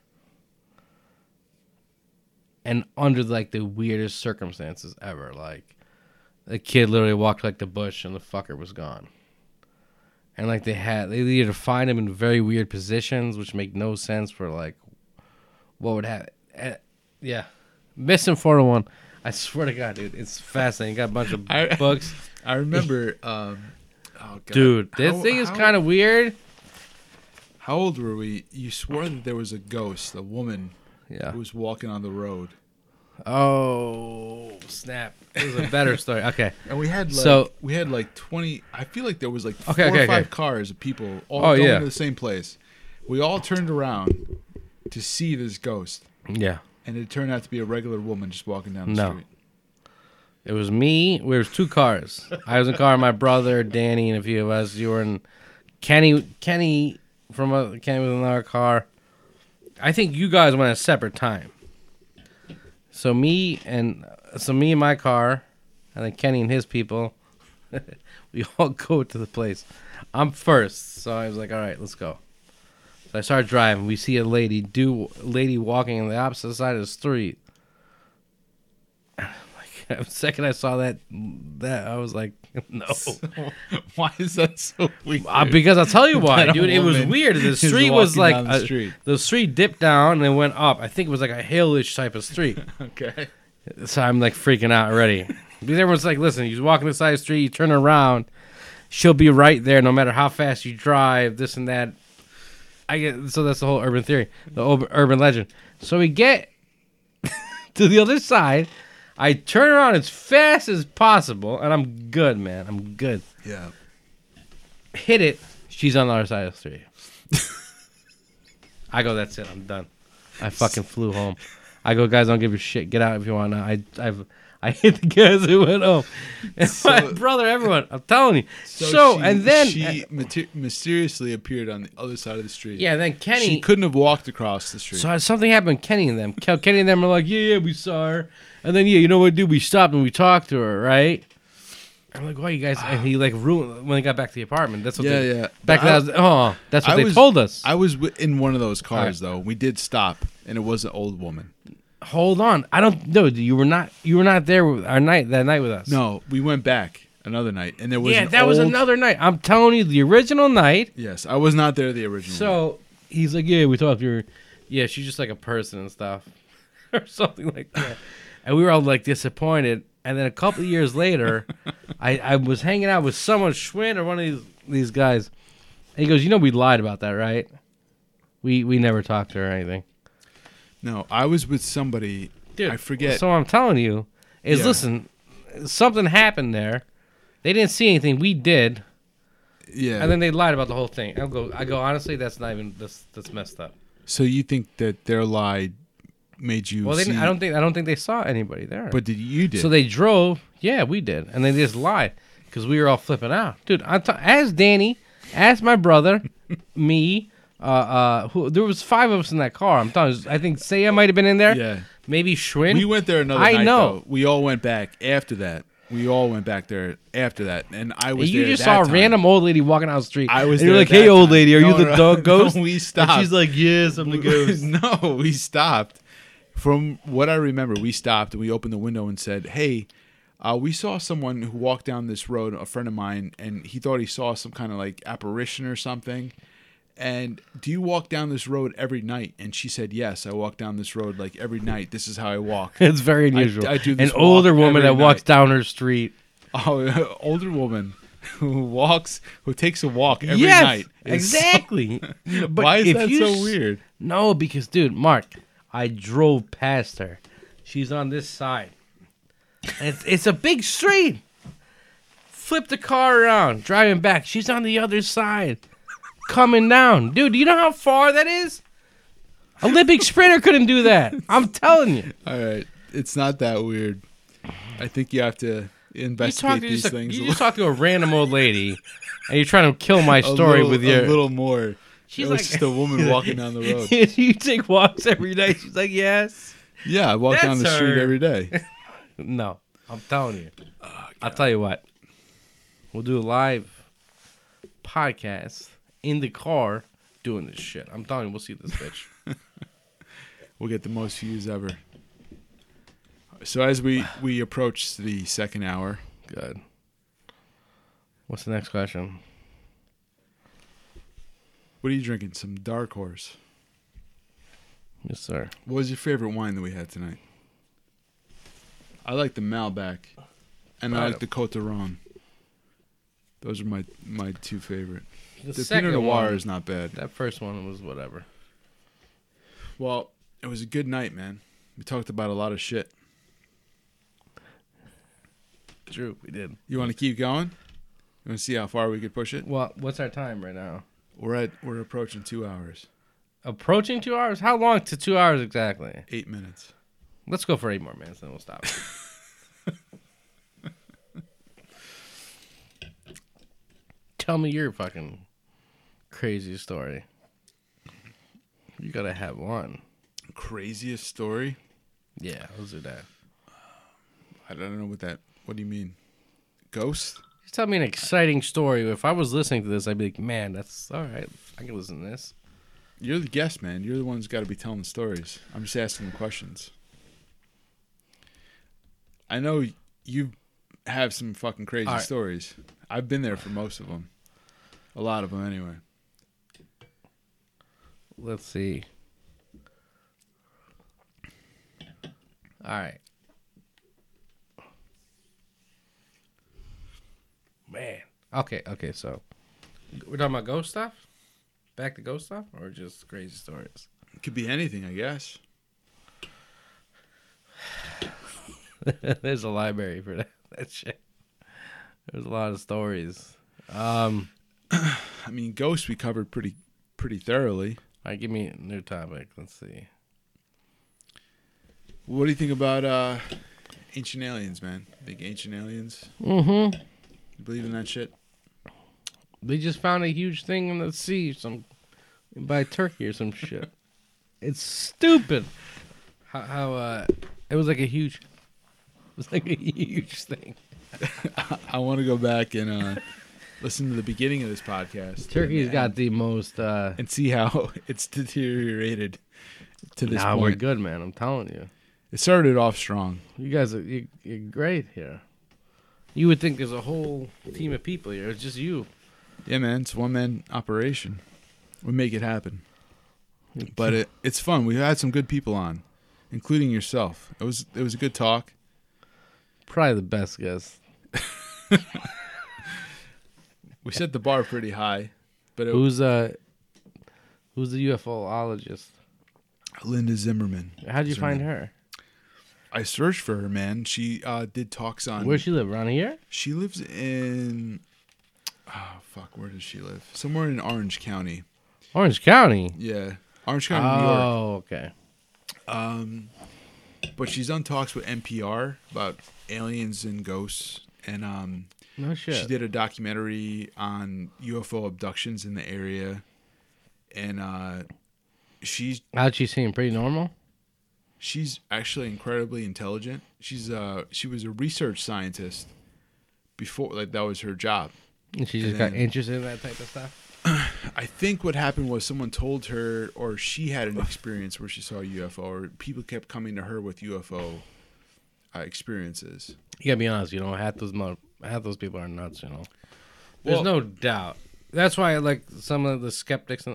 And under like the weirdest circumstances ever, like the kid literally walked like the bush and the fucker was gone. And like they had, they either find him in very weird positions, which make no sense for like what would happen. Eh, yeah, missing four to one. I swear to God, dude, it's fascinating. Got a bunch of <laughs> I- books, I remember. Um, oh God. dude. This How- thing is kind of weird. How old were we? You swore that there was a ghost, a woman Yeah. who was walking on the road, Oh snap! It was a better story. <laughs> Okay. and we had like So- we had like twenty. I feel like there was like Okay, four okay, or five okay. cars of people all Oh, going yeah. to the same place. We all turned around to see this ghost, Yeah. And it turned out to be a regular woman just walking down the No. street. It was me. There was two cars. I was in a car. My brother, Danny, and a few of us. You were in. Kenny. Kenny from a, Kenny was in our car. I think you guys went at a separate time. So me and so me and my car, and then Kenny and his people. <laughs> we all go to the place. I'm first, so I was like, "All right, let's go." So I start driving. We see a lady do lady walking on the opposite side of the street. <sighs> Like <laughs> the second I saw that, that I was like, <laughs> "No." <laughs> Why is that so weird? Uh, because I'll tell you why, dude. It was weird. The street was like the street. the street dipped down and then went up. I think it was like a hillish type of street. okay. so I'm like freaking out already. Because everyone's like, "Listen, you walk on the side of the street, you turn around, she'll be right there, no matter how fast you drive. This and that." I get so that's the whole urban theory, the ur- urban legend. So we get <laughs> to the other side. I turn around as fast as possible, and I'm good, man. I'm good. Yeah. hit it. She's on the other side of the street. <laughs> I go, that's it. I'm done. I fucking flew home. I go, guys, don't give a shit. Get out if you want. I, I've, <laughs> I hit the gas and went home. And my brother, everyone, I'm telling you. So, she- and then, she mater- mysteriously appeared on the other side of the street. yeah, then Kenny. She couldn't have walked across the street. So something happened. Kenny and them. Kenny and them were like, yeah, yeah, we saw her. And then yeah, you know what, dude? We stopped and we talked to her, right? I'm like, why you guys? And he like ruined when he got back to the apartment. That's what. Yeah, they, yeah. Back then, I oh, that's what I they was- told us. I was in one of those cars Alright. though. We did stop, and it was an old woman. Hold on, I don't know. You were not. You were not there with our night that night with us. No, we went back another night, and there was yeah, an that was old- another night. I'm telling you, the original night. Yes, I was not there the original. So he's like, yeah, we thought you were, yeah, she's just like a person and stuff, <laughs> or something like that. And we were all like disappointed. And then a couple of years later, <laughs> I, I was hanging out with someone, Schwinn or one of these these guys. And he goes, you know, we lied about that, right? We we never talked to her or anything, no, I was with somebody. dude. I forget. So I'm telling you is Yeah. listen, something happened there. They didn't see anything. We did, yeah. and then they lied about the whole thing. I go, I go. Honestly, that's not even that's that's messed up. so you think that their lie made you? Well, they see, I don't think I don't think they saw anybody there. But did you did? So they drove. Yeah, we did, and they just lied because we were all flipping out, dude. I t- as Danny, as my brother, <laughs> me. Uh, uh, who, there was five of us in that car. I'm telling you, I think Saya might have been in there. yeah. Maybe Schwinn. We went there another I night. know. Though. We all went back after that. We all went back there after that, and I was. you there just saw a time. random old lady walking down the street. I was. And you're like, "Hey, old time. lady, are No, you the no, dog <laughs> no, ghost?" we And stopped. she's like, "Yes, I'm the <laughs> ghost." no, we stopped. From what I remember, we stopped and we opened the window and said, "Hey, uh, we saw someone who walked down this road. A friend of mine, and he thought he saw some kind of like apparition or something." And do you walk down this road every night? And she said, "Yes, I walk down this road like every night. This is how I walk." <laughs> it's very unusual. I do An older woman that walks night. down her street. <laughs> Oh, <laughs> older woman who walks, who takes a walk every yes, night. exactly. but Why is that you so weird? No, because dude, Mark, I drove past her. She's on this side. It's, it's a big street. Flip the car around, driving back. She's on the other side, coming down. Dude, do you know how far that is? Olympic sprinter couldn't do that. I'm telling you. All right, it's not that weird. I think you have to investigate these a, things you a, just little, talk to a random old lady, and you're trying to kill my <laughs> story little- with your. a little more. She's it was like- just a woman <laughs> walking down the road. <laughs> you take walks every day. She's like, yes. Yeah, I walk down the That's street every day. No, I'm telling you. Oh, I'll tell you what. We'll do a live podcast in the car doing this shit. I'm telling you, we'll see this bitch. <laughs> We'll get the most views ever. So as we we approach the second hour, Good. What's the next question? what are you drinking? Some Dark Horse. Yes, sir. What was your favorite wine that we had tonight? I like the Malbec, and I Right. like the Côtes du Rhône. Those are my my two favorite. The, The second Pinot Noir one, is not bad. that first one was whatever. Well, it was a good night, man. We talked about a lot of shit. True, we did. You want to keep going? You want to see how far we could push it? Well, what's our time right now? We're at we're approaching two hours, Approaching two hours? How long to two hours exactly? eight minutes. Let's go for eight more minutes, then we'll stop. <laughs> Tell me your fucking crazy story. You gotta have one. Craziest story? Yeah, let's do that. I don't know what that. What do you mean? Ghost? Just tell me an exciting story. If I was listening to this, I'd be like, man, that's all right. I can listen to this. You're the guest, man. You're the one who's got to be telling the stories. I'm just asking the questions. I know you have some fucking crazy All right. stories. I've been there for most of them. A lot of them, anyway. Let's see. All right. Man. Okay, okay, so we're talking about ghost stuff? Back to ghost stuff or just crazy stories? It could be anything, I guess. <laughs> There's a library for that, <laughs> that shit. There's a lot of stories. Um, <clears throat> I mean, ghosts we covered pretty pretty thoroughly. All right, give me a new topic. Let's see. What do you think about uh, ancient aliens, man? Big ancient aliens. Mm-hmm. You believe in that shit? They just found a huge thing in the sea, some by Turkey or some shit. <laughs> It's stupid. How, how uh, it was like a huge. <laughs> it was like a huge thing. <laughs> I want to go back and uh, listen to the beginning of this podcast. Turkey's and, got the most. uh and see how <laughs> it's deteriorated to this Nah, we're good, man. I'm telling you. It started off strong. You guys are you, you're great here. You would think there's a whole team of people here. It's just you. Yeah, man, it's one man operation. We make it happen. <laughs> But it, it's fun. We've had some good people on, including yourself. It was it was a good talk. Probably the best guest. <laughs> We set the bar pretty high, but it, Who's uh who's the UFOologist? Linda Zimmerman. How'd you find her? I searched for her, man. She uh, did talks on. Where she live? Around here? She lives in. Oh fuck! Where does she live? Somewhere in Orange County. Orange County. Yeah, Orange County, New York. Oh, okay. Um, but she's done talks with NPR about aliens and ghosts, and um, No shit. she did a documentary on UFO abductions in the area, and uh, she's How'd she seem? Pretty normal. she's actually incredibly intelligent. She's uh she was a research scientist before, like that was her job. And she just And got then- interested in that type of stuff. <clears throat> I think what happened was someone told her, or she had an experience where she saw a UFO, or people kept coming to her with UFO uh, experiences. You gotta be honest. You know, half those mo- half those people are nuts. You know, there's Well- no doubt. That's why, like some of the skeptics,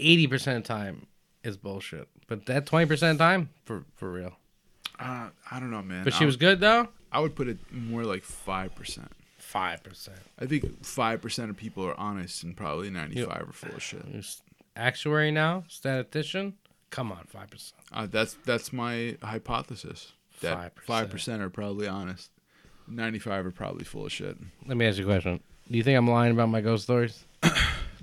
eighty percent of the time is bullshit. But that twenty percent of the time, for for real. Uh, I don't know, man. But she I, was good though. I would put it more like five percent. Five percent. I think five percent of people are honest, and probably ninety-five are full of shit. Actuary now, statistician. Come on, five percent. Uh, that's that's my hypothesis. That five percent are probably honest. Ninety-five are probably full of shit. Let me ask you a question. Do you think I'm lying about my ghost stories? <coughs>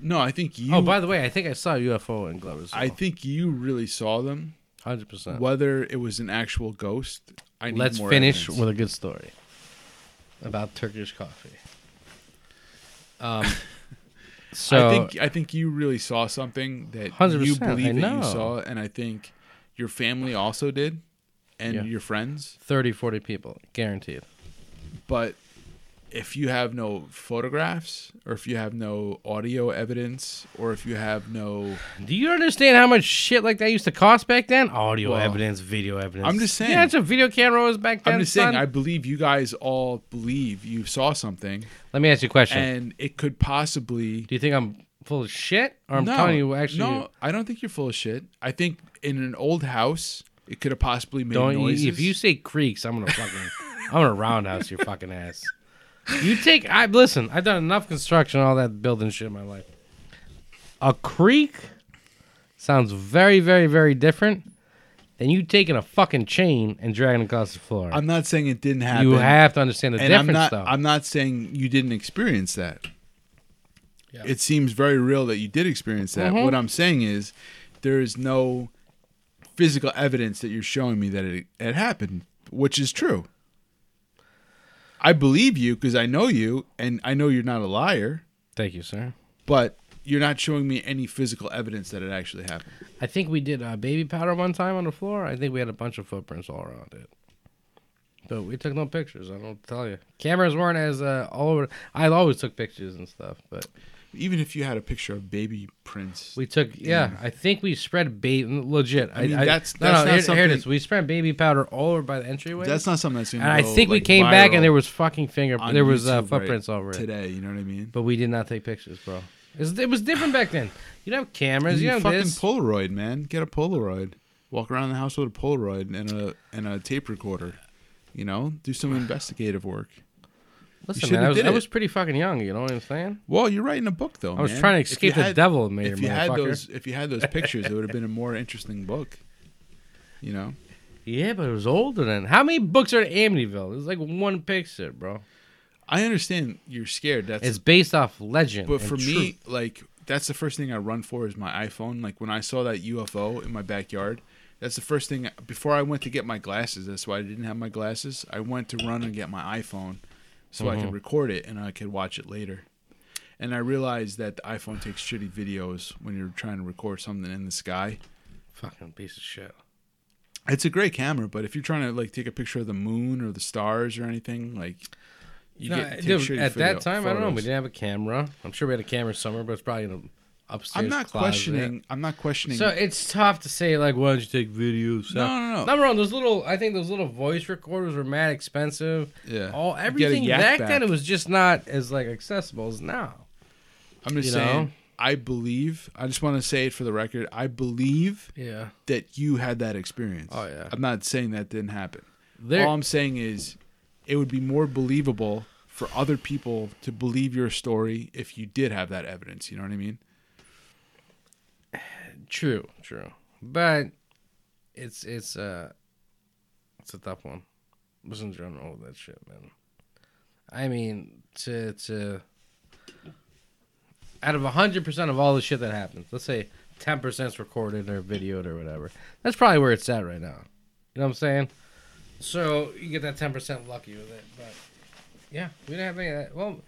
No, I think you. oh, by the way, I think I saw a UFO in Glover's. I think you really saw them. hundred percent. Whether it was an actual ghost, I need Let's more finish evidence. with a good story about Turkish coffee. Um, <laughs> so I think I think you really saw something that 100%, you believe that you saw, and I think your family also did, and Yeah. your friends. 30, 40 people, guaranteed. But if you have no photographs, or if you have no audio evidence, or if you have no, Do you understand how much shit like that used to cost back then? Audio Well, evidence, video evidence. I'm just saying. Yeah, a video camera was back then. I'm just son. saying, I believe you guys all believe you saw something, Let me ask you a question. and it could possibly. Do you think I'm full of shit, or I'm no, telling you actually? no, I don't think you're full of shit. I think in an old house, it could have possibly made Don't noises. if you say creaks, I'm gonna fucking, <laughs> I'm gonna roundhouse your fucking ass. You take, I listen. I've done enough construction, all that building shit in my life. A creak sounds very, very, very different than you taking a fucking chain and dragging it across the floor. I'm not saying it didn't happen. you have to understand the and I'm not. though. I'm not saying you didn't experience that. Yeah. It seems very real that you did experience that. Mhm. What I'm saying is, there is no physical evidence that you're showing me that it, it happened, which is true. I believe you because I know you, and I know you're not a liar. Thank you, sir. But you're not showing me any physical evidence that it actually happened. I think we did uh, baby powder one time on the floor. I think we had a bunch of footprints all around it. But we took no pictures. I don't tell you. Cameras weren't as uh, all over. I always took pictures and stuff, but Even if you had a picture of baby Prince, we took. Yeah, I think we spread baby. Legit. I, mean, I- that's- no, that's no. not Here, here it something- We spread baby powder all over by the entryway. that's not something that's. And I think we came back and there was fucking finger. There was uh, footprints right over it. today. You know what I mean? But we did not take pictures, bro. It was, it was different back then. You don't have cameras. You, You don't fucking have this. Polaroid, man. Get a Polaroid. Walk around the house with a Polaroid and a and a tape recorder. You know, do some investigative work. Listen, should've man, I was, I it. was pretty fucking young. You know what I'm saying? Well, you're writing a book though. I was man. trying to escape the had- devil, Mayor If you had those, if you had those pictures, it would have been a more interesting book. You know, Yeah, but it was older then. How many books are in Amityville? It's like one picture, bro. I understand you're scared. That's It's based off legend. But and for me, truth. like that's the first thing I run for is my iPhone. Like when I saw that UFO in my backyard, that's the first thing. Before I went to get my glasses, that's why I didn't have my glasses. I went to run and get my iPhone, so I Mhm. could record it and I could watch it later. And I realized that the iPhone takes shitty videos when you're trying to record something in the sky. fucking piece of shit. It's a great camera, but if you're trying to like take a picture of the moon or the stars or anything, like you No, get dude, at video- that time, I don't know. We didn't have a camera. I'm sure we had a camera somewhere, but it's probably in a upstairs. I'm not closet. questioning. I'm not questioning. So it's tough to say like, why don't you take videos? No, no, no. Not wrong. Those little, I think those little voice recorders were mad expensive. yeah, All You get a everything back, back. then, it was just not as like accessible as now. I'm just you saying. know? I believe. I just want to say it for the record. I believe Yeah. that you had that experience. Oh, yeah. I'm not saying that didn't happen. There, All I'm saying is, it would be more believable for other people to believe your story if you did have that evidence. You know what I mean? True, true. But it's it's uh it's a tough one. Just in general with that shit, man. I mean, to to out of hundred percent of all the shit that happens, let's say ten percent is recorded or videoed or whatever. That's probably where it's at right now. You know what I'm saying? So you get that ten percent lucky with it, but yeah, we didn't have any of that. Well,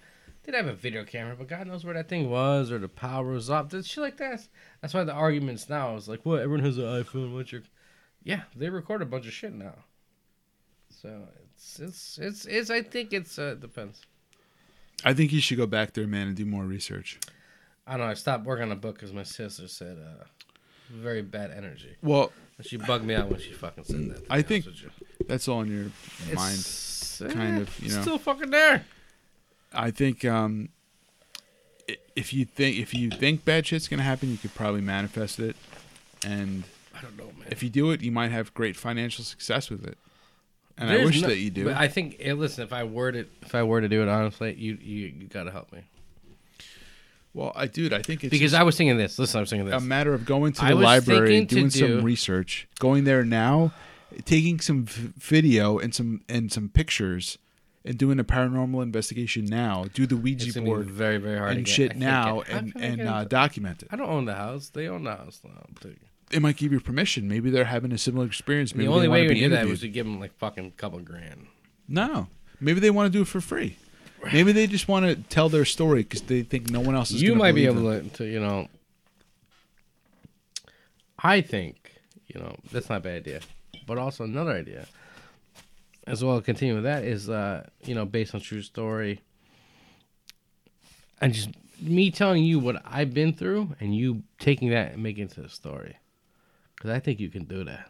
did have a video camera, but God knows where that thing was or the power was off. That shit like that. That's why the arguments now is like, what? Everyone has an iPhone. What's your? Yeah, they record a bunch of shit now. So it's it's it's it's. I think it's uh depends. I think you should go back there, man, and do more research. I don't know. I stopped working on a book because my sister said uh, very bad energy. Well, She bugged me out when she fucking said that. I think that's all in your mind. It's, kind eh, of, you know. still fucking there. I think um, if you think if you think bad shit's gonna happen, you could probably manifest it, and I don't know, man. if you do it, you might have great financial success with it. And I wish no- that you do. But I think, eh, listen, if I were to, if I were to do it, honestly, you, you, you gotta help me well, I dude, I think it's because I was thinking this. Listen, I was thinking this. a matter of going to the library, doing do- some research, going there now, taking some v- video and some and some pictures, and doing a paranormal investigation now. Do the Ouija It's gonna be board very, very hard and. Shit now, get- and and uh, document it. I don't own the house. They own the house. now. They might give you permission. Maybe they're having a similar experience. Maybe the only way you do that was to give them like fucking couple grand. No, maybe they want to do it for free. Maybe they just want to tell their story because they think no one else is. you might be able them. to, to, you know. I think, you know, that's not a bad idea, but also another idea, as well. Continue with that is, uh, you know, based on true story, and just me telling you what I've been through, and you taking that and making it to a story, because I think you can do that,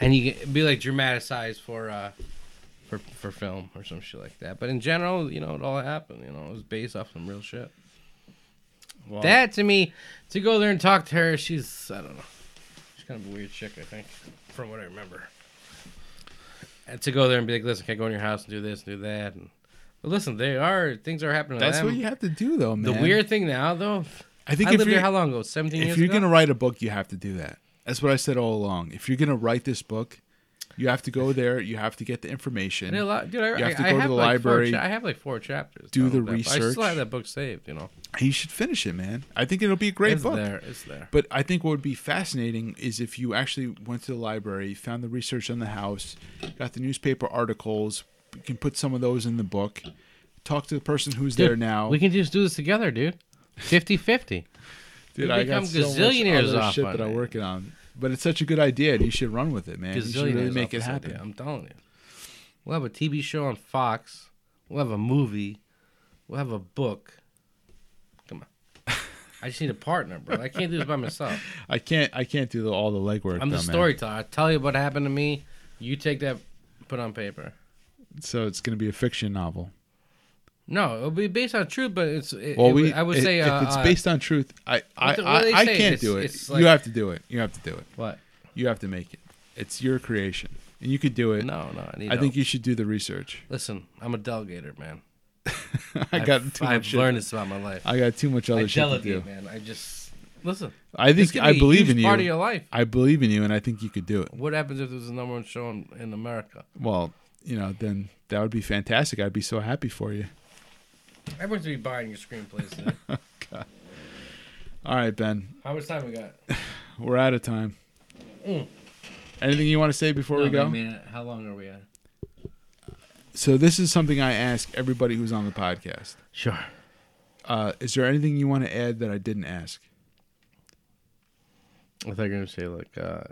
and you can be like dramatized for. uh for, for film or some shit like that, but in general, you know, it all happened. You know, it was based off some real shit. Well, That to me, to go there and talk to her, she's I don't know, she's kind of a weird chick, I think, from what I remember. And to go there and be like, listen, can I go in your house and do this, and do that, and but listen, they are things are happening. that's what you have to do, though, man. The weird thing now, though, I think I if lived you're how long ago? Seventeen if you're ago. gonna write a book, you have to do that. That's what I said all along. If you're gonna write this book, you have to go there. You have to get the information. did a lot, dude. I, You have to I, go I to the like library, cha- I have like four chapters. do the research. I still have that book saved. You know, You should finish it, man. I think it'll be a great it's book. there. It's there. But I think what would be fascinating is if you actually went to the library, found the research on the house, got the newspaper articles, you can put some of those in the book, talk to the person who's there now. We can just do this together, dude. 50-50. Dude, we I become got so much gazillionaires other off shit that I'm working on. But it's such a good idea, and you should run with it, man. You should really make it happen. idea, I'm telling you. We'll have a TV show on Fox. We'll have a movie. We'll have a book. Come on. <laughs> I just need a partner, bro. I can't do this by myself. <laughs> I can't. I can't do the, all the legwork. I'm the storyteller. I tell you what happened to me. You take that, put on paper. So it's going to be a fiction novel. No, it'll be based on truth, but it's. It, Well, it- we. I would if, say. if uh, it's uh, based on truth, I I, I, I can't It's- do it. it's you have to do it. You have to do it. What? You have to make it. It's your creation, and you could do it. No, no. I need. I think you should do the research. Listen, I'm a delegator, man. <laughs> I got I've, too I've much. Shit. learned this about my life. I got too much I other shit to do. man. I just listen. I think I be believe in you. Part of your life. I believe in you, and I think you could do it. What happens if there's a number one show in, in America? Well, you know, then that would be fantastic. I'd be so happy for you. Everyone's gonna be buying your screenplays. Then. <laughs> All right, Ben, How much time we got? <sighs> we're out of time. Mm. Anything you want to say before we go? how long are we at? So this is something I ask everybody who's on the podcast. Sure. Uh, is there anything you want to add that I didn't ask? I thought you were gonna say like, uh,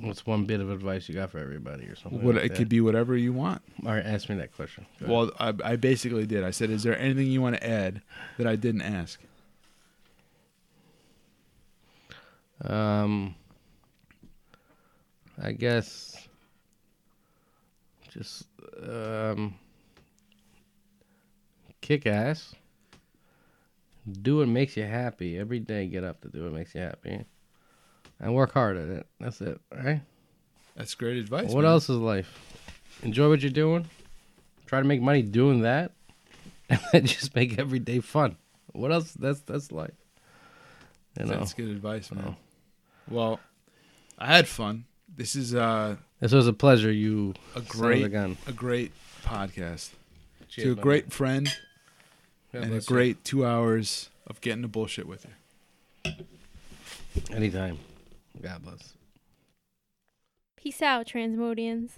What's one bit of advice you got for everybody or something? What like it that? could be whatever you want. All right, ask me that question. Well, I, I basically did. I said, "Is there anything you want to add that I didn't ask?" Um, I guess just um, kick ass. Do what makes you happy every day. Get up to do what makes you happy, and work hard at it. That's it, right? That's great advice. what man. else is life? Enjoy what you're doing. Try to make money doing that, <laughs> and then just make every day fun. What else? That's that's life. You know. That's good advice, man. Well, I had fun. This is uh, This was a pleasure. You a great, a gun. a great podcast. Cheers, to a great friend man. and a bless you. great two hours of getting to bullshit with you. anytime. God bless. Peace out, Transmodians.